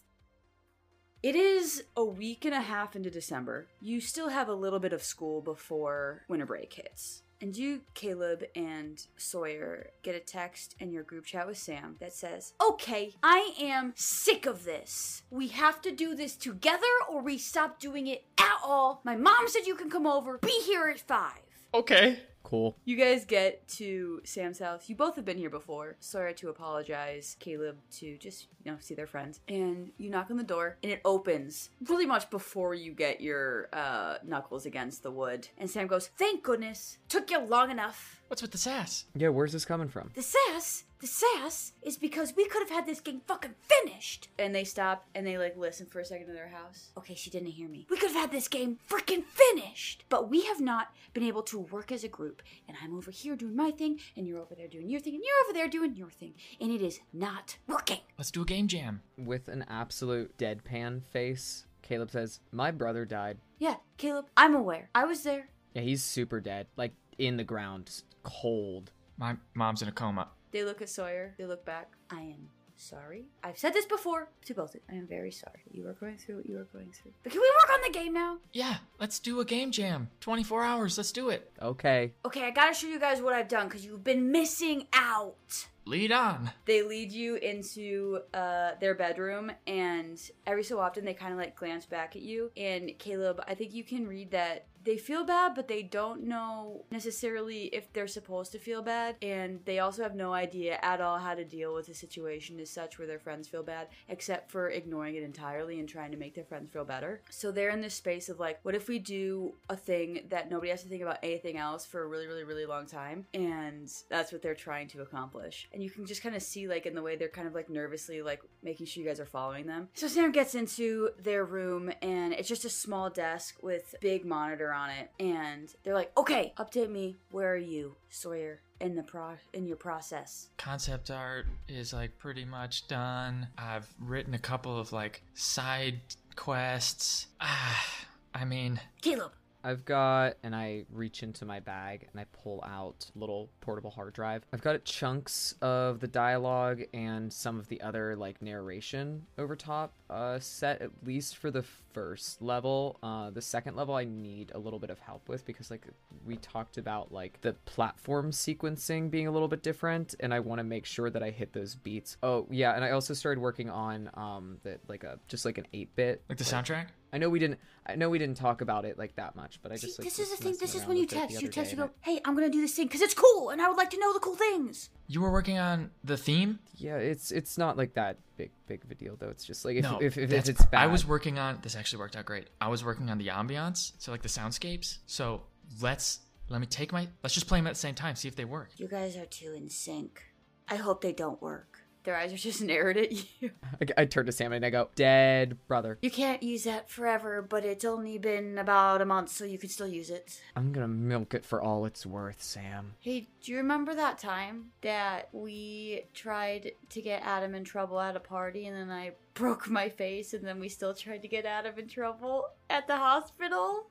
Speaker 1: It is a week and a half into December. You still have a little bit of school before winter break hits. And you, Caleb, and Sawyer get a text in your group chat with Sam that says, Okay, I am sick of this. We have to do this together or we stop doing it at all. My mom said you can come over. Be here at 5.
Speaker 2: Okay.
Speaker 4: Cool.
Speaker 1: You guys get to Sam's house. You both have been here before. Sawyer to apologize, Caleb to just, you know, see their friends. And you knock on the door and it opens really much before you get your uh, knuckles against the wood. And Sam goes, Thank goodness. Took you long enough.
Speaker 2: What's with the sass?
Speaker 4: Yeah, where's this coming from?
Speaker 1: The sass, the sass is because we could have had this game fucking finished. And they stop and they like listen for a second to their house. Okay, she didn't hear me. We could have had this game freaking finished. But we have not been able to work as a group. And I'm over here doing my thing, and you're over there doing your thing, and you're over there doing your thing. And it is not working.
Speaker 2: Let's do a game jam.
Speaker 4: With an absolute deadpan face, Caleb says, My brother died.
Speaker 1: Yeah, Caleb, I'm aware. I was there.
Speaker 4: Yeah, he's super dead. Like in the ground, cold.
Speaker 2: My mom's in a coma.
Speaker 1: They look at Sawyer. They look back. I am sorry. I've said this before to both. of you. I am very sorry that you are going through what you are going through. But can we work on the game now?
Speaker 2: Yeah, let's do a game jam. 24 hours, let's do it.
Speaker 4: Okay.
Speaker 1: Okay, I gotta show you guys what I've done because you've been missing out.
Speaker 2: Lead on.
Speaker 1: They lead you into uh, their bedroom, and every so often they kind of like glance back at you. And Caleb, I think you can read that they feel bad, but they don't know necessarily if they're supposed to feel bad. And they also have no idea at all how to deal with a situation as such where their friends feel bad, except for ignoring it entirely and trying to make their friends feel better. So they're in this space of like, what if we do a thing that nobody has to think about anything else for a really, really, really long time? And that's what they're trying to accomplish. And you can just kind of see, like, in the way they're kind of like nervously, like, making sure you guys are following them. So Sam gets into their room, and it's just a small desk with big monitor on it. And they're like, okay, update me. Where are you, Sawyer? In the pro in your process.
Speaker 2: Concept art is like pretty much done. I've written a couple of like side quests. Ah, (sighs) I mean,
Speaker 1: Caleb,
Speaker 4: I've got, and I reach into my bag and I pull out little portable hard drive. I've got chunks of the dialogue and some of the other like narration over top uh, set at least for the first level. Uh, the second level I need a little bit of help with because like we talked about like the platform sequencing being a little bit different, and I want to make sure that I hit those beats. Oh yeah, and I also started working on um the like a just like an eight bit
Speaker 2: like the soundtrack?
Speaker 4: I know we didn't. I know we didn't talk about it like that much, but I
Speaker 1: See,
Speaker 4: just like,
Speaker 1: this is the thing. This is when you
Speaker 4: with
Speaker 1: text. You
Speaker 4: other
Speaker 1: text. You
Speaker 4: and
Speaker 1: go, "Hey, I'm gonna do this thing because it's cool, and I would like to know the cool things."
Speaker 2: You were working on the theme?
Speaker 4: Yeah, it's it's not like that big big of a deal though. It's just like if
Speaker 2: no,
Speaker 4: if, if, if it's bad.
Speaker 2: I was working on this. Actually worked out great. I was working on the ambiance, so like the soundscapes. So let's let me take my. Let's just play them at the same time. See if they work.
Speaker 1: You guys are too in sync. I hope they don't work. Their eyes are just (laughs) narrowed at you.
Speaker 4: I, I turn to Sam and I go, "Dead brother."
Speaker 1: You can't use that forever, but it's only been about a month, so you can still use it.
Speaker 4: I'm gonna milk it for all it's worth, Sam.
Speaker 1: Hey, do you remember that time that we tried to get Adam in trouble at a party and then I broke my face and then we still tried to get Adam in trouble at the hospital?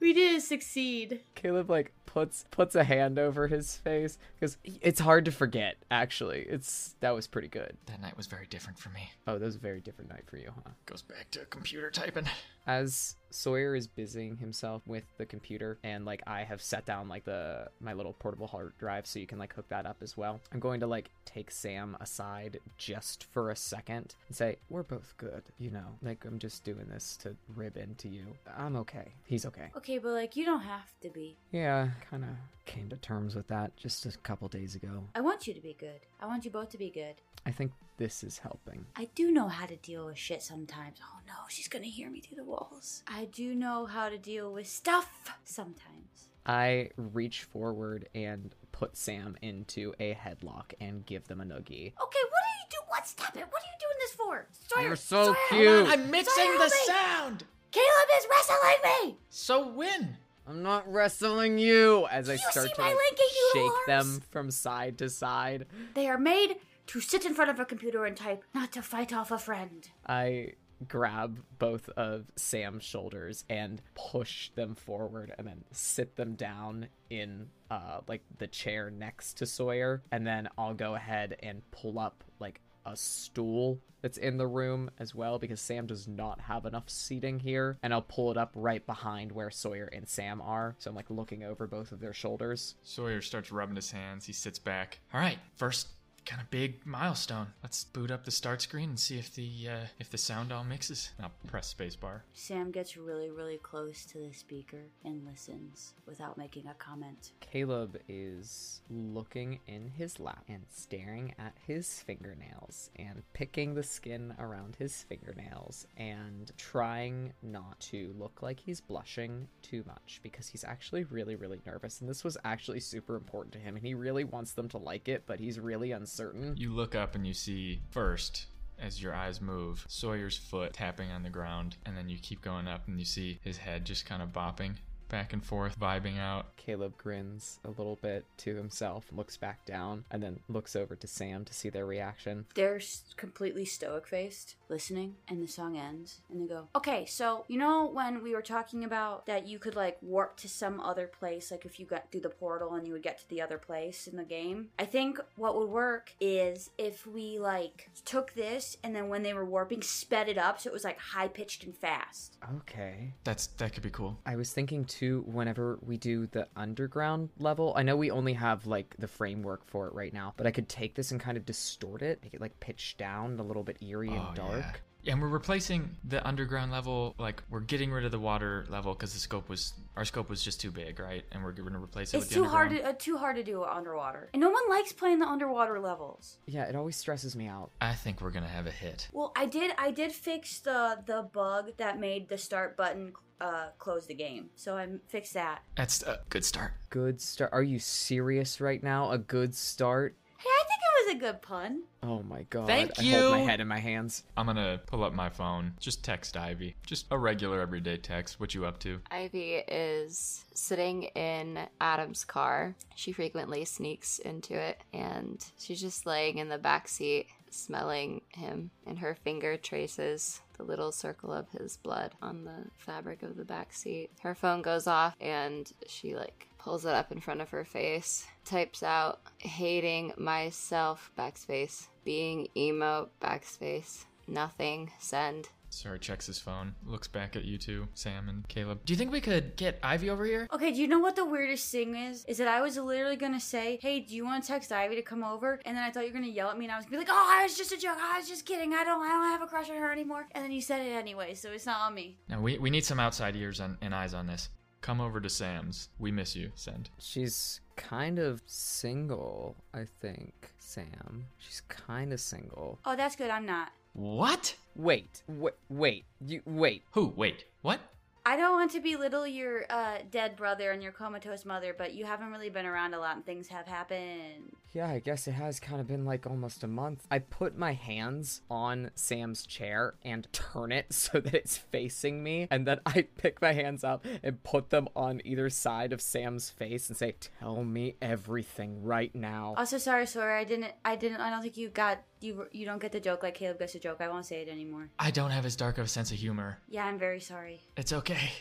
Speaker 1: We didn't succeed.
Speaker 4: Caleb like puts puts a hand over his face because it's hard to forget. Actually, it's that was pretty good.
Speaker 2: That night was very different for me.
Speaker 4: Oh, that was a very different night for you, huh?
Speaker 2: Goes back to computer typing.
Speaker 4: As Sawyer is busying himself with the computer and like I have set down like the my little portable hard drive so you can like hook that up as well. I'm going to like take Sam aside just for a second and say, "We're both good, you know. Like I'm just doing this to rib into you. I'm okay. He's okay."
Speaker 1: Okay, but like, you don't have to be.
Speaker 4: Yeah, kind of came to terms with that just a couple days ago.
Speaker 1: I want you to be good. I want you both to be good.
Speaker 4: I think this is helping.
Speaker 1: I do know how to deal with shit sometimes. Oh no, she's gonna hear me through the walls. I do know how to deal with stuff sometimes.
Speaker 4: I reach forward and put Sam into a headlock and give them a noogie.
Speaker 1: Okay, what are you do? What? Stop it! What are you doing this for? Sawyer,
Speaker 4: You're so
Speaker 1: Sawyer,
Speaker 4: cute.
Speaker 2: I'm mixing
Speaker 1: Sawyer,
Speaker 2: the sound.
Speaker 1: Caleb is wrestling me.
Speaker 2: So win.
Speaker 4: I'm not wrestling you as I
Speaker 1: You
Speaker 4: start to
Speaker 1: my
Speaker 4: like,
Speaker 1: lanky noodle
Speaker 4: shake
Speaker 1: arms?
Speaker 4: them from side to side.
Speaker 1: They are made to sit in front of a computer and type, not to fight off a friend.
Speaker 4: I grab both of Sam's shoulders and push them forward and then sit them down in uh like the chair next to Sawyer and then I'll go ahead and pull up like a stool that's in the room as well because Sam does not have enough seating here and I'll pull it up right behind where Sawyer and Sam are so I'm like looking over both of their shoulders
Speaker 2: Sawyer starts rubbing his hands. He sits back. All right, first kind of big milestone. Let's boot up the start screen and see if the uh, if the sound all mixes. I'll press spacebar.
Speaker 1: Sam gets really, really close to the speaker and listens without making a comment.
Speaker 4: Caleb is looking in his lap and staring at his fingernails and picking the skin around his fingernails and trying not to look like he's blushing too much because he's actually really, really nervous. And this was actually super important to him and he really wants them to like it, but he's really uncertain.
Speaker 2: You look up and you see first as your eyes move Sawyer's foot tapping on the ground and then you keep going up and you see his head just kind of bopping back and forth vibing out.
Speaker 4: Caleb grins a little bit to himself, looks back down, and then looks over to Sam to see their reaction.
Speaker 1: They're completely stoic faced, listening, and the song ends, and they go, Okay, so you know when we were talking about that you could like warp to some other place, like if you got through the portal and you would get to the other place in the game? I think what would work is if we like took this and then when they were warping, sped it up so it was like high pitched and fast.
Speaker 4: Okay.
Speaker 2: that's that could be cool
Speaker 4: I was thinking too, whenever we do the underground level, I know we only have like the framework for it right now, but I could take this and kind of distort it, make it like pitch down, a little bit eerie
Speaker 2: Oh,
Speaker 4: and dark.
Speaker 2: yeah. Yeah, and we're replacing the underground level. Like we're getting rid of the water level because the scope was our scope was just too big, right? And we're going to replace it
Speaker 1: It's
Speaker 2: with the
Speaker 1: too hard to uh, too hard to do underwater, and no one likes playing the underwater levels.
Speaker 4: Yeah, it always stresses me out.
Speaker 2: I think we're gonna have a hit.
Speaker 1: Well, I did. I did fix the the bug that made the start button uh, close the game, so I fixed that.
Speaker 2: That's a good start.
Speaker 4: Good start. Are you serious right now? A good start?
Speaker 1: Hey, I think it was a good pun.
Speaker 4: Oh my god.
Speaker 2: Thank you.
Speaker 4: I hold my head in my hands.
Speaker 2: I'm gonna pull up my phone. Just text Ivy. Just a regular everyday text. What you up to?
Speaker 3: Ivy is sitting in Adam's car. She frequently sneaks into it and she's just laying in the back seat smelling him and her finger traces the little circle of his blood on the fabric of the back seat. Her phone goes off and she like pulls it up in front of her face, types out hating myself backspace, being emo backspace, nothing send.
Speaker 2: Sawyer checks his phone, looks back at you two, Sam and Caleb. Do you think we could get Ivy over here?
Speaker 1: Okay, do you know what the weirdest thing is? Is that I was literally gonna say, "Hey, do you want to text Ivy to come over?" And then I thought you were gonna yell at me, and I was gonna be like, "Oh, I was just a joke. I was just kidding. I don't, I don't have a crush on her anymore." And then you said it anyway, so it's not on me.
Speaker 2: Now we we need some outside ears on, and eyes on this. Come over to Sam's. We miss you. Send.
Speaker 4: She's kind of single, I think, Sam. She's kind of single.
Speaker 1: Oh, that's good. I'm not.
Speaker 2: What?
Speaker 4: Wait, wait, wait. You wait.
Speaker 2: Who? Wait. What?
Speaker 1: I don't want to belittle your uh, dead brother and your comatose mother, but you haven't really been around a lot, and things have happened.
Speaker 4: Yeah, I guess it has kind of been like almost a month. I put my hands on Sam's chair and turn it (laughs) so that it's facing me, and then I pick my hands up and put them on either side of Sam's face and say, "Tell me everything right now."
Speaker 1: Also, sorry, sorry. I didn't. I didn't. I don't think you got. You. You don't get the joke like Caleb gets the joke. I won't say it anymore.
Speaker 2: I don't have as dark of a sense of humor.
Speaker 1: Yeah, I'm very sorry.
Speaker 2: It's okay.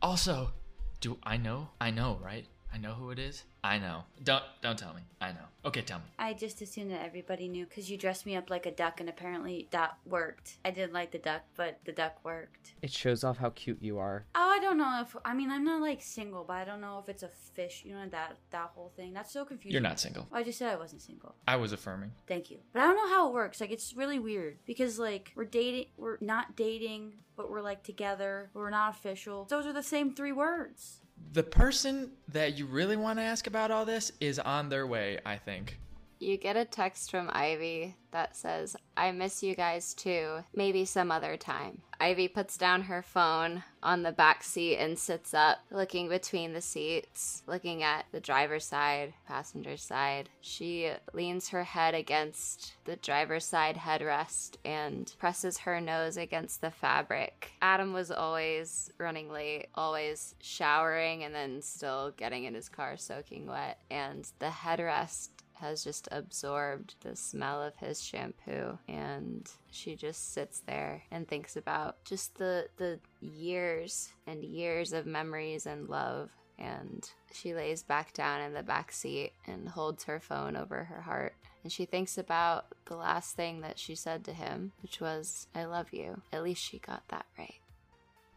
Speaker 2: Also, do I know? I know, right? I know who it is. I know. Don't don't tell me. I know. Okay, tell me.
Speaker 1: I just assumed that everybody knew because you dressed me up like a duck, and apparently that worked. I didn't like the duck, but the duck worked.
Speaker 4: It shows off how cute you are.
Speaker 1: Oh, I don't know if. I mean, I'm not like single, but I don't know if it's a fish. You know that that whole thing. That's so confusing.
Speaker 2: You're not single.
Speaker 1: I just said I wasn't single.
Speaker 2: I was affirming.
Speaker 1: Thank you. But I don't know how it works. Like it's really weird because like we're dating, we're not dating, but we're like together. We're not official. Those are the same three words.
Speaker 2: The person that you really want to ask about all this is on their way, I think.
Speaker 3: You get a text from Ivy that says, I miss you guys too. Maybe some other time. Ivy puts down her phone on the back seat and sits up, looking between the seats, looking at the driver's side, passenger side. She leans her head against the driver's side headrest and presses her nose against the fabric. Adam was always running late, always showering and then still getting in his car soaking wet. And the headrest has just absorbed the smell of his shampoo and she just sits there and thinks about just the the years and years of memories and love. And she lays back down in the back seat and holds her phone over her heart. And she thinks about the last thing that she said to him which was i love you. At least she got that right.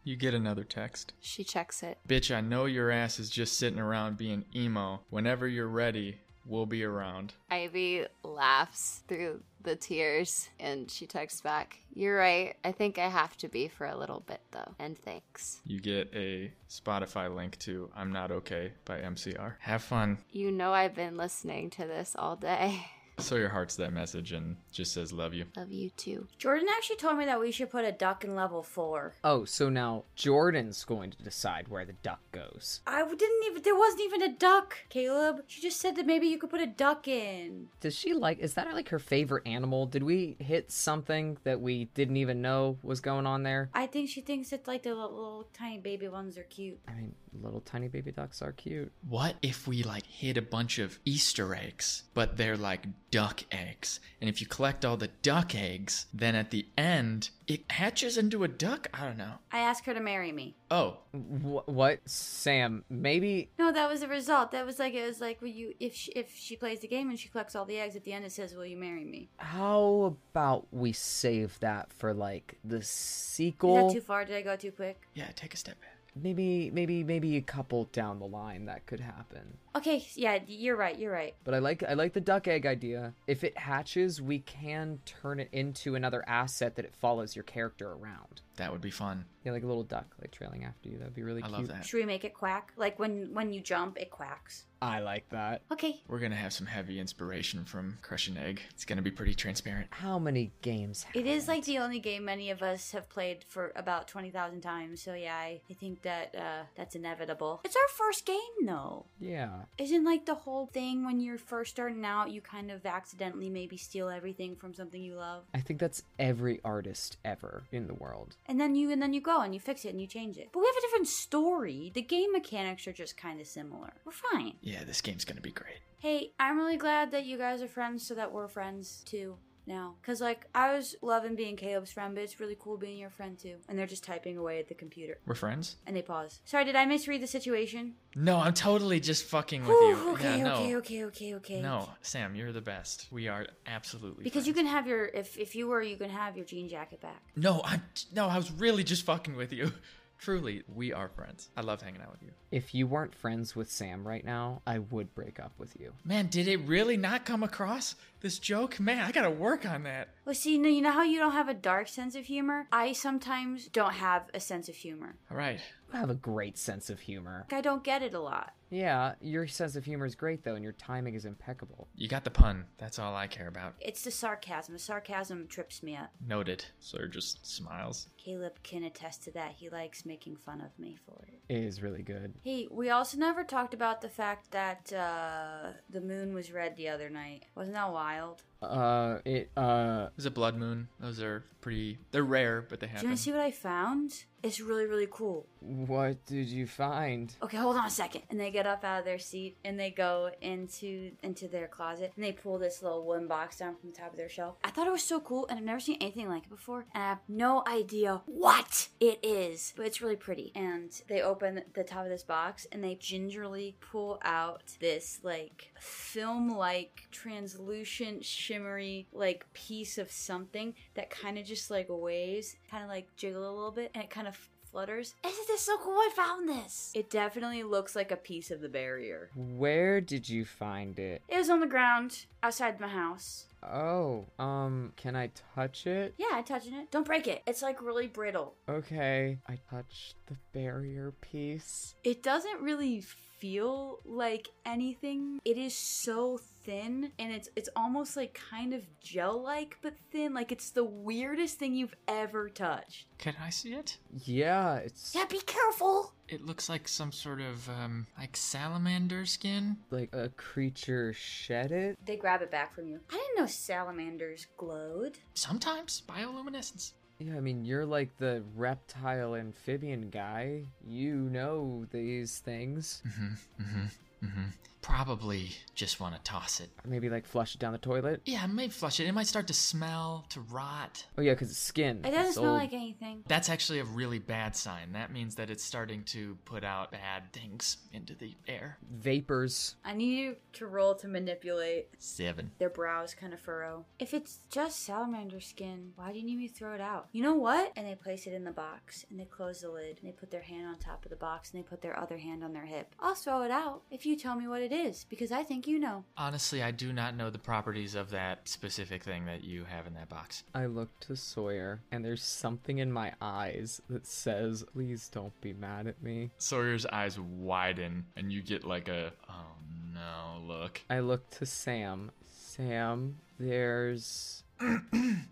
Speaker 2: You get another text.
Speaker 3: she checks it.
Speaker 2: Bitch, I know your ass is just sitting around being emo. Whenever you're ready, We'll be around.
Speaker 3: Ivy laughs through the tears and she texts back, You're right. I think I have to be for a little bit though. And thanks.
Speaker 2: You get a Spotify link to I'm Not Okay by MCR. Have fun.
Speaker 3: You know I've been listening to this all day. (laughs)
Speaker 2: Sawyer hearts that message and just says love you.
Speaker 3: Love you too.
Speaker 1: Jordan actually told me that we should put a duck in level four.
Speaker 4: Oh, so now Jordan's going to decide where the duck goes.
Speaker 1: I didn't even. There wasn't even a duck, Caleb. She just said that maybe you could put a duck in.
Speaker 4: Does she like? Is that like her favorite animal? Did we hit something that we didn't even know was going on there?
Speaker 1: I think she thinks that like the little, little tiny baby ones are cute.
Speaker 4: I mean, little tiny baby ducks are cute.
Speaker 2: What if we like hit a bunch of Easter eggs, but they're like duck eggs? And if you collect all the duck eggs, then at the end, it hatches into a duck? I don't know.
Speaker 1: I asked her to marry me.
Speaker 2: Oh,
Speaker 4: Wh- what, Sam? Maybe
Speaker 1: No, that was the result. That was like it was like will you if she, if she plays the game and she collects all the eggs at the end, it says, "Will you marry me?"
Speaker 4: How about we save that for like the sequel?
Speaker 1: Is
Speaker 4: sequel?
Speaker 1: that too far? Did I go too quick?
Speaker 2: yeah, take a step back.
Speaker 4: Maybe, maybe, maybe a couple down the line that could happen.
Speaker 1: Okay, yeah, you're right. You're right.
Speaker 4: But I like, I like the duck egg idea. If it hatches, we can turn it into another asset that it follows your character around.
Speaker 2: That would be fun.
Speaker 4: Yeah, like a little duck, like trailing after you. That'd be really
Speaker 2: I
Speaker 4: cute.
Speaker 2: love that.
Speaker 1: Should we make it quack? Like when when you jump, it quacks.
Speaker 4: I like that.
Speaker 1: Okay.
Speaker 2: We're gonna have some heavy inspiration from Crush an Egg. It's gonna be pretty transparent.
Speaker 4: How many games?
Speaker 1: It is
Speaker 4: haven't?
Speaker 1: like the only game many of us have played for about 20,000 times. So yeah, I, I think that uh, that's inevitable. It's our first game though.
Speaker 4: Yeah.
Speaker 1: Isn't like the whole thing when you're first starting out, you kind of accidentally maybe steal everything from something you love.
Speaker 4: I think that's every artist ever in the world.
Speaker 1: And then you and then you go and you fix it and you change it. But we have a different story. The game mechanics are just kind of similar. We're fine.
Speaker 2: Yeah, this game's gonna be great.
Speaker 1: Hey, I'm really glad that you guys are friends so that we're friends too now. Cause like I was loving being Caleb's friend, but it's really cool being your friend too. And they're just typing away at the computer.
Speaker 2: We're friends?
Speaker 1: And they pause. Sorry, did I misread the situation?
Speaker 2: No, I'm totally just fucking with
Speaker 1: Whew,
Speaker 2: you.
Speaker 1: okay,
Speaker 2: yeah, no.
Speaker 1: okay, okay, okay, okay.
Speaker 2: No, Sam, you're the best. We are absolutely
Speaker 1: Because you can have your if if you were you can have your jean jacket back.
Speaker 2: No, I'm no, I was really just fucking with you. (laughs) Truly, we are friends. I love hanging out with you.
Speaker 4: If you weren't friends with Sam right now, I would break up with you.
Speaker 2: Man, did it really not come across this joke? Man, I gotta work on that.
Speaker 1: Well, see, no, you know how you don't have a dark sense of humor? I sometimes don't have a sense of humor.
Speaker 2: All right.
Speaker 4: I have a great sense of humor.
Speaker 1: I don't get it a lot.
Speaker 4: Yeah, your sense of humor is great though, and your timing is impeccable.
Speaker 2: You got the pun. That's all I care about.
Speaker 1: It's the sarcasm. The sarcasm trips me up.
Speaker 2: Noted. Sir just smiles.
Speaker 1: Caleb can attest to that. He likes making fun of me for it.
Speaker 4: It is really good.
Speaker 1: Hey, we also never talked about the fact that uh, the moon was red the other night. Wasn't that wild?
Speaker 4: child uh, it, uh,
Speaker 2: There's a blood moon. Those are pretty. They're rare, but they happen.
Speaker 1: Do you want to see what I found? It's really, really cool.
Speaker 4: what did you find?
Speaker 1: Okay, hold on a second. And they get up out of their seat and they go into into their closet and they pull this little wooden box down from the top of their shelf. I thought it was so cool and I've never seen anything like it before. And I have no idea what it is, but it's really pretty. And they open the top of this box and they gingerly pull out this like film-like translucent shimmery like piece of something that kind of just like waves, kind of like jiggle a little bit and it kind of flutters. Isn't this so cool? I found this. It definitely looks like a piece of the barrier.
Speaker 4: Where did you find it?
Speaker 1: It was on the ground outside my house.
Speaker 4: Oh, um, can I touch it?
Speaker 1: Yeah, I touching it. Don't break it. It's like really brittle.
Speaker 4: Okay, I touched the barrier piece.
Speaker 1: It doesn't really feel like anything. It is so thin and it's it's almost like kind of gel-like but thin. Like it's the weirdest thing you've ever touched.
Speaker 2: Can I see it?
Speaker 4: Yeah, it's
Speaker 1: Yeah, be careful.
Speaker 2: It looks like some sort of um like salamander skin.
Speaker 4: like a creature shed it.
Speaker 1: They grab it back from you. I didn't know salamanders glowed.
Speaker 2: Sometimes bioluminescence.
Speaker 4: Yeah, I mean, you're like the reptile amphibian guy. You know these things.
Speaker 2: Mm-hmm. Mm-hmm. Mm-hmm. Probably just want to toss it.
Speaker 4: Maybe like flush it down the toilet.
Speaker 2: Yeah, maybe flush it. It might start to smell, to rot.
Speaker 4: Oh yeah, because it's skin.
Speaker 1: It doesn't
Speaker 4: It's
Speaker 1: smell
Speaker 4: old.
Speaker 1: like anything.
Speaker 2: That's actually a really bad sign. That means that it's starting to put out bad things into the air.
Speaker 4: vapors.
Speaker 1: I need you to roll to manipulate.
Speaker 2: Seven.
Speaker 1: Their brows kind of furrow. If it's just salamander skin, why do you need me to throw it out? You know what? And they place it in the box and they close the lid and they put their hand on top of the box and they put their other hand on their hip. I'll throw it out if you you tell me what it is? Because I think you know.
Speaker 2: Honestly, I do not know the properties of that specific thing that you have in that box.
Speaker 4: I look to Sawyer, and there's something in my eyes that says, Please don't be mad at me.
Speaker 2: Sawyer's eyes widen, and you get like a oh no look.
Speaker 4: I look to Sam. Sam, there's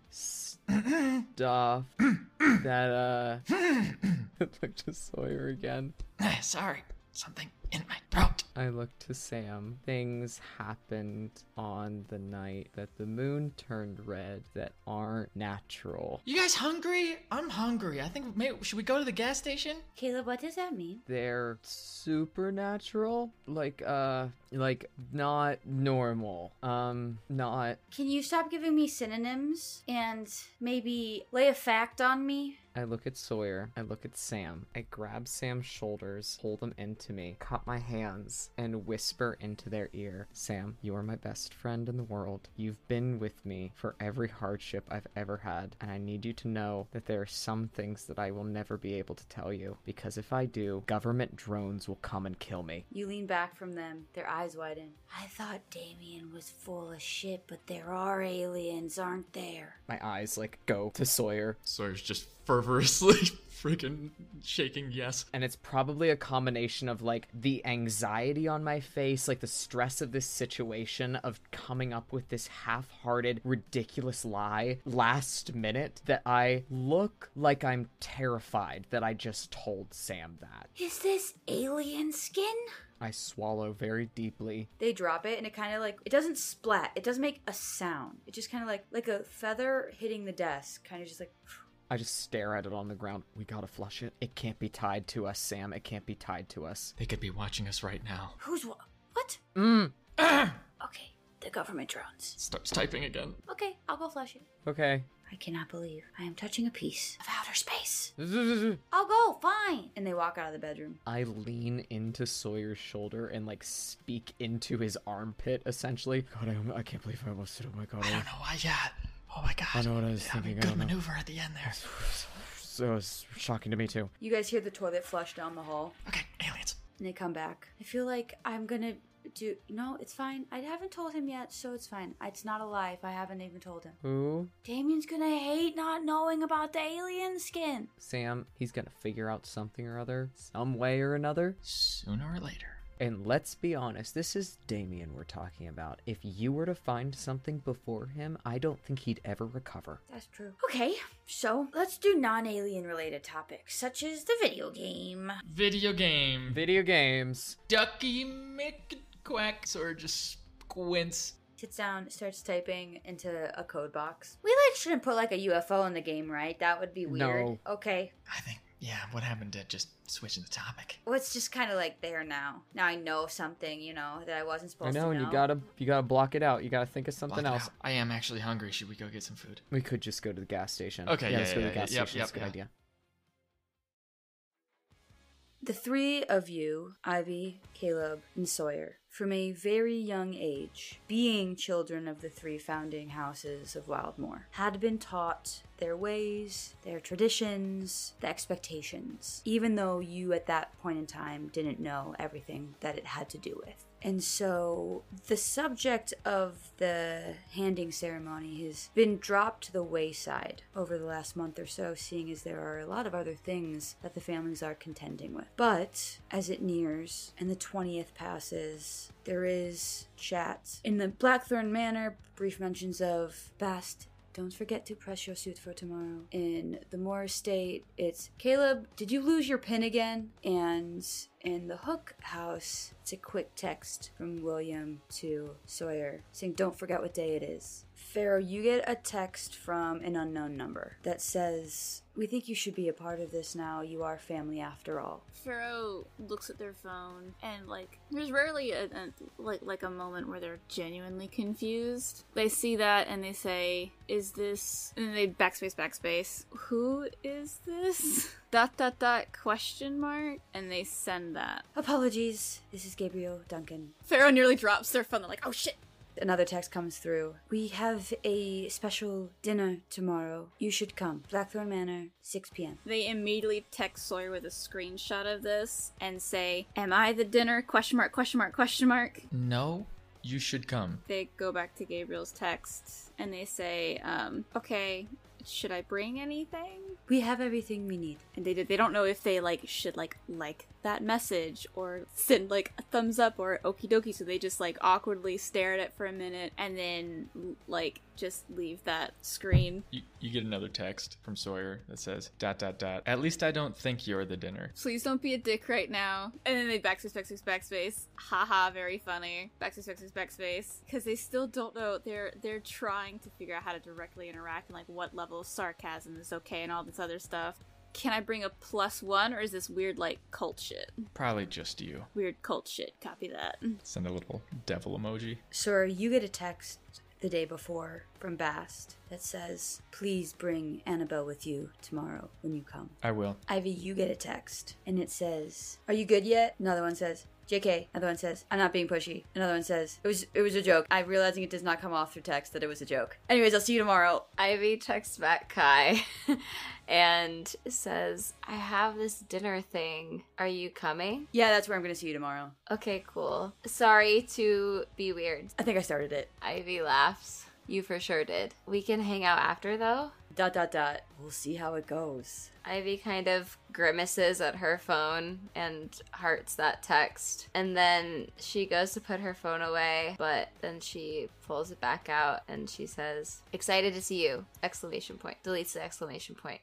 Speaker 4: stuff that, uh. (laughs) look to Sawyer again. (sighs)
Speaker 2: Sorry, something in my throat.
Speaker 4: I look to Sam. Things happened on the night that the moon turned red that aren't natural.
Speaker 2: You guys hungry? I'm hungry. I think maybe should we go to the gas station?
Speaker 1: Caleb, what does that mean?
Speaker 4: They're supernatural, like uh like not normal. Um not
Speaker 1: Can you stop giving me synonyms and maybe lay a fact on me?
Speaker 4: I look at Sawyer. I look at Sam. I grab Sam's shoulders, pull them into me, cup my hands, and whisper into their ear Sam, you are my best friend in the world. You've been with me for every hardship I've ever had, and I need you to know that there are some things that I will never be able to tell you, because if I do, government drones will come and kill me.
Speaker 1: You lean back from them, their eyes widen. I thought Damien was full of shit, but there are aliens, aren't there?
Speaker 4: My eyes like go to Sawyer,
Speaker 2: Sawyer's just fervorously (laughs) freaking shaking yes.
Speaker 4: and it's probably a combination of like the anxiety on my face, like the stress of this situation of coming up with this half-hearted ridiculous lie last minute that I look like I'm terrified that I just told Sam that.
Speaker 1: Is this alien skin?
Speaker 4: I swallow very deeply.
Speaker 1: They drop it and it kind of like it doesn't splat. It doesn't make a sound. It just kind of like like a feather hitting the desk, kind of just like
Speaker 4: I just stare at it on the ground. We gotta flush it. It can't be tied to us, Sam. It can't be tied to us.
Speaker 2: They could be watching us right now.
Speaker 1: who's what? What?
Speaker 4: Mm. (clears throat)
Speaker 1: Okay, the government drones.
Speaker 2: Starts typing again.
Speaker 1: Okay, I'll go flush it.
Speaker 4: Okay.
Speaker 1: I cannot believe I am touching a piece of outer space. (laughs) I'll go, fine. And they walk out of the bedroom.
Speaker 4: I lean into Sawyer's shoulder and like speak into his armpit, essentially. God, I, I can't believe I almost did. Oh my god.
Speaker 2: I don't know why yet. Oh my god.
Speaker 4: I know what I was
Speaker 2: Yeah, I mean,
Speaker 4: thinking, I
Speaker 2: Good
Speaker 4: don't know.
Speaker 2: maneuver at the end there.
Speaker 4: So it's shocking to me too.
Speaker 1: You guys hear the toilet flush down the hall,
Speaker 2: Okay, aliens.
Speaker 1: and they come back. I feel like I'm gonna do. No, it's fine. I haven't told him yet, so it's fine. It's not a lie if I haven't even told him.
Speaker 4: Who?
Speaker 1: Damien's gonna hate not knowing about the alien skin.
Speaker 4: Sam. He's gonna figure out something or other, some way or another.
Speaker 2: Sooner or later.
Speaker 4: And let's be honest, this is Damien we're talking about. If you were to find something before him, I don't think he'd ever recover.
Speaker 1: That's true. Okay, so let's do non alien related topics, such as the video game.
Speaker 2: Video game.
Speaker 4: Video games.
Speaker 2: Ducky McQuack. or just squints.
Speaker 1: Sits down, starts typing into a code box. We like shouldn't put like a UFO in the game, right? That would be weird.
Speaker 4: No.
Speaker 1: Okay.
Speaker 2: I think, yeah, what happened to just switching the topic?
Speaker 1: Well, it's just kind of like there now. Now I know something, you know, that I wasn't
Speaker 4: I
Speaker 1: supposed
Speaker 4: know,
Speaker 1: to
Speaker 4: and
Speaker 1: know.
Speaker 4: And you gotta you gotta block it out. You gotta think of something
Speaker 2: Block it
Speaker 4: else.
Speaker 2: out. I am actually hungry. Should we go get some food?
Speaker 4: We could just go to the gas station.
Speaker 2: Okay, yeah,
Speaker 4: let's
Speaker 2: yeah,
Speaker 4: go to
Speaker 2: yeah,
Speaker 4: the gas
Speaker 2: yeah, yep,
Speaker 4: station. That's a good
Speaker 2: yep,
Speaker 4: idea.
Speaker 1: The three of you, Ivy, Caleb, and Sawyer, from a very young age, being children of the three founding houses of Wildmoor, had been taught their ways, their traditions, the expectations, even though you at that point in time didn't know everything that it had to do with. And so the subject of the handing ceremony has been dropped to the wayside over the last month or so, seeing as there are a lot of other things that the families are contending with. But as it nears and the 20th passes, there is chat. In the Blackthorn Manor, brief mentions of Bast don't forget to press your suit for tomorrow. In the Moore estate, it's Caleb, did you lose your pin again? And in the Hook house, it's a quick text from William to Sawyer saying, Don't forget what day it is. Pharaoh, you get a text from an unknown number that says, We think you should be a part of this now. You are family after all.
Speaker 5: Pharaoh looks at their phone and like there's rarely a, a like like a moment where they're genuinely confused. They see that and they say, "Is this?" And then they backspace backspace. Who is this? (laughs) dot dot dot question mark and they send that.
Speaker 1: Apologies. This is Gabriel Duncan.
Speaker 5: Pharaoh nearly drops their phone. They're like, "Oh shit."
Speaker 1: Another text comes through. We have a special dinner tomorrow. You should come. Blackthorn Manor, 6 p.m.
Speaker 5: They immediately text Sawyer with a screenshot of this and say, "Am I the dinner?" Question mark. Question mark. Question mark.
Speaker 2: No, you should come.
Speaker 5: They go back to Gabriel's text and they say, um, "Okay, should I bring anything?"
Speaker 1: We have everything we need.
Speaker 5: And they they don't know if they like should like like that message or send like a thumbs up or okie dokie. So they just like awkwardly stare at it for a minute and then like just leave that screen.
Speaker 2: You, you get another text from Sawyer that says, dot, dot, dot. At least I don't think you're the dinner.
Speaker 5: Please don't be a dick right now. And then they backspace, backspace, backspace. Haha, very funny. Backspace, backspace, backspace. Because they still don't know. They're they're trying to figure out how to directly interact and like what level of sarcasm is okay and all this other stuff. Can I bring a plus one or is this weird like cult shit?
Speaker 2: Probably just you.
Speaker 5: Weird cult shit. Copy that.
Speaker 2: Send a little devil emoji.
Speaker 1: Sir, you get a text the day before from Bast that says, Please bring Annabelle with you tomorrow when you come.
Speaker 2: I will.
Speaker 1: Ivy, you get a text and it says, Are you good yet? Another one says, JK. Another one says, I'm not being pushy. Another one says, It was it was a joke. I'm realizing it does not come off through text that it was a joke. Anyways, I'll see you tomorrow.
Speaker 3: Ivy texts back Kai (laughs) and says, I have this dinner thing. Are you coming?
Speaker 1: Yeah, that's where I'm gonna see you tomorrow.
Speaker 3: Okay, cool. Sorry to be weird.
Speaker 1: I think I started it.
Speaker 3: Ivy laughs. You for sure did. We can hang out after though.
Speaker 1: Dot dot dot. We'll see how it goes.
Speaker 3: Ivy kind of grimaces at her phone and hearts that text. And then she goes to put her phone away, but then she pulls it back out and she says, "Excited to see you!" Exclamation point. Deletes the exclamation point.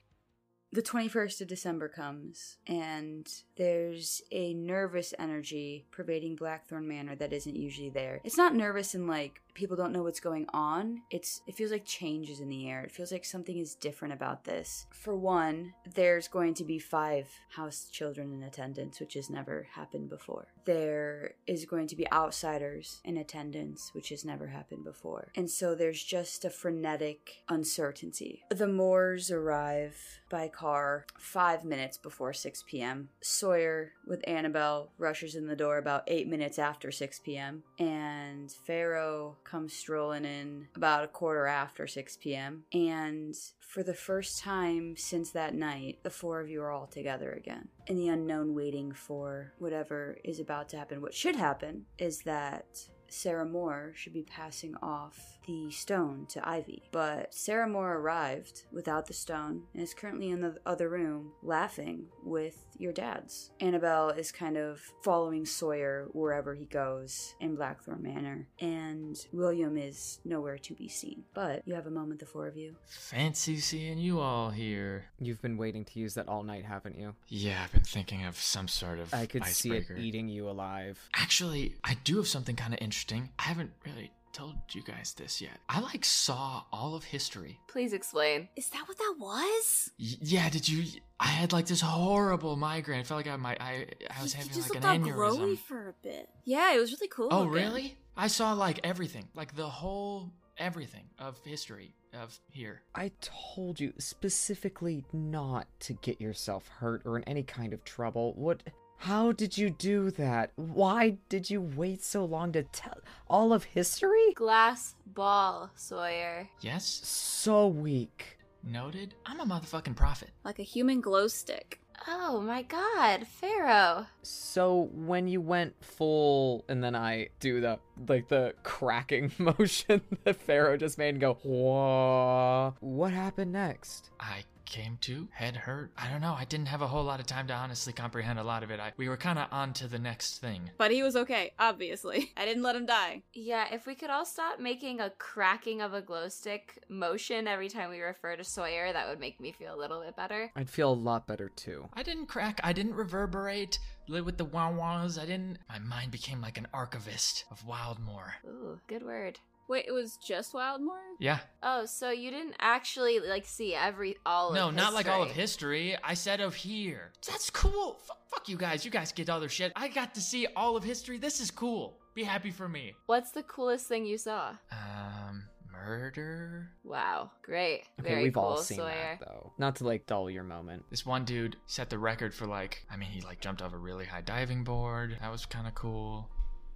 Speaker 1: The 21st of December comes, and there's a nervous energy pervading Blackthorn Manor that isn't usually there. It's not nervous in like people don't know what's going on. It's it feels like change is in the air. It feels like something is different about this. For one, there's going to be five house children in attendance, which has never happened before. There is going to be outsiders in attendance, which has never happened before. And so there's just a frenetic uncertainty. The Moores arrive by car five minutes before 6 p.m. Sawyer with Annabelle rushes in the door about eight minutes after 6 p.m. And Pharaoh comes strolling in about a quarter after 6 p.m. And for the first time since that night, the four of you are all together again. In the unknown, waiting for whatever is about to happen. What should happen is that Sarah Moore should be passing off the stone to Ivy. But Sarah Moore arrived without the stone and is currently in the other room laughing with your dad's. Annabelle is kind of following Sawyer wherever he goes in Blackthorn Manor, and William is nowhere to be seen. But you have a moment, the four of you.
Speaker 2: Fancy seeing you all here.
Speaker 4: You've been waiting to use that all night, haven't you?
Speaker 2: Yeah, I've been thinking of some sort of
Speaker 4: I could see it eating you alive.
Speaker 2: Actually, I do have something kind of interesting. I haven't really told you guys this yet. I like saw all of history.
Speaker 3: Please explain.
Speaker 5: Is that what that was?
Speaker 2: Y- yeah, did you? I had like this horrible migraine. I felt like I my I I was
Speaker 5: He- he
Speaker 2: having
Speaker 5: just
Speaker 2: like
Speaker 5: looked
Speaker 2: an
Speaker 5: all glowy
Speaker 2: aneurysm.
Speaker 5: for a bit. Yeah, it was really cool.
Speaker 2: Oh,
Speaker 5: looking.
Speaker 2: really? I saw like everything, like the whole everything of history of here.
Speaker 4: I told you specifically not to get yourself hurt or in any kind of trouble. What? How did you do that? Why did you wait so long to tell all of history?
Speaker 3: Glass ball, Sawyer.
Speaker 2: Yes,
Speaker 4: So weak.
Speaker 2: noted. I'm a motherfucking prophet.
Speaker 5: Like a human glow stick.
Speaker 3: Oh my god, Pharaoh.
Speaker 4: So when you went full, and then I do the like the cracking (laughs) motion that Pharaoh just made and go, Whoa. What happened next?
Speaker 2: I came to head hurt. I don't know. I didn't have a whole lot of time to honestly comprehend a lot of it. I, we were kind of on to the next thing.
Speaker 5: But he was okay, obviously. (laughs) I didn't let him die.
Speaker 3: Yeah, if we could all stop making a cracking of a glow stick motion every time we refer to Sawyer, that would make me feel a little bit better.
Speaker 4: I'd feel a lot better too.
Speaker 2: I didn't crack. I didn't reverberate. Live with the wah wahs. I didn't. My mind became like an archivist of Wildmoor.
Speaker 3: Ooh, good word.
Speaker 5: Wait, it was just Wildmoor?
Speaker 2: Yeah.
Speaker 3: Oh, so you didn't actually like see every all
Speaker 2: No,
Speaker 3: of
Speaker 2: not like all of
Speaker 3: history.
Speaker 2: history. I said of here. That's cool. F- fuck you guys. You guys get other shit. I got to see all of history. This is cool. Be happy for me.
Speaker 3: What's the coolest thing you saw?
Speaker 2: Um, murder.
Speaker 3: Wow, great.
Speaker 4: Okay,
Speaker 3: Very
Speaker 4: we've
Speaker 3: cool,
Speaker 4: all seen
Speaker 3: Sawyer.
Speaker 4: that though. Not to like dull your moment.
Speaker 2: This one dude set the record for like. I mean, he like jumped off a really high diving board. That was kind of cool.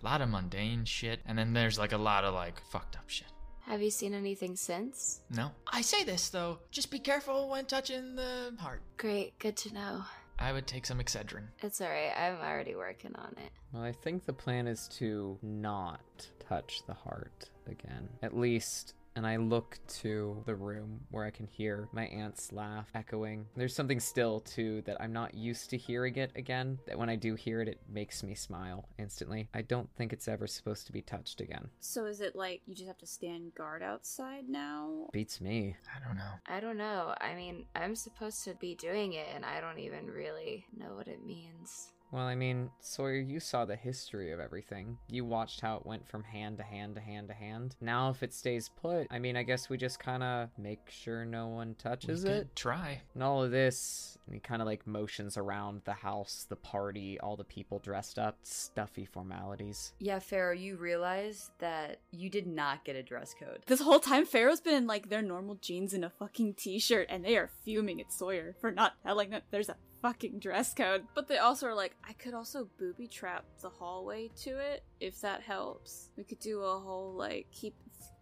Speaker 2: A lot of mundane shit, and then there's like a lot of like fucked up shit.
Speaker 3: Have you seen anything since?
Speaker 2: No. I say this though, just be careful when touching the heart.
Speaker 3: Great, good to know.
Speaker 2: I would take some Excedrin.
Speaker 3: It's alright, I'm already working on it.
Speaker 4: Well, I think the plan is to not touch the heart again. At least. And I look to the room where I can hear my aunt's laugh echoing. There's something still, too, that I'm not used to hearing it again. That when I do hear it, it makes me smile instantly. I don't think it's ever supposed to be touched again.
Speaker 5: So is it like you just have to stand guard outside now?
Speaker 4: Beats me.
Speaker 2: I don't know.
Speaker 3: I don't know. I mean, I'm supposed to be doing it, and I don't even really know what it means.
Speaker 4: Well, I mean, Sawyer, you saw the history of everything. You watched how it went from hand to hand to hand to hand. Now, if it stays put, I mean, I guess we just kind of make sure no one touches
Speaker 2: we
Speaker 4: it.
Speaker 2: try.
Speaker 4: And all of this, and he kind of like motions around the house, the party, all the people dressed up, stuffy formalities.
Speaker 1: Yeah, Pharaoh, you realize that you did not get a dress code.
Speaker 5: This whole time, Pharaoh's been in like their normal jeans and a fucking t-shirt, and they are fuming at Sawyer for not telling them there's a fucking dress code. But they also are like, I could also booby trap the hallway to it if that helps. We could do a whole like keep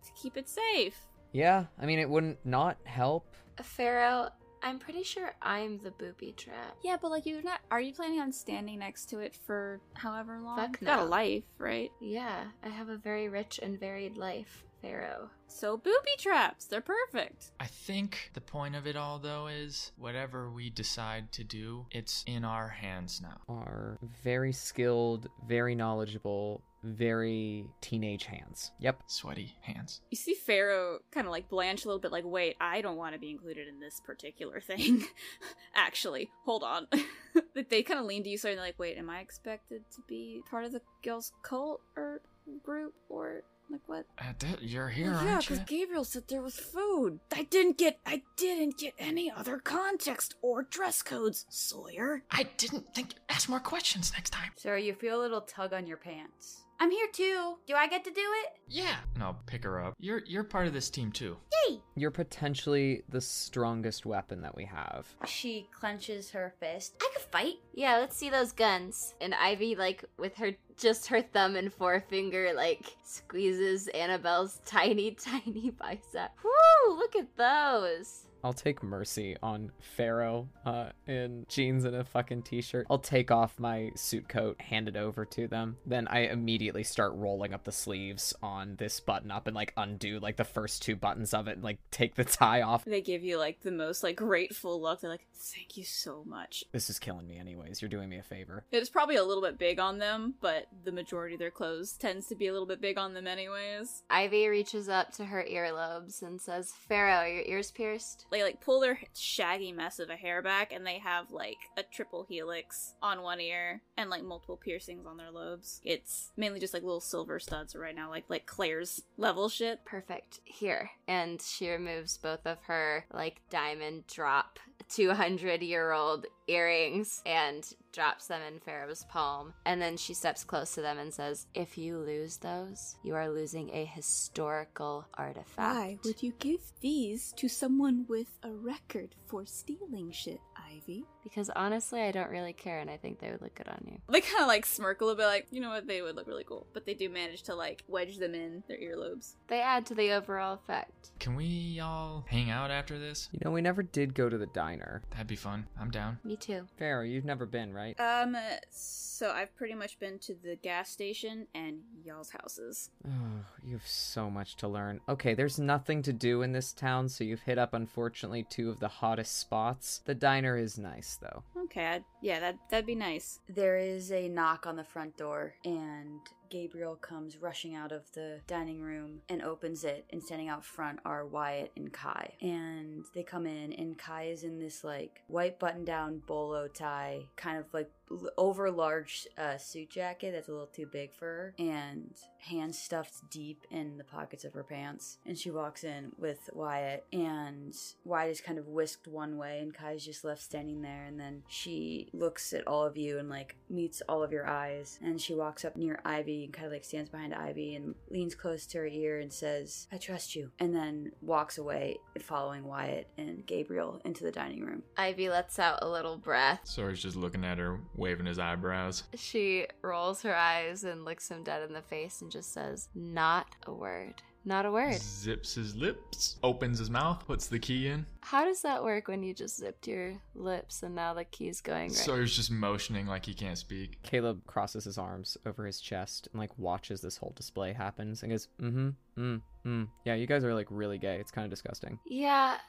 Speaker 5: to keep it safe.
Speaker 4: Yeah, I mean, it wouldn't not help.
Speaker 3: Pharaoh, I'm pretty sure I'm the booby trap.
Speaker 5: Yeah, but like you're not. Are you planning on standing next to it for however long?
Speaker 3: Fuck
Speaker 5: You Got a life, right?
Speaker 3: Yeah, I have a very rich and varied life, Pharaoh.
Speaker 5: So booby traps, they're perfect.
Speaker 2: I think the point of it all, though, is whatever we decide to do, it's in our hands now.
Speaker 4: Are very skilled, very knowledgeable, very teenage hands. Yep.
Speaker 2: Sweaty hands.
Speaker 5: You see Pharaoh kind of like blanch a little bit, like, wait, I don't want to be included in this particular thing. (laughs) Actually, hold on. Like, (laughs) they kind of lean to you, so they're like, wait, am I expected to be part of the girls' cult or group or like what?
Speaker 2: Uh, th- you're here,
Speaker 5: Well, yeah,
Speaker 2: aren't you?
Speaker 5: because Gabriel said there was food. I didn't get. I didn't get any other context or dress codes, Sawyer.
Speaker 2: I didn't think. Ask more questions next time.
Speaker 1: Sarah, you feel a little tug on your pants. I'm here too. Do I get to do it?
Speaker 2: Yeah. And I'll pick her up. You're you're part of this team too.
Speaker 1: Yay!
Speaker 4: You're potentially the strongest weapon that we have.
Speaker 1: She clenches her fist. I could fight.
Speaker 3: Yeah, let's see those guns. And Ivy, like, with her just her thumb and forefinger, like, squeezes Annabelle's tiny, (laughs) tiny bicep. Woo! Look at those.
Speaker 4: I'll take mercy on Pharaoh uh, in jeans and a fucking t-shirt. I'll take off my suit coat, hand it over to them. Then I immediately start rolling up the sleeves on this button up and like undo like the first two buttons of it and like take the tie off.
Speaker 5: They give you like the most like grateful look. They're like, "Thank you so much."
Speaker 4: This is killing me anyways. You're doing me a favor.
Speaker 5: It's probably a little bit big on them, but the majority of their clothes tends to be a little bit big on them anyways.
Speaker 3: Ivy reaches up to her earlobes and says, Pharaoh, are your ears pierced?
Speaker 5: They like pull their shaggy mess of a hair back, and they have like a triple helix on one ear and like multiple piercings on their lobes. It's mainly just like little silver studs right now, like like Claire's level shit.
Speaker 3: Perfect. Here. And she removes both of her, like, diamond drop 200 year old earrings and drops them in Pharaoh's palm. And then she steps close to them and says, If you lose those, you are losing a historical artifact.
Speaker 5: Why would you give these to someone with a record for stealing shit, Ivy?
Speaker 3: Because honestly, I don't really care and I think they would look good on you.
Speaker 5: They kind of like smirk a little bit, like, you know what, they would look really cool. But they do manage to like wedge them in their earlobes.
Speaker 3: They add to the overall effect.
Speaker 2: Can we all hang out after this?
Speaker 4: You know, we never did go to the diner.
Speaker 2: That'd be fun. I'm down.
Speaker 3: Me too.
Speaker 4: Pharaoh, you've never been, right?
Speaker 5: Um, so I've pretty much been to the gas station and y'all's houses.
Speaker 4: Oh, you have so much to learn. Okay, there's nothing to do in this town, so you've hit up, unfortunately, two of the hottest spots. The diner is nice, though.
Speaker 5: Okay, I'd, yeah, that that'd be nice.
Speaker 1: There is a knock on the front door, and Gabriel comes rushing out of the dining room and opens it. And standing out front are Wyatt and Kai. And they come in, and Kai is in this like white button down bolo tie, kind of like over large uh, suit jacket that's a little too big for her, and hands stuffed deep in the pockets of her pants. And she walks in with Wyatt, and Wyatt is kind of whisked one way, and Kai's just left standing there. And then she looks at all of you and like meets all of your eyes, and she walks up near Ivy Ivy and kind of like stands behind Ivy and leans close to her ear and says, I trust you. And then walks away, following Wyatt and Gabriel into the dining room.
Speaker 3: Ivy lets out a little breath.
Speaker 2: Sawyer's just looking at her, waving his eyebrows.
Speaker 3: She rolls her eyes and looks him dead in the face and just says, Not a word. Not a word.
Speaker 2: Zips his lips, opens his mouth, puts the key in.
Speaker 3: How does that work when you just zipped your lips and now the key's going right?
Speaker 2: Sawyer's just motioning like he can't speak.
Speaker 4: Caleb crosses his arms over his chest and like watches this whole display happens and goes, mm-hmm, mm, mm. Yeah, you guys are like really gay. It's kind of disgusting.
Speaker 3: Yeah. (sighs)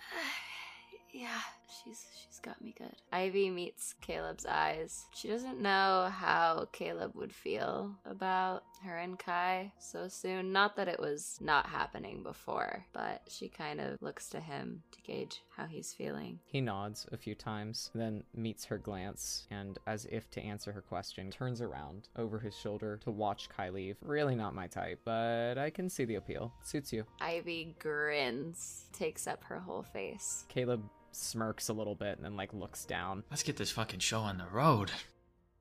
Speaker 3: Yeah, she's she's got me good. Ivy meets Caleb's eyes. She doesn't know how Caleb would feel about her and Kai so soon. Not that it was not happening before, but she kind of looks to him to gauge how he's feeling.
Speaker 4: He nods a few times, then meets her glance, and as if to answer her question, turns around over his shoulder to watch Kai leave. Really not my type, but I can see the appeal. Suits you.
Speaker 3: Ivy grins, takes up her whole face.
Speaker 4: Caleb smirks a little bit and then like looks down.
Speaker 2: Let's get this fucking show on the road.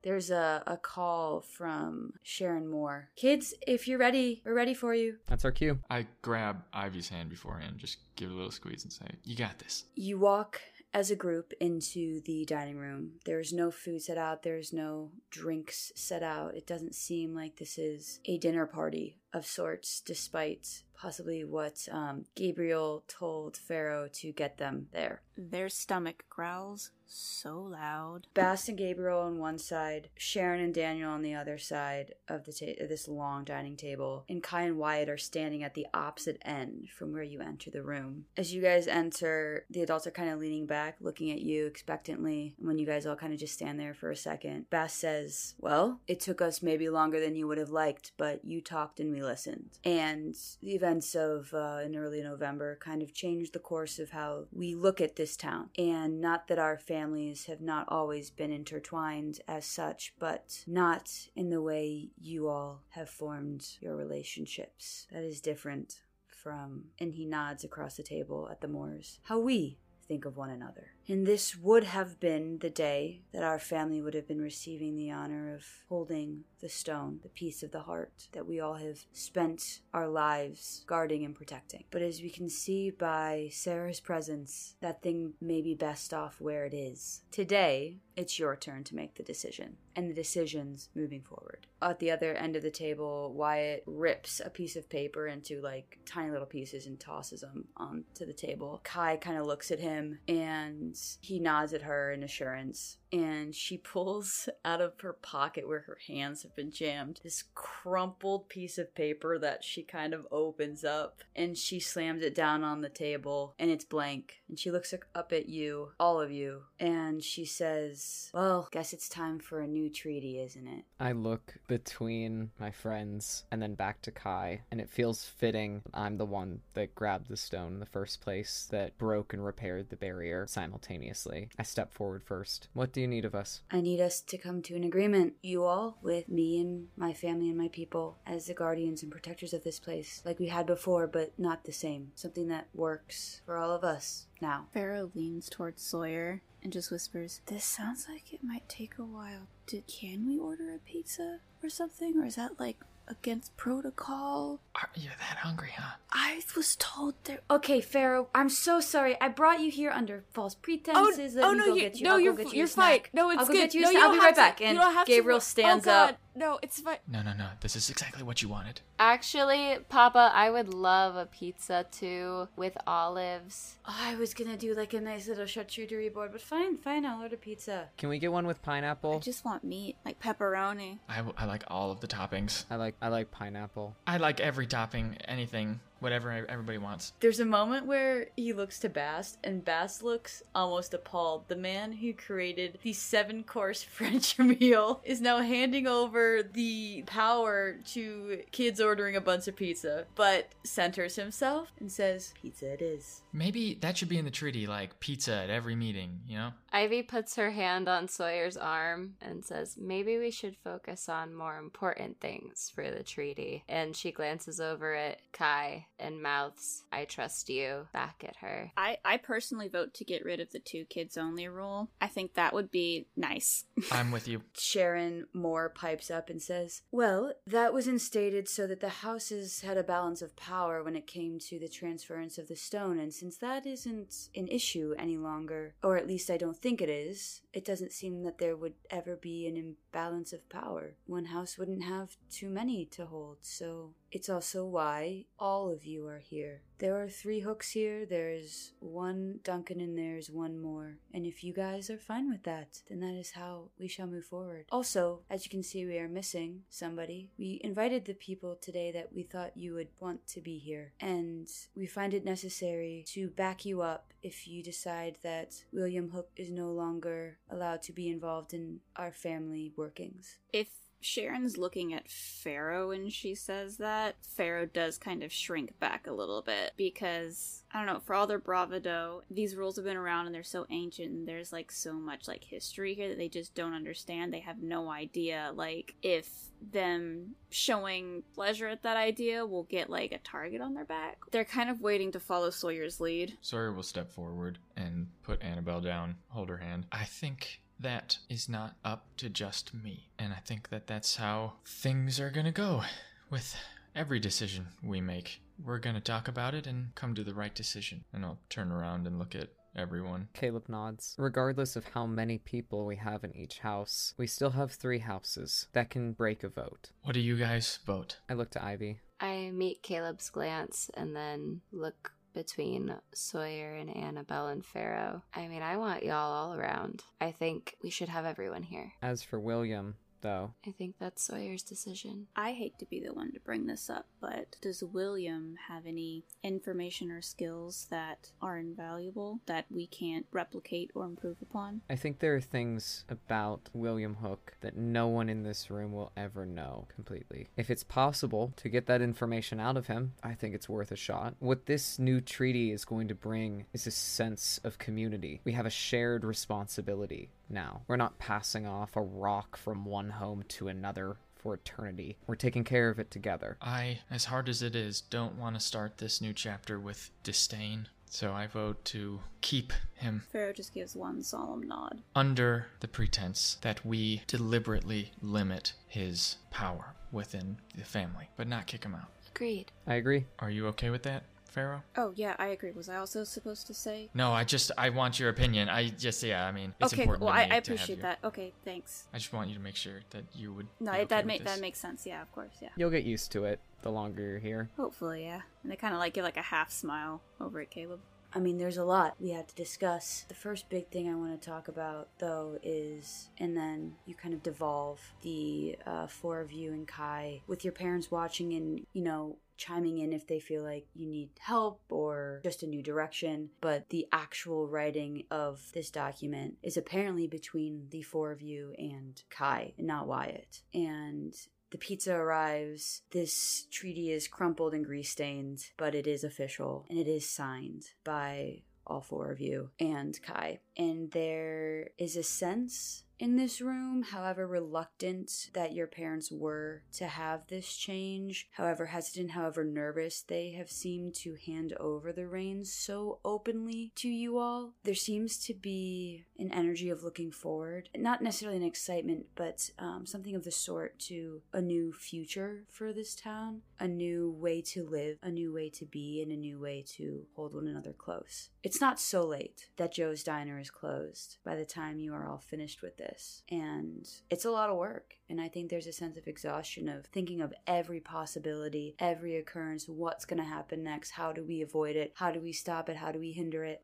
Speaker 1: There's a, a call from Sharon Moore. Kids, if you're ready, we're ready for you.
Speaker 4: That's our cue.
Speaker 2: I grab Ivy's hand beforehand, just give it a little squeeze and say, You got this.
Speaker 1: You walk as a group into the dining room. There's no food set out, there's no drinks set out. It doesn't seem like this is a dinner party of sorts, despite possibly what um, Gabriel told Pharaoh to get them there.
Speaker 5: Their stomach growls so loud.
Speaker 1: Bast and Gabriel on one side, Sharon and Daniel on the other side of the ta- this long dining table, and Kai and Wyatt are standing at the opposite end from where you enter the room. As you guys enter, the adults are kind of leaning back, looking at you expectantly. And when you guys all kind of just stand there for a second, Bast says, "Well, it took us maybe longer than you would have liked, but you talked and we listened." And the events of uh, in early November kind of changed the course of how we look at this town. And not that our families have not always been intertwined as such, but not in the way you all have formed your relationships. That is different from, and he nods across the table at the Moores, how we think of one another. And this would have been the day that our family would have been receiving the honor of holding the stone, the piece of the heart that we all have spent our lives guarding and protecting. But as we can see by Sarah's presence, that thing may be best off where it is. Today, it's your turn to make the decision and the decisions moving forward. At the other end of the table, Wyatt rips a piece of paper into like tiny little pieces and tosses them onto the table. Kai kind of looks at him and he nods at her in assurance and she pulls (laughs) out of her pocket where her hands have been jammed this crumpled piece of paper that she kind of opens up and she slams it down on the table and it's blank and she looks up at you all of you and she says well guess it's time for a new treaty isn't it
Speaker 4: I look between my friends and then back to Kai, and it feels fitting. I'm the one that grabbed the stone in the first place, that broke and repaired the barrier simultaneously. I step forward first. What do you need of us?
Speaker 1: I need us to come to an agreement, you all, with me and my family and my people, as the guardians and protectors of this place, like we had before, but not the same. Something that works for all of us now.
Speaker 5: Pharaoh leans towards Sawyer and just whispers, This sounds like it might take a while. Did can we order a pizza or something? Or is that like against protocol?
Speaker 2: Are you that hungry, huh?
Speaker 5: I was told there
Speaker 1: Okay, Pharaoh, I'm so sorry. I brought you here under false pretenses. Oh, Let
Speaker 5: oh no,
Speaker 1: go
Speaker 5: you,
Speaker 1: get you.
Speaker 5: no,
Speaker 1: I'll go
Speaker 5: you're
Speaker 1: get you a
Speaker 5: you're fine. No, it's
Speaker 1: I'll go
Speaker 5: good.
Speaker 1: get you
Speaker 5: no, you
Speaker 1: I'll be right
Speaker 5: to-
Speaker 1: back. And
Speaker 5: don't to
Speaker 1: Gabriel stands
Speaker 5: oh,
Speaker 1: up.
Speaker 5: No, it's fine.
Speaker 2: No, no, no. This is exactly what you wanted.
Speaker 3: Actually, Papa, I would love a pizza too with olives.
Speaker 1: Oh, I was gonna do like a nice little charcuterie board, but fine, fine. I'll order pizza.
Speaker 4: Can we get one with pineapple?
Speaker 5: I just want meat, like pepperoni.
Speaker 2: I, w- I like all of the toppings.
Speaker 4: I like I like pineapple.
Speaker 2: I like every topping, anything, whatever everybody wants.
Speaker 1: There's a moment where he looks to Bast, and Bast looks almost appalled. The man who created the seven course (laughs) French meal is now handing over the power to kids ordering a bunch of pizza, but centers himself and says, Pizza it is.
Speaker 2: Maybe that should be in the treaty, like pizza at every meeting, you know?
Speaker 3: Ivy puts her hand on Sawyer's arm and says, Maybe we should focus on more important things for the treaty. And she glances over at Kai and mouths, I trust you, back at her.
Speaker 5: I, I personally vote to get rid of the two kids only rule. I think that would be nice. (laughs)
Speaker 2: I'm with you.
Speaker 1: Sharon Moore pipes up and says, Well, that was instated so that the houses had a balance of power when it came to the transference of the stone, and since that isn't an issue any longer, or at least I don't think it is, it doesn't seem that there would ever be an imbalance of power. One house wouldn't have too many to hold, so it's also why all of you are here. There are three hooks here, there's one Duncan, and there's one Moore. And if you guys are fine with that, then that is how we shall move forward. Also, as you can see, we are missing somebody. We invited the people today that we thought you would want to be here, and we find it necessary to back you up if you decide that William Hook is no longer allowed to be involved in our family workings.
Speaker 5: if Sharon's looking at Pharaoh and she says that, Pharaoh does kind of shrink back a little bit because I don't know, for all their bravado, these rules have been around and they're so ancient and there's like so much like history here that they just don't understand. They have no idea like if them showing pleasure at that idea will get like a target on their back. They're kind of waiting to follow Sawyer's lead.
Speaker 2: Sawyer will step forward and put Annabelle down, hold her hand. I think that is not up to just me. And I think that that's how things are gonna go with every decision we make. We're gonna talk about it and come to the right decision. And I'll turn around and look at everyone.
Speaker 4: Caleb nods. Regardless of how many people we have in each house, we still have three houses that can break a vote.
Speaker 2: What do you guys vote?
Speaker 4: I look to Ivy.
Speaker 3: I meet Caleb's glance and then look between Sawyer and Annabelle and Pharaoh. I mean, I want y'all all around. I think we should have everyone here.
Speaker 4: As for William, though,
Speaker 3: I think that's Sawyer's decision.
Speaker 5: I hate to be the one to bring this up, but does William have any information or skills that are invaluable that we can't replicate or improve upon?
Speaker 4: I think there are things about William Hook that no one in this room will ever know completely. If it's possible to get that information out of him, I think it's worth a shot. What this new treaty is going to bring is a sense of community. We have a shared responsibility now. We're not passing off a rock from one home to another for eternity. We're taking care of it together.
Speaker 2: I, as hard as it is, don't want to start this new chapter with disdain. So I vote to keep him
Speaker 5: Pharaoh just gives one solemn nod.
Speaker 2: under the pretense that we deliberately limit his power within the family, but not kick him out.
Speaker 3: Agreed.
Speaker 4: I agree.
Speaker 2: Are you okay with that, Pharaoh?
Speaker 5: Oh, yeah, I agree. Was I also supposed to say?
Speaker 2: No, I just I want your opinion. I just yeah, I mean it's
Speaker 5: okay,
Speaker 2: important.
Speaker 5: well,
Speaker 2: to
Speaker 5: I,
Speaker 2: me
Speaker 5: I
Speaker 2: to have
Speaker 5: appreciate
Speaker 2: your-
Speaker 5: that. Okay, thanks.
Speaker 2: I just want you to make sure that you would.
Speaker 5: No,
Speaker 2: be okay
Speaker 5: that
Speaker 2: with
Speaker 5: make that makes sense. Yeah, of course. Yeah.
Speaker 4: You'll get used to it the longer you're here.
Speaker 5: Hopefully, yeah. And they kind of like give like a half smile over at Caleb.
Speaker 1: I mean, there's a lot we have to discuss. The first big thing I want to talk about, though, is, and then you kind of devolve the uh, four of you and Kai with your parents watching and, you know, chiming in if they feel like you need help or just a new direction. But the actual writing of this document is apparently between the four of you and Kai, not Wyatt. And the pizza arrives. This treaty is crumpled and grease stained, but it is official and it is signed by all four of you and Kai. And there is a sense in this room, however reluctant that your parents were to have this change, however hesitant, however nervous they have seemed to hand over the reins so openly to you all, there seems to be an energy of looking forward. Not necessarily an excitement, but um, something of the sort to a new future for this town, a new way to live, a new way to be, and a new way to hold one another close. It's not so late that Joe's Diner is closed by the time you are all finished with this. And it's a lot of work. And I think there's a sense of exhaustion of thinking of every possibility, every occurrence, what's going to happen next, how do we avoid it, how do we stop it, how do we hinder it.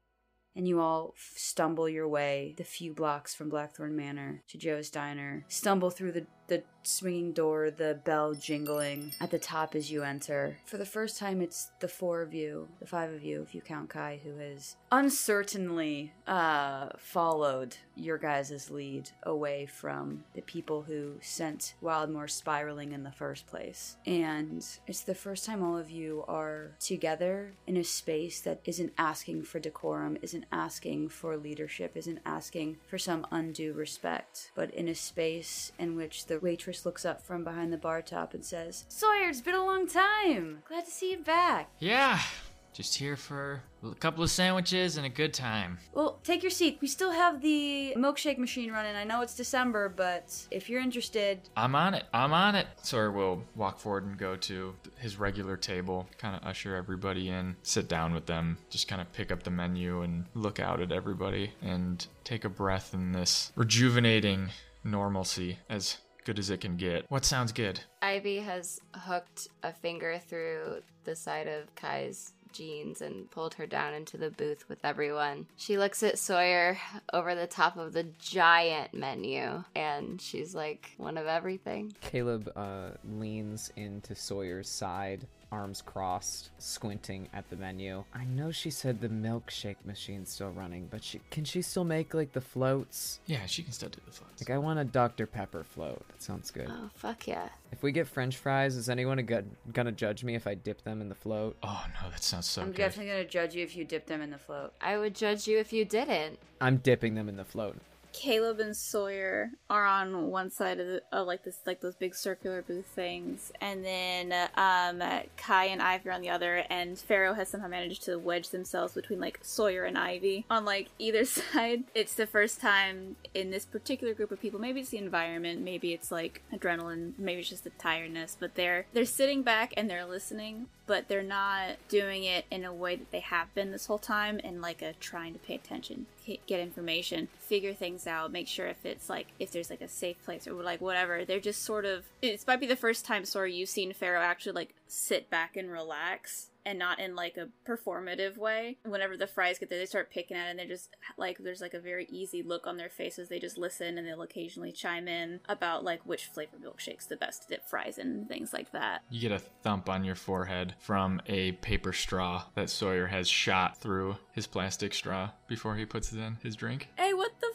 Speaker 1: And you all stumble your way the few blocks from Blackthorn Manor to Joe's Diner, stumble through the, the swinging door, the bell jingling at the top as you enter. For the first time, it's the four of you, the five of you, if you count Kai, who has uncertainly uh, followed your guys' lead away from the people who sent Wildmoor spiraling in the first place. And it's the first time all of you are together in a space that isn't asking for decorum, isn't isn't asking for leadership, isn't asking for some undue respect, but in a space in which the waitress looks up from behind the bar top and says, Sawyer, it's been a long time. Glad to see you back.
Speaker 2: Yeah, just here for a couple of sandwiches and a good time.
Speaker 1: Well, take your seat. We still have the milkshake machine running. I know it's December, but if you're interested,
Speaker 2: I'm on it. I'm on it. Sawyer will walk forward and go to his regular table, kind of usher everybody in, sit down with them, just kind of pick up the menu and look out at everybody and take a breath in this rejuvenating normalcy as good as it can get. What sounds good?
Speaker 3: Ivy has hooked a finger through the side of Kai's jeans and pulled her down into the booth with everyone. She looks at Sawyer over the top of the giant menu and she's like, one of everything.
Speaker 4: Caleb uh, leans into Sawyer's side, arms crossed, squinting at the menu. I know she said the milkshake machine's still running, but she can she still make like the floats?
Speaker 2: Yeah, she can still do the floats.
Speaker 4: Like I want a Dr Pepper float. That sounds good.
Speaker 3: Oh, fuck yeah.
Speaker 4: If we get French fries, is anyone go- gonna judge me if I dip them in the float?
Speaker 2: Oh no, that sounds so good.
Speaker 1: I'm
Speaker 2: good.
Speaker 1: definitely gonna judge you if you dip them in the float.
Speaker 3: I would judge you if you didn't.
Speaker 4: I'm dipping them in the float.
Speaker 5: Caleb and Sawyer are on one side of, the, of like this like those big circular booth things, and then um, Kai and Ivy are on the other, and Pharaoh has somehow managed to wedge themselves between like Sawyer and Ivy on like either (laughs) side. It's the first time in this particular group of people. Maybe it's the environment, maybe it's like adrenaline, maybe it's just the tiredness, but they're they're sitting back and they're listening, but they're not doing it in a way that they have been this whole time, and like a trying to pay attention, get information, figure things out, make sure if it's like if there's like a safe place or like whatever. They're just sort of. It might be the first time, sorry, you've seen Pharaoh actually like sit back and relax and not in like a performative way. Whenever the fries get there, they start picking at it and they're just like, there's like a very easy look on their faces. They just listen and they'll occasionally chime in about like which flavor milkshake's the best to dip fries in and things like that.
Speaker 2: You get a thump on your forehead from a paper straw that Sawyer has shot through his plastic straw before he puts it in his drink.
Speaker 5: Hey, what the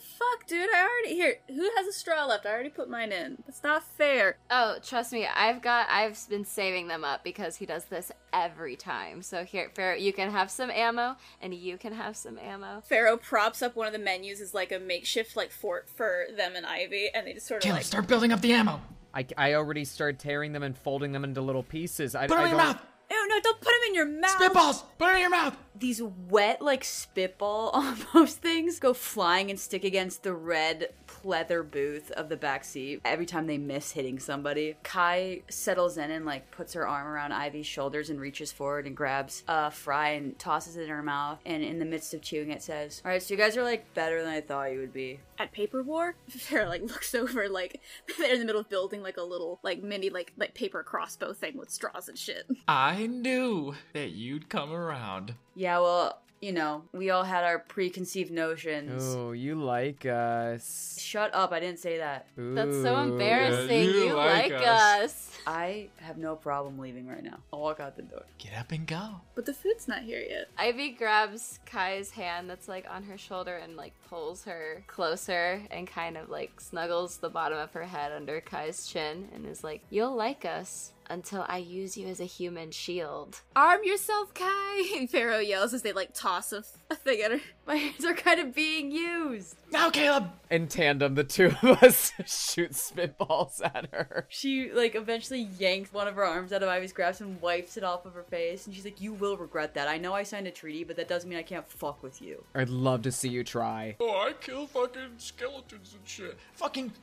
Speaker 5: fuck, dude? I already here. Who has a straw left? I already put mine in. That's not fair.
Speaker 3: Oh, trust me, I've got I've been saving them up because he does this every time. So here, Pharaoh, you can have some ammo, and you can have some ammo.
Speaker 5: Pharaoh props up one of the menus as like a makeshift like fort for them and Ivy, and they just sort of
Speaker 2: Caleb,
Speaker 5: like
Speaker 2: start building up the ammo.
Speaker 4: I, I already started tearing them and folding them into little pieces. I,
Speaker 2: Put it
Speaker 4: I
Speaker 2: in your
Speaker 4: don't-
Speaker 2: mouth.
Speaker 5: No! Don't put them in your mouth.
Speaker 2: Spitballs. Put it in your mouth.
Speaker 1: These wet, like spitball (laughs) almost things go flying and stick against the red leather booth of the back seat every time they miss hitting somebody. Kai settles in and like puts her arm around Ivy's shoulders and reaches forward and grabs a fry and tosses it in her mouth. And in the midst of chewing it says, All right, so you guys are like better than I thought you would be.
Speaker 5: At Paper War, (laughs) Pharaoh like looks over like (laughs) they're in the middle of building like a little like mini like like paper crossbow thing with straws and shit.
Speaker 2: I knew that you'd come around.
Speaker 1: Yeah, well, you know, we all had our preconceived notions.
Speaker 4: Oh, you like us.
Speaker 1: Shut up, I didn't say that.
Speaker 3: That's so
Speaker 4: Ooh.
Speaker 3: embarrassing.
Speaker 2: you
Speaker 3: you
Speaker 2: like
Speaker 3: like,
Speaker 2: us.
Speaker 3: us.
Speaker 1: I have no problem leaving right now. I'll walk out the door.
Speaker 2: Get up and go.
Speaker 5: But the food's not here yet.
Speaker 3: Ivy grabs Kai's hand that's like on her shoulder and like pulls her closer and kind of like snuggles the bottom of her head under Kai's chin and is like, You'll like us until I use you as a human shield.
Speaker 5: Arm yourself, Kai! (laughs) Pharaoh yells as they like toss a, a thing at her.
Speaker 1: My hands are kind of being used.
Speaker 2: Now, Caleb.
Speaker 4: In tandem, the two of us (laughs) shoot spitballs at her.
Speaker 1: She like eventually yanks one of her arms out of Ivy's grasp and wipes it off of her face, and she's like, "You will regret that. I know I signed a treaty, but that doesn't mean I can't fuck with you."
Speaker 4: I'd love to see you try.
Speaker 2: Oh, I kill fucking skeletons and shit. Fucking.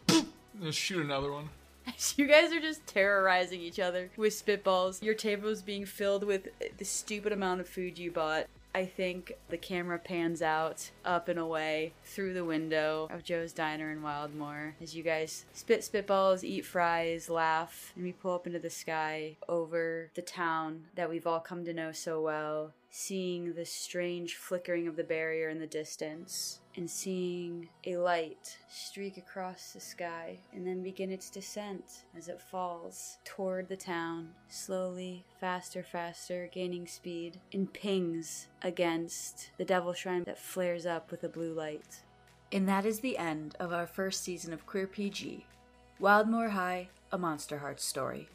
Speaker 2: Let's (laughs) shoot another one. (laughs)
Speaker 1: you guys are just terrorizing each other with spitballs. Your table is being filled with the stupid amount of food you bought. I think the camera pans out, up and away, through the window of Joe's Diner in Wildmoor as you guys spit spitballs, eat fries, laugh, and we pull up into the sky over the town that we've all come to know so well, seeing the strange flickering of the barrier in the distance, and seeing a light streak across the sky and then begin its descent as it falls toward the town, slowly, faster, faster, gaining speed, and pings against the Devil Shrine that flares up with a blue light. And that is the end of our first season of Queer PG Wildmoor High, a Monster Heart story.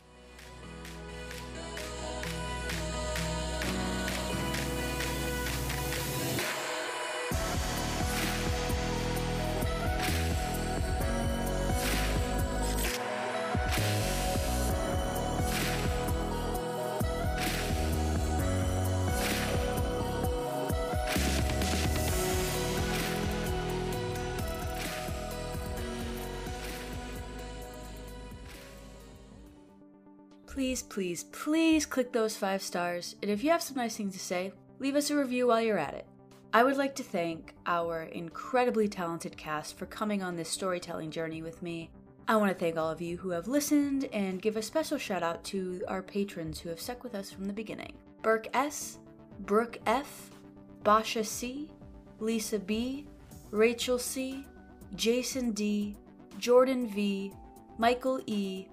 Speaker 1: Please, please click those five stars. And if you have some nice things to say, leave us a review while you're at it. I would like to thank our incredibly talented cast for coming on this storytelling journey with me. I want to thank all of you who have listened and give a special shout out to our patrons who have stuck with us from the beginning Burke S., Brooke F., Basha C., Lisa B., Rachel C., Jason D., Jordan V., Michael E.,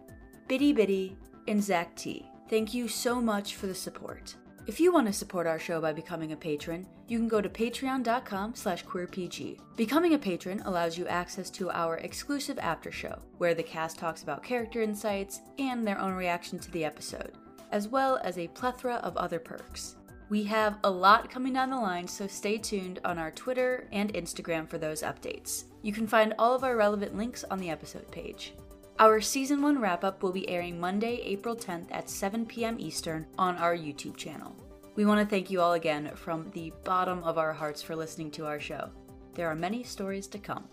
Speaker 1: Bitty Bitty, and Zach T. Thank you so much for the support. If you want to support our show by becoming a patron, you can go to patreon.com slash queerpg. Becoming a patron allows you access to our exclusive after show, where the cast talks about character insights and their own reaction to the episode, as well as a plethora of other perks. We have a lot coming down the line, so stay tuned on our Twitter and Instagram for those updates. You can find all of our relevant links on the episode page. Our season 1 wrap up will be airing Monday, April 10th at 7 p.m. Eastern on our YouTube channel. We want to thank you all again from the bottom of our hearts for listening to our show. There are many stories to come.